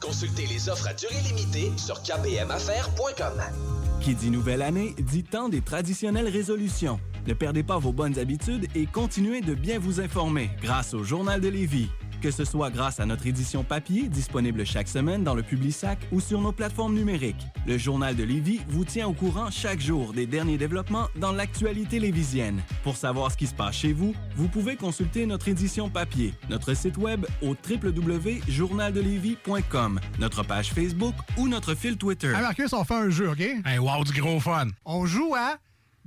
Consultez les offres à durée limitée sur kpmaffaires.com. Qui dit nouvelle année dit temps des traditionnelles résolutions. Ne perdez pas vos bonnes habitudes et continuez de bien vous informer grâce au Journal de Lévis. Que ce soit grâce à notre édition papier, disponible chaque semaine dans le Publisac ou sur nos plateformes numériques. Le Journal de Lévis vous tient au courant chaque jour des derniers développements dans l'actualité lévisienne. Pour savoir ce qui se passe chez vous, vous pouvez consulter notre édition papier, notre site web au www.journaldelévis.com, notre page Facebook ou notre fil Twitter. Hey Marcus, on fait un jeu, OK? Hey, wow, du gros fun. On joue à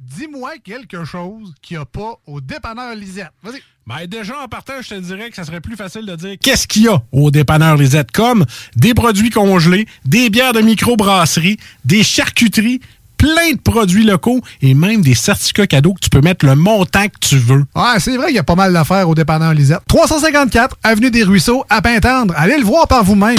Dis-moi quelque chose qu'il n'y a pas au dépanneur Lisette. Vas-y. Ben déjà, en partant, je te dirais que ça serait plus facile de dire qu'est-ce qu'il y a au dépanneur Lisette, comme des produits congelés, des bières de microbrasserie, des charcuteries, plein de produits locaux et même des certificats cadeaux que tu peux mettre le montant que tu veux. Ouais, c'est vrai qu'il y a pas mal d'affaires au dépanneur Lisette. 354 Avenue des Ruisseaux, à Pintendre. Allez le voir par vous-même.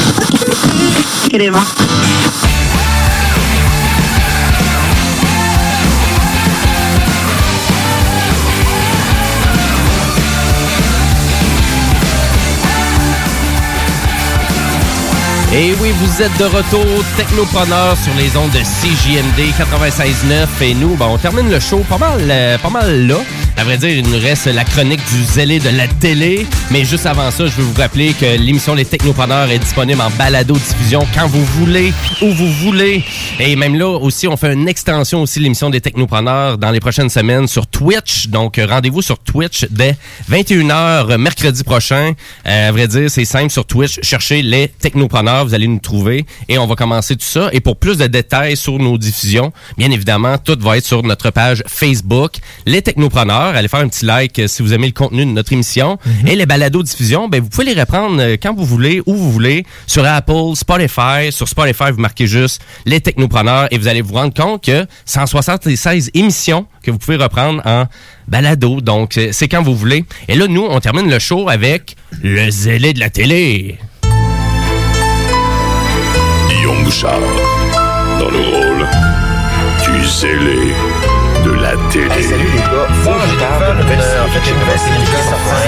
Et oui, vous êtes de retour, Technopreneur sur les ondes de CJMD 96.9. Et nous, ben, on termine le show pas mal, euh, pas mal là. À vrai dire, il nous reste la chronique du zélé de la télé. Mais juste avant ça, je veux vous rappeler que l'émission Les Technopreneurs est disponible en balado-diffusion quand vous voulez, où vous voulez. Et même là aussi, on fait une extension aussi de l'émission des Technopreneurs dans les prochaines semaines sur Twitch. Donc, euh, rendez-vous sur Twitch dès 21h mercredi prochain. Euh, à vrai dire, c'est simple sur Twitch. Cherchez les Technopreneurs, vous allez nous trouver et on va commencer tout ça. Et pour plus de détails sur nos diffusions, bien évidemment, tout va être sur notre page Facebook, les Technopreneurs. Allez faire un petit like euh, si vous aimez le contenu de notre émission. Et les balados diffusion, ben, vous pouvez les reprendre euh, quand vous voulez, où vous voulez, sur Apple, Spotify. Sur Spotify, vous marquez juste les Technopreneurs et vous allez vous rendre compte que 176 émissions que vous pouvez reprendre en balado. Donc, c'est quand vous voulez. Et là, nous, on termine le show avec le zélé de la télé. Guillaume Bouchard, dans le rôle du zélé salut les gars. En fait, une nouvelle série qui sort sur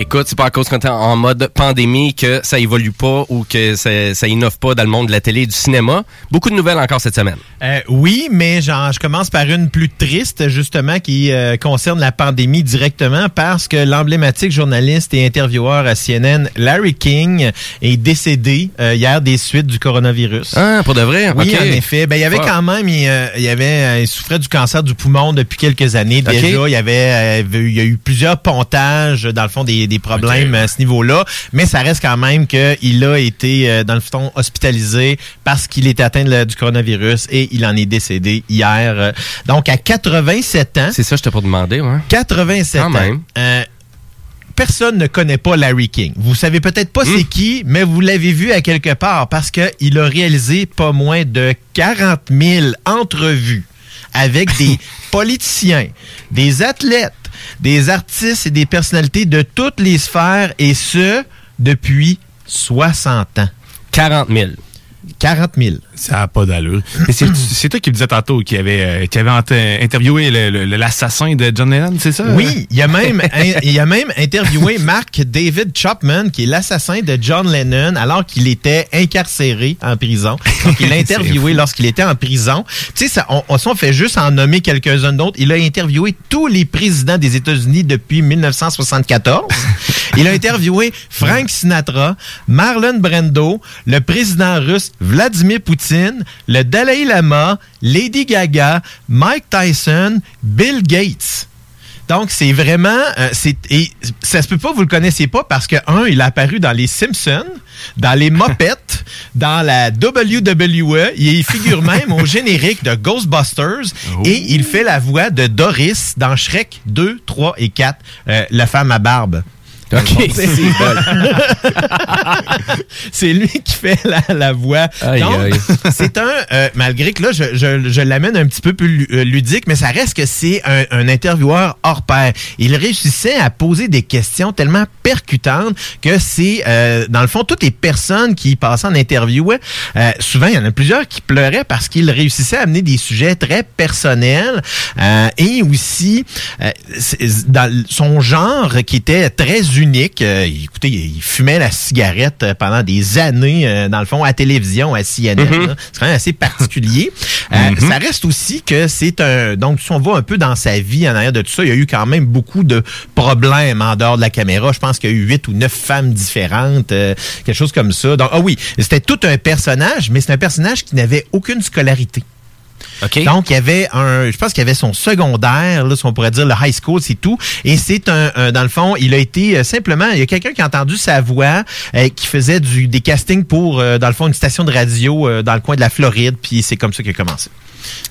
Écoute, c'est pas à cause qu'on est en mode pandémie que ça évolue pas ou que ça, ça innove pas dans le monde de la télé et du cinéma. Beaucoup de nouvelles encore cette semaine. Euh, oui, mais genre, je commence par une plus triste, justement, qui euh, concerne la pandémie directement, parce que l'emblématique journaliste et intervieweur à CNN, Larry King, est décédé euh, hier des suites du coronavirus. Ah, pour de vrai? Oui, en effet. Ben, il y avait quand même, il, euh, il y avait, euh, il souffrait du cancer du poumon depuis quelques années déjà. Il y avait, euh, il y a eu plusieurs pontages, dans le fond, des, des problèmes à ce niveau-là. Mais ça reste quand même qu'il a été, euh, dans le fond, hospitalisé parce qu'il était atteint de la- du coronavirus et il en est décédé hier. Donc, à 87 ans. C'est ça, je t'ai pas demandé, ouais. 87 Quand ans. même. Euh, personne ne connaît pas Larry King. Vous savez peut-être pas Hmm. c'est qui, mais vous l'avez vu à quelque part parce qu'il a réalisé pas moins de 40 000 entrevues avec des politiciens, des athlètes, des artistes et des personnalités de toutes les sphères et ce, depuis 60 ans. 40 000. 40 000. Ça n'a pas d'allure. Mais c'est c'est toi qui me disais tantôt qu'il avait, euh, qu'il avait int- interviewé l'assassin de John Lennon, c'est ça? Oui, il a même il a même interviewé Mark David Chapman, qui est l'assassin de John Lennon, alors qu'il était incarcéré en prison. Donc, il l'a interviewé lorsqu'il était en prison. Tu sais, on, on fait juste en nommer quelques-uns d'autres. Il a interviewé tous les présidents des États-Unis depuis 1974. il a interviewé Frank Sinatra, Marlon Brando, le président russe Vladimir Poutine, le Dalai Lama, Lady Gaga, Mike Tyson, Bill Gates. Donc, c'est vraiment. euh, c'est et ça se peut pas, vous le connaissiez pas, parce que, un, il a apparu dans les Simpsons, dans les Mopettes, dans la WWE. Il figure même au générique de Ghostbusters. Et il fait la voix de Doris dans Shrek 2, 3 et 4, euh, La femme à barbe. OK, C'est- lui qui fait la, la voix. C'est un, euh, malgré que là, je, je- je l'amène un petit peu plus lu- euh, ludique, mais ça reste que c'est un, un intervieweur hors pair. Il réussissait à poser des questions tellement percutantes que c'est, euh, dans le fond, toutes les personnes qui passaient en interview, euh, souvent, il y en a plusieurs qui pleuraient parce qu'il réussissait à amener des sujets très personnels et aussi dans son genre qui était très unique. Euh, écoutez, il fumait la cigarette euh, pendant des années, euh, dans le fond, à télévision, à CNN. Mhm. C'est quand même assez particulier. Euh, Ça reste aussi que c'est un... Donc, si on va un peu dans sa vie en arrière de tout ça, il y a eu quand même beaucoup de problèmes en dehors de la caméra. Je pense qu'il y a eu huit ou neuf femmes différentes, quelque chose comme ça. Donc, ah oui, c'était tout un personnage, mais c'est un personnage qui n'avait aucune scolarité. Donc, il y avait un, je pense qu'il y avait son secondaire, là, si on pourrait dire le high school, c'est tout. Et c'est un, un- dans le fond, il a été euh, simplement, il y a quelqu'un qui a entendu sa voix, euh, qui faisait du, des castings pour, euh, dans le fond, une station de radio euh, dans le coin de la Floride, puis c'est comme ça qu'il a commencé.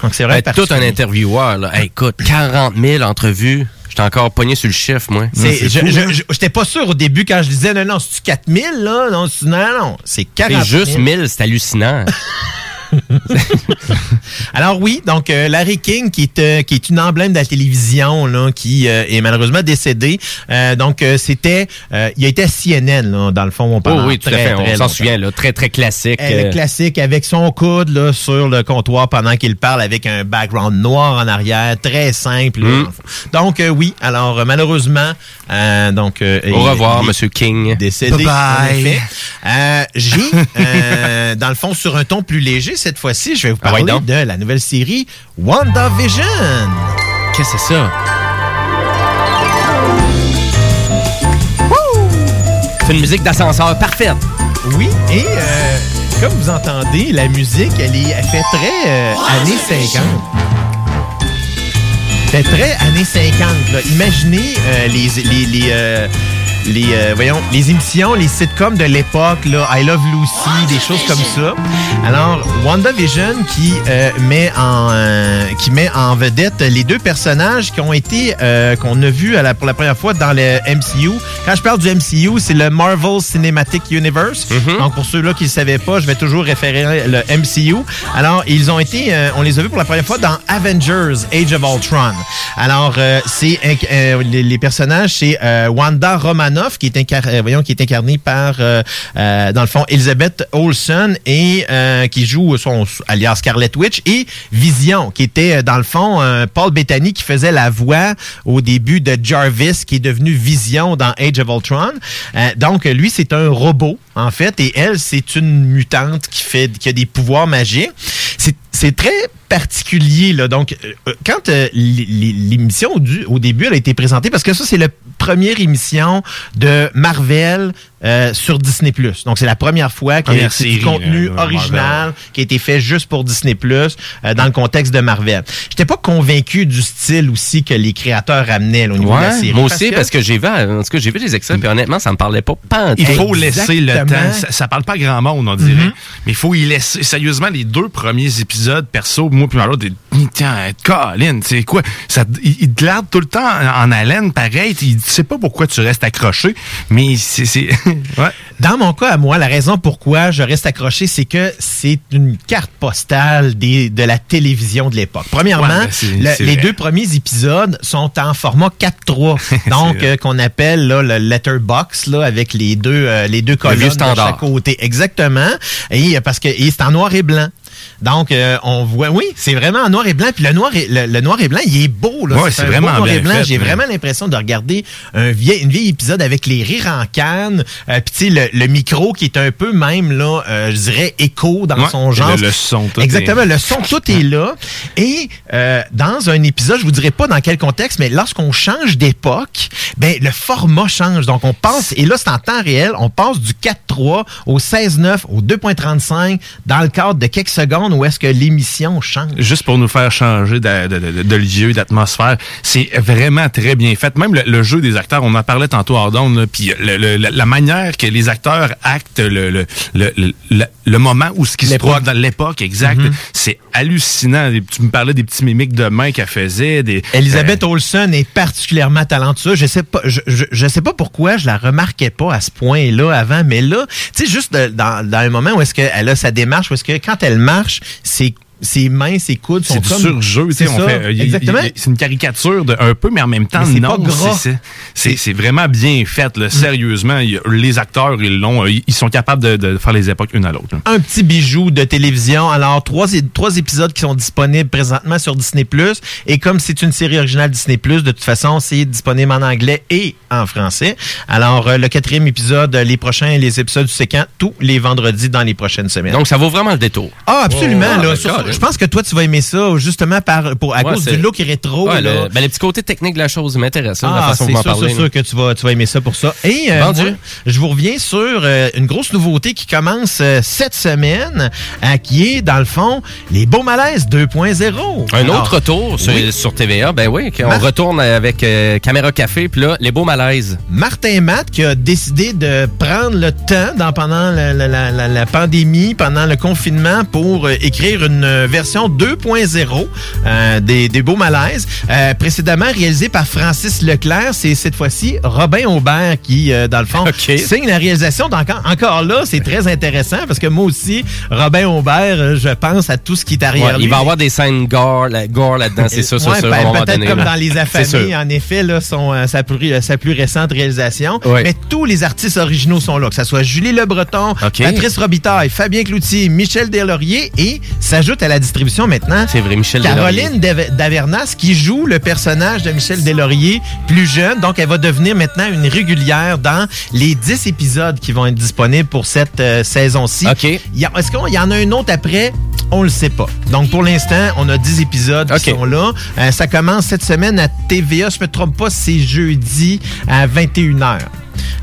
Donc, c'est vrai. Ben, tout un intervieweur, là. Hey, écoute, 40 000 entrevues. J'étais encore pogné sur le chiffre, moi. C'est, je, fou, je- hein? je- j'étais pas sûr au début quand je disais non, non, c'est-tu 4000, là? Non, c'est- non, non, c'est 40 000. C'est juste 1000, c'est hallucinant. Alors oui, donc euh, Larry King, qui est, euh, qui est une emblème de la télévision, là, qui euh, est malheureusement décédé. Euh, donc euh, c'était, euh, il a été à CNN, là, dans le fond. Oh pendant oui, tout à très, fait. On très s'en souvient, là. Très, très classique. Le classique avec son coude là, sur le comptoir pendant qu'il parle avec un background noir en arrière, très simple. Mm. fond. Donc euh, oui, alors malheureusement, euh, donc euh, Au il- revoir, il est Monsieur King. Décédé. Effet. Euh, J'ai, euh, dans le fond, sur un ton plus léger cette fois-ci, je vais vous Ah parler de la nouvelle série WandaVision. Qu'est-ce que c'est ça? C'est une musique d'ascenseur parfaite. Oui, et euh, comme vous entendez, la musique, elle, est, elle fait très euh, années 50. Elle fait très années 50. là. Imaginez euh, les, les, les, les, euh, voyons, les émissions, les sitcoms de l'époque, là, I Love Lucy, des choses comme ça. Alors, WandaVision qui euh, met en euh, qui met en vedette les deux personnages qui ont été euh, qu'on a vus à la- pour la première fois dans le MCU. Quand je parle du MCU, c'est le Marvel Cinematic Universe. Donc pour ceux-là qui ne savaient pas, je vais toujours référer le MCU. Alors, ils ont été euh, on les a vus pour la première fois dans Avengers Age of Ultron. Alors, euh, c'est euh, les, les personnages, c'est euh, Wanda Euh, qui est incarnée par euh, euh, dans le fond Elizabeth Olsen et qui joue son alias Scarlet Witch et Vision qui était dans le fond Paul Bettany qui faisait la voix au début de Jarvis qui est devenu Vision dans Age of Ultron. Donc lui c'est un robot en fait et elle c'est une mutante qui fait qui a des pouvoirs magiques. C'est très particulier là. Donc quand l'émission au, au début elle a été présentée parce que ça c'est la première émission de Marvel euh, sur Disney+. Donc, c'est la première fois qu'il y a du série, contenu là, de original Marvel. qui a été fait juste pour Disney+, euh, dans le contexte de Marvel. J'étais pas convaincu du style aussi que les créateurs amenaient là, au niveau de la série. moi aussi, parce que j'ai vu, en tout cas, j'ai vu des extraits, puis honnêtement, ça me parlait pas pas Il faut laisser le temps. Ça, ça parle pas grand monde, on dirait. Mhm. Mais il faut y laisser. Sérieusement, les deux premiers épisodes, perso, moi puis l'autre, des- tiens, Colin, c'est quoi? Ça, il, il te garde tout le temps en, en haleine, pareil. Il sait pas pourquoi tu restes accroché, mais c'est. ouais. Dans mon cas à moi, la raison pourquoi je reste accroché, c'est que c'est une carte postale des, de la télévision de l'époque. Premièrement, Ouais, le- les deux premiers épisodes sont en format 4.3, donc euh, qu'on appelle là, le letterbox là, avec les deux euh, les deux colonnes de chaque côté. Exactement. Et euh, parce que et c'est en noir et blanc. Donc, euh, on voit, oui, c'est vraiment en noir et blanc. Puis le noir et, le, le noir et blanc, il est beau. Là. Ouais, c'est vraiment noir et blanc. J'ai vraiment l'impression de regarder un vieil, une vieille épisode avec les rires en canne. Euh, Puis tu sais, le, le micro qui est un peu même, là, euh, je dirais, écho dans Ouais, son genre. le- le son, tout Exactement, est- le son, tout est là. Et dans un épisode, je vous dirais pas dans quel contexte, mais lorsqu'on change d'époque, ben le format change. Donc on passe, et là c'est en temps réel, on passe du 4.3 au 16.9 au 2.35 dans le cadre de quelques secondes où est-ce que l'émission change? Juste pour nous faire changer de, de, de- de lieu, d'atmosphère. C'est vraiment très bien fait. Même le, le jeu des acteurs, on en parlait tantôt là, puis la, manière que les acteurs actent le, le, le, le, moment où ce qui se trouve dans l'époque, exact, Mhm. c'est hallucinant. Tu me parlais des petits mimiques de main qu'elle faisait. Des, Elisabeth Olsen est particulièrement talentueuse. Je sais pas, je, je, je sais pas pourquoi je la remarquais pas à ce point-là avant, mais là, tu sais, juste dans, dans un moment où est-ce qu'elle a sa démarche, où est-ce que quand elle marche, c'est ses mains, ses coudes sont C'est du comme... surjeu, C'est Exactement. C'est une caricature de un peu, mais en même temps, Mais non. c'est- vraiment bien fait, là, sérieusement. Les acteurs, ils l'ont, euh, ils sont capables de, de faire les époques une à l'autre. un petit bijou de télévision. Alors, trois épisodes qui sont disponibles présentement sur Disney+. Et comme c'est une série originale Disney+, de toute façon, c'est disponible en anglais et en français. Alors, euh, le quatrième épisode, euh, les prochains, les épisodes du séquent, tous les vendredis dans les prochaines semaines. Donc, ça vaut vraiment le détour. Ah, absolument. Oh, là. Je pense que toi, tu vas aimer ça, justement, par, pour, à Ouais, cause du look rétro. Ouais, là. le, ben, les petits côtés techniques de la chose la Ah, façon c'est sûr, sûr, sûr que tu vas, tu vas aimer ça pour ça. Et euh, moi, je vous reviens sur euh, une grosse nouveauté qui commence euh, cette semaine, qui est, dans le fond, les beaux malaises 2.0. Un Alors, autre tour sur, oui. sur TVA, ben oui, on Mar- retourne avec Caméra Café, puis là, les beaux malaises. Martin Matt qui a décidé de prendre le temps dans, pendant la, la- la- la- la pandémie, pendant le confinement, pour écrire une version 2.0 euh, des, des Beaux Malaises. Euh, précédemment réalisé par Francis Leclerc, c'est cette fois-ci Robin Aubert qui, euh, dans le fond, signe la réalisation. Donc, en- encore là, c'est très intéressant parce que moi aussi, Robin Aubert, euh, je pense à tout ce qui est arrière Ouais, il lui. va y avoir des scènes gore, la- gore là-dedans, c'est Ouais, sûr, ben, peut-être comme là. dans Les Affamés, en effet, là, son, euh, sa, plus, euh, sa plus récente réalisation. Ouais. Mais tous les artistes originaux sont là, que ce soit Julie Le Breton. Patrice Robitaille, Fabien Cloutier, Michel Deslauriers et s'ajoute à la distribution maintenant C'est vrai, Michel Caroline Dave- Davernas qui joue le personnage de Michel Deslauriers plus jeune. Donc, elle va devenir maintenant une régulière dans les 10 épisodes qui vont être disponibles pour cette euh, saison-ci. OK. Est-ce qu'il y en a un autre après? On le sait pas. Donc, pour l'instant, on a 10 épisodes qui sont là. Euh, ça commence cette semaine à TVA. Je me trompe pas, c'est jeudi à 21h.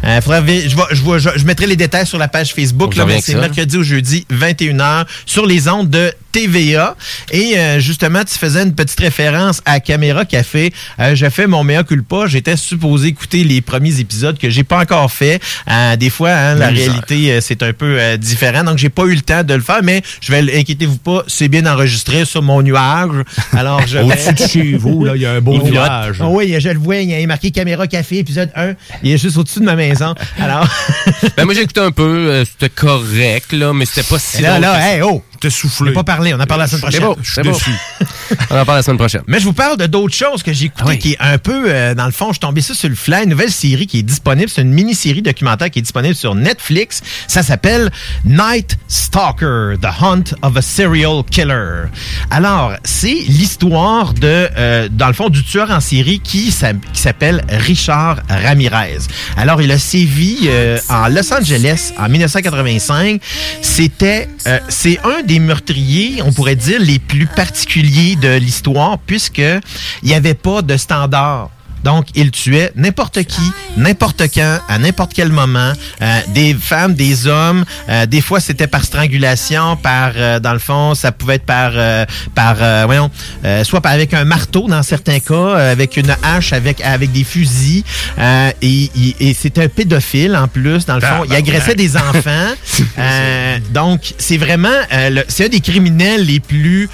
Euh, faudra vé- je, vais- je, vais- je- je mettrai les détails sur la page Facebook, là, c'est mercredi au jeudi, 21h, sur les ondes de TVA. Et euh, justement, tu faisais une petite référence à Caméra Café. Euh, j'ai fait mon meilleur culpa. J'étais supposé écouter les premiers épisodes que j'ai pas encore fait. Euh, des fois, hein, la réalité, euh, c'est un peu euh, différent. Donc, j'ai pas eu le temps de le faire, mais je vais, inquiétez-vous pas, c'est bien enregistré sur mon nuage. Alors, je vais- Au-dessus de chez vous, là, il y a un beau nuage. Ah oui, je le vois, il y a marqué Caméra Café, épisode 1. Il est juste au-dessus de ma maison. Alors, Ben, moi, j'ai écouté un peu. euh, c'était correct, là, mais c'était pas si là, là, hey, oh! T'es soufflé. On n'a pas parlé, on en parle la semaine C'est prochaine. beau, c'est beau. On en parle la semaine prochaine. Mais je vous parle de d'autres choses que j'ai écoutées qui est un peu, euh, dans le fond, je suis tombé ça sur le fly, une nouvelle série qui est disponible. C'est une mini-série documentaire qui est disponible sur Netflix. Ça s'appelle Night Stalker, The Hunt of a Serial Killer. Alors, c'est l'histoire de, euh, dans le fond, du tueur en série qui s'appelle Richard Ramirez. Alors, il a sévi euh, en Los Angeles en 1985. C'était, euh, c'est un des meurtriers, on pourrait dire, les plus particuliers de l'histoire, puisque il n'y avait pas de standard. Donc, il tuait n'importe qui, n'importe quand, à n'importe quel moment, euh, des femmes, des hommes. euh, des fois, c'était par strangulation, par, euh, dans le fond, ça pouvait être par, euh, par, euh, voyons, euh, soit par- avec un marteau dans certains cas, euh, avec une hache, avec, avec des fusils. euh, et et, et c'était un pédophile en plus, dans le fond. Il agressait des enfants. Euh, donc, c'est vraiment, euh, c'est un des criminels les plus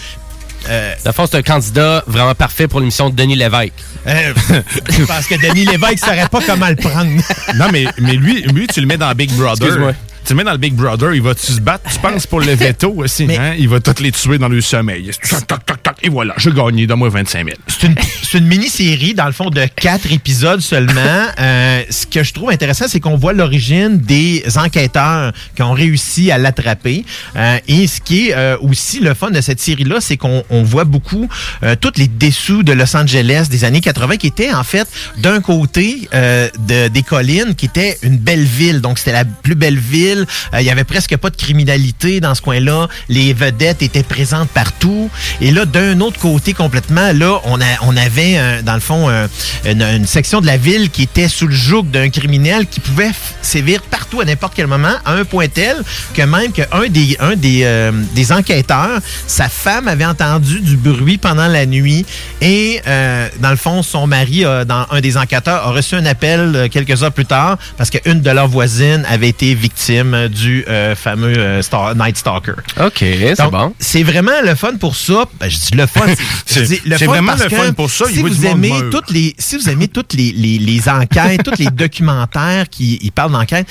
euh, fond, c'est un candidat vraiment parfait pour l'émission de Denis Lévesque. Euh, pense que Denis Lévesque saurait pas comment le prendre. Non, mais, mais lui, lui, tu le mets dans Big Brother. Tu le mets dans le Big Brother, il va-tu se battre? Tu penses pour le veto aussi, hein? Il va tous les tuer dans le sommeil. Toc, toc, toc, toc, et voilà, j'ai gagné, donne-moi 25 000. C'est une, c'est une mini-série, dans le fond, de quatre épisodes seulement. Euh, ce que je trouve intéressant, c'est qu'on voit l'origine des enquêteurs qui ont réussi à l'attraper. Euh, et ce qui est euh, aussi le fun de cette série-là, c'est qu'on on voit beaucoup euh, toutes les dessous de Los Angeles des années 80 qui étaient, en fait, d'un côté de, des collines, qui était une belle ville. Donc, c'était la plus belle ville. Euh, Il y avait presque pas de criminalité dans ce coin-là. Les vedettes étaient présentes partout. Et là, d'un autre côté complètement, là, on, avait, euh, dans le fond, un- une, section de la ville qui était sous le joug d'un criminel qui pouvait sévir partout à n'importe quel moment, à un point tel que même qu'un des, euh, enquêteurs, sa femme avait entendu du bruit pendant la nuit et, euh, dans le fond, son mari, dans, un des enquêteurs, a reçu un appel euh, quelques heures plus tard parce qu'une de leurs voisines avait été victime du euh, fameux euh, Star- Night Stalker. OK, c'est bon. C'est vraiment le fun pour ça. Ben, je dis le fun. C'est- vraiment parce le fun pour ça, Si vous aimez toutes les, si vous aimez toutes les, les, les enquêtes, tous les documentaires qui ils parlent d'enquête.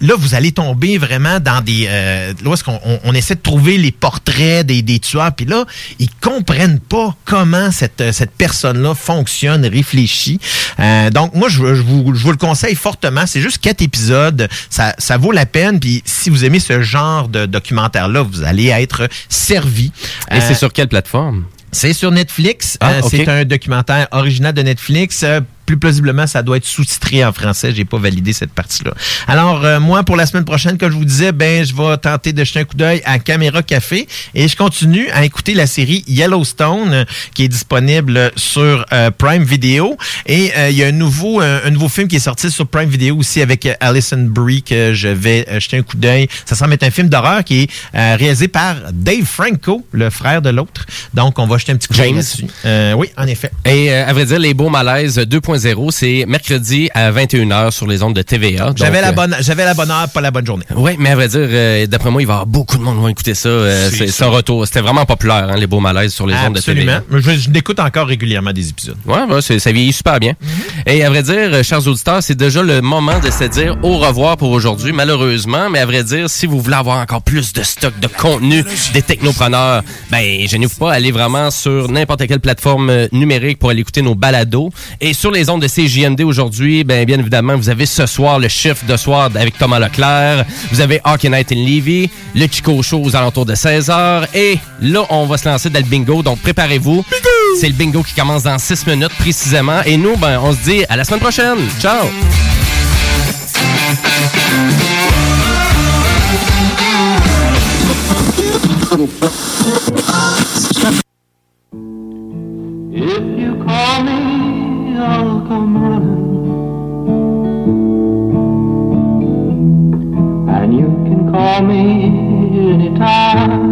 Là, vous allez tomber vraiment dans des... Euh, là, est-ce qu'on on, on essaie de trouver les portraits des, des tueurs, puis là, ils comprennent pas comment cette, euh, cette personne-là fonctionne, réfléchit. Euh, donc, moi, je, je vous, je vous le conseille fortement. C'est juste quatre épisodes. Ça, ça vaut la peine. Puis, si vous aimez ce genre de documentaire-là, vous allez être servi. Et Euh, c'est sur quelle plateforme? c'est sur Netflix. Ah, Euh. C'est un documentaire original de Netflix. Plus plausiblement, ça doit être sous-titré en français. J'ai pas validé cette partie-là. Alors, euh, moi, pour la semaine prochaine, comme je vous disais, ben, je vais tenter de jeter un coup d'œil à Caméra Café et je continue à écouter la série Yellowstone euh, qui est disponible sur euh, Prime Video. Et euh, il y a un nouveau, un nouveau film qui est sorti sur Prime Video aussi avec Alison Brie que je vais jeter un coup d'œil. Ça semble être un film d'horreur qui est réalisé par Dave Franco, le frère de l'autre. Donc, on va jeter un petit coup d'œil. Euh, oui, en effet. Et à vrai dire, les beaux malaises 2.0, c'est mercredi à 21h sur les ondes de TVA. J'avais la euh, bonne, j'avais la bonne heure, pas la bonne journée. Oui, mais à vrai dire, euh, d'après moi, il va y avoir beaucoup de monde qui vont écouter ça. euh, C'est son retour. C'était vraiment populaire, hein, les beaux malaises sur les ondes de Absolument. TVA. Je, je l'écoute encore régulièrement des épisodes. Ouais, c'est- ça vieillit super bien. Et à vrai dire, chers auditeurs, c'est déjà le moment de se dire au revoir pour aujourd'hui, malheureusement. Mais à vrai dire, si vous voulez avoir encore plus de stock de contenu des technopreneurs, ben, gênez-vous pas, allez vraiment sur n'importe quelle plateforme numérique pour aller écouter nos balados. Et sur les ondes de CJMD aujourd'hui, ben, bien évidemment, vous avez ce soir le chiffre de soir avec Thomas Leclerc. Vous avez Hockey Night in Levy, le Chico Show aux alentours de 16h. Et là, on va se lancer dans le bingo. Donc, préparez-vous. C'est le bingo qui commence dans 6 minutes précisément. Et nous, ben, on se dit à la semaine prochaine. Ciao! If you call me, they all come running. And you can call me anytime.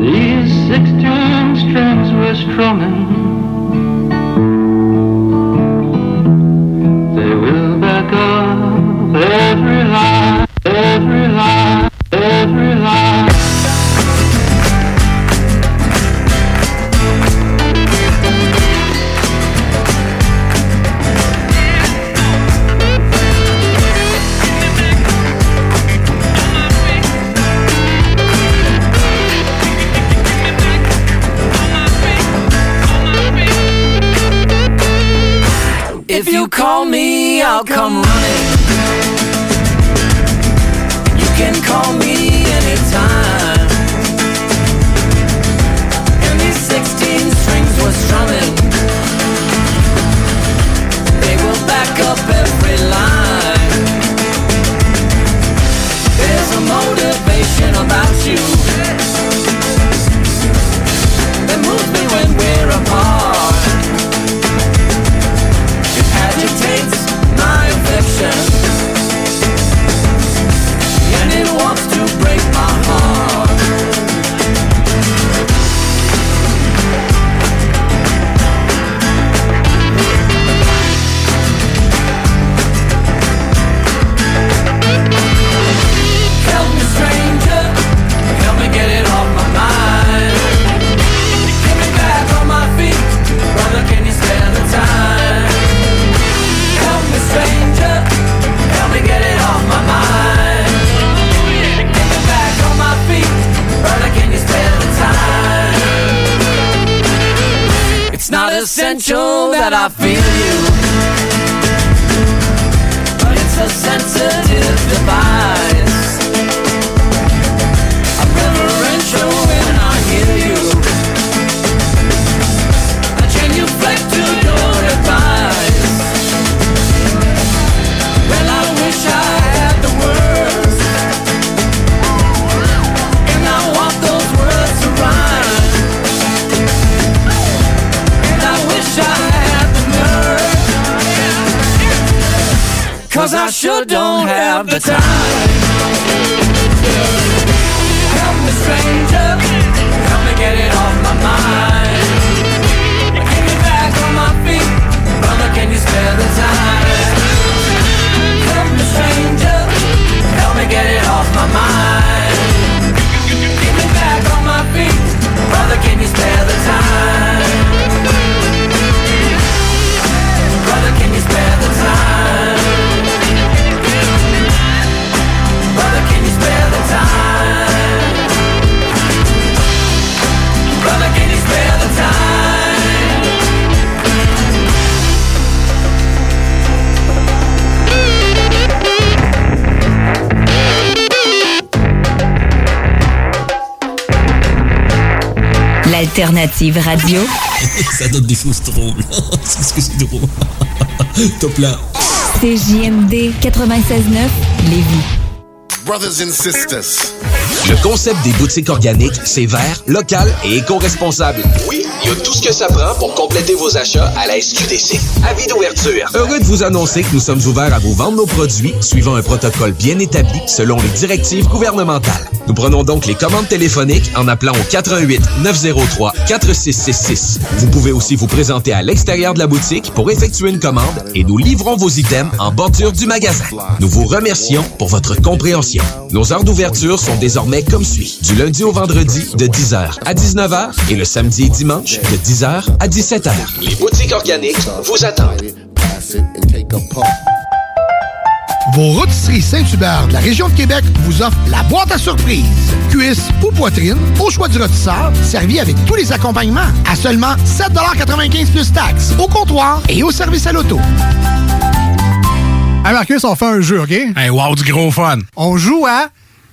These sixteen strings were strumming. Call me, I'll come running. You can call me anytime. And these 16 strings were strumming. They will back up every line. There's a motivation about you that moves me when we're apart. That I feel you. But it's a sensitive device. Have the time. Help me, stranger. L'alternative radio. Ça donne des choses drôles. c'est que c'est drôle. Top là. CJMD 96.9 Lévis. Brothers and sisters. Le concept des boutiques organiques, c'est vert, local et éco-responsable. Oui, il y a tout ce que ça prend pour compléter vos achats à la SQDC. Avis d'ouverture. Heureux de vous annoncer que nous sommes ouverts à vous vendre nos produits suivant un protocole bien établi selon les directives gouvernementales. Nous prenons donc les commandes téléphoniques en appelant au 88 903 4666. Vous pouvez aussi vous présenter à l'extérieur de la boutique pour effectuer une commande et nous livrons vos items en bordure du magasin. Nous vous remercions pour votre compréhension. Nos heures d'ouverture sont désormais comme suit. Du lundi au vendredi de 10h à 19h et le samedi et dimanche de 10h à 17h. Les boutiques organiques vous attendent. Vos rôtisseries Saint-Hubert de la région de Québec vous offrent la boîte à surprise. Cuisse ou poitrine, au choix du rôtisseur, servi avec tous les accompagnements à seulement 7,95 plus taxes, au comptoir et au service à l'auto. Hey Marcus, on fait un jeu, OK? Hey, wow, du gros fun. On joue à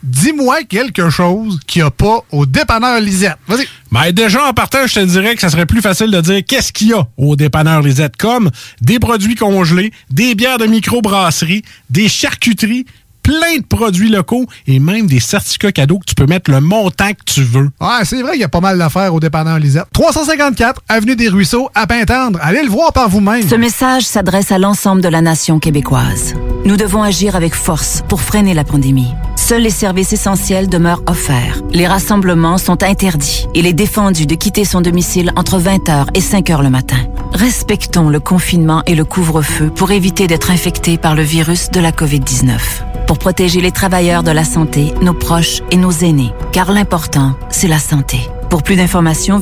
Dis-moi quelque chose qu'il n'y a pas au dépanneur Lisette. Vas-y. Ben déjà, en partant, je te dirais que ça serait plus facile de dire qu'est-ce qu'il y a au dépanneur Lisette, comme des produits congelés, des bières de microbrasserie, des charcuteries, plein de produits locaux et même des certificats cadeaux que tu peux mettre le montant que tu veux. Ouais, c'est vrai qu'il y a pas mal d'affaires au dépanneur Lisette. 354 Avenue des Ruisseaux, à Pintendre. Allez le voir par vous-même. Ce message s'adresse à l'ensemble de la nation québécoise. Nous devons agir avec force pour freiner la pandémie. Seuls les services essentiels demeurent offerts. Les rassemblements sont interdits. Il est défendu de quitter son domicile entre 20h et 5h le matin. Respectons le confinement et le couvre-feu pour éviter d'être infectés par le virus de la COVID-19. Pour protéger les travailleurs de la santé, nos proches et nos aînés. Car l'important, c'est la santé. Pour plus d'informations,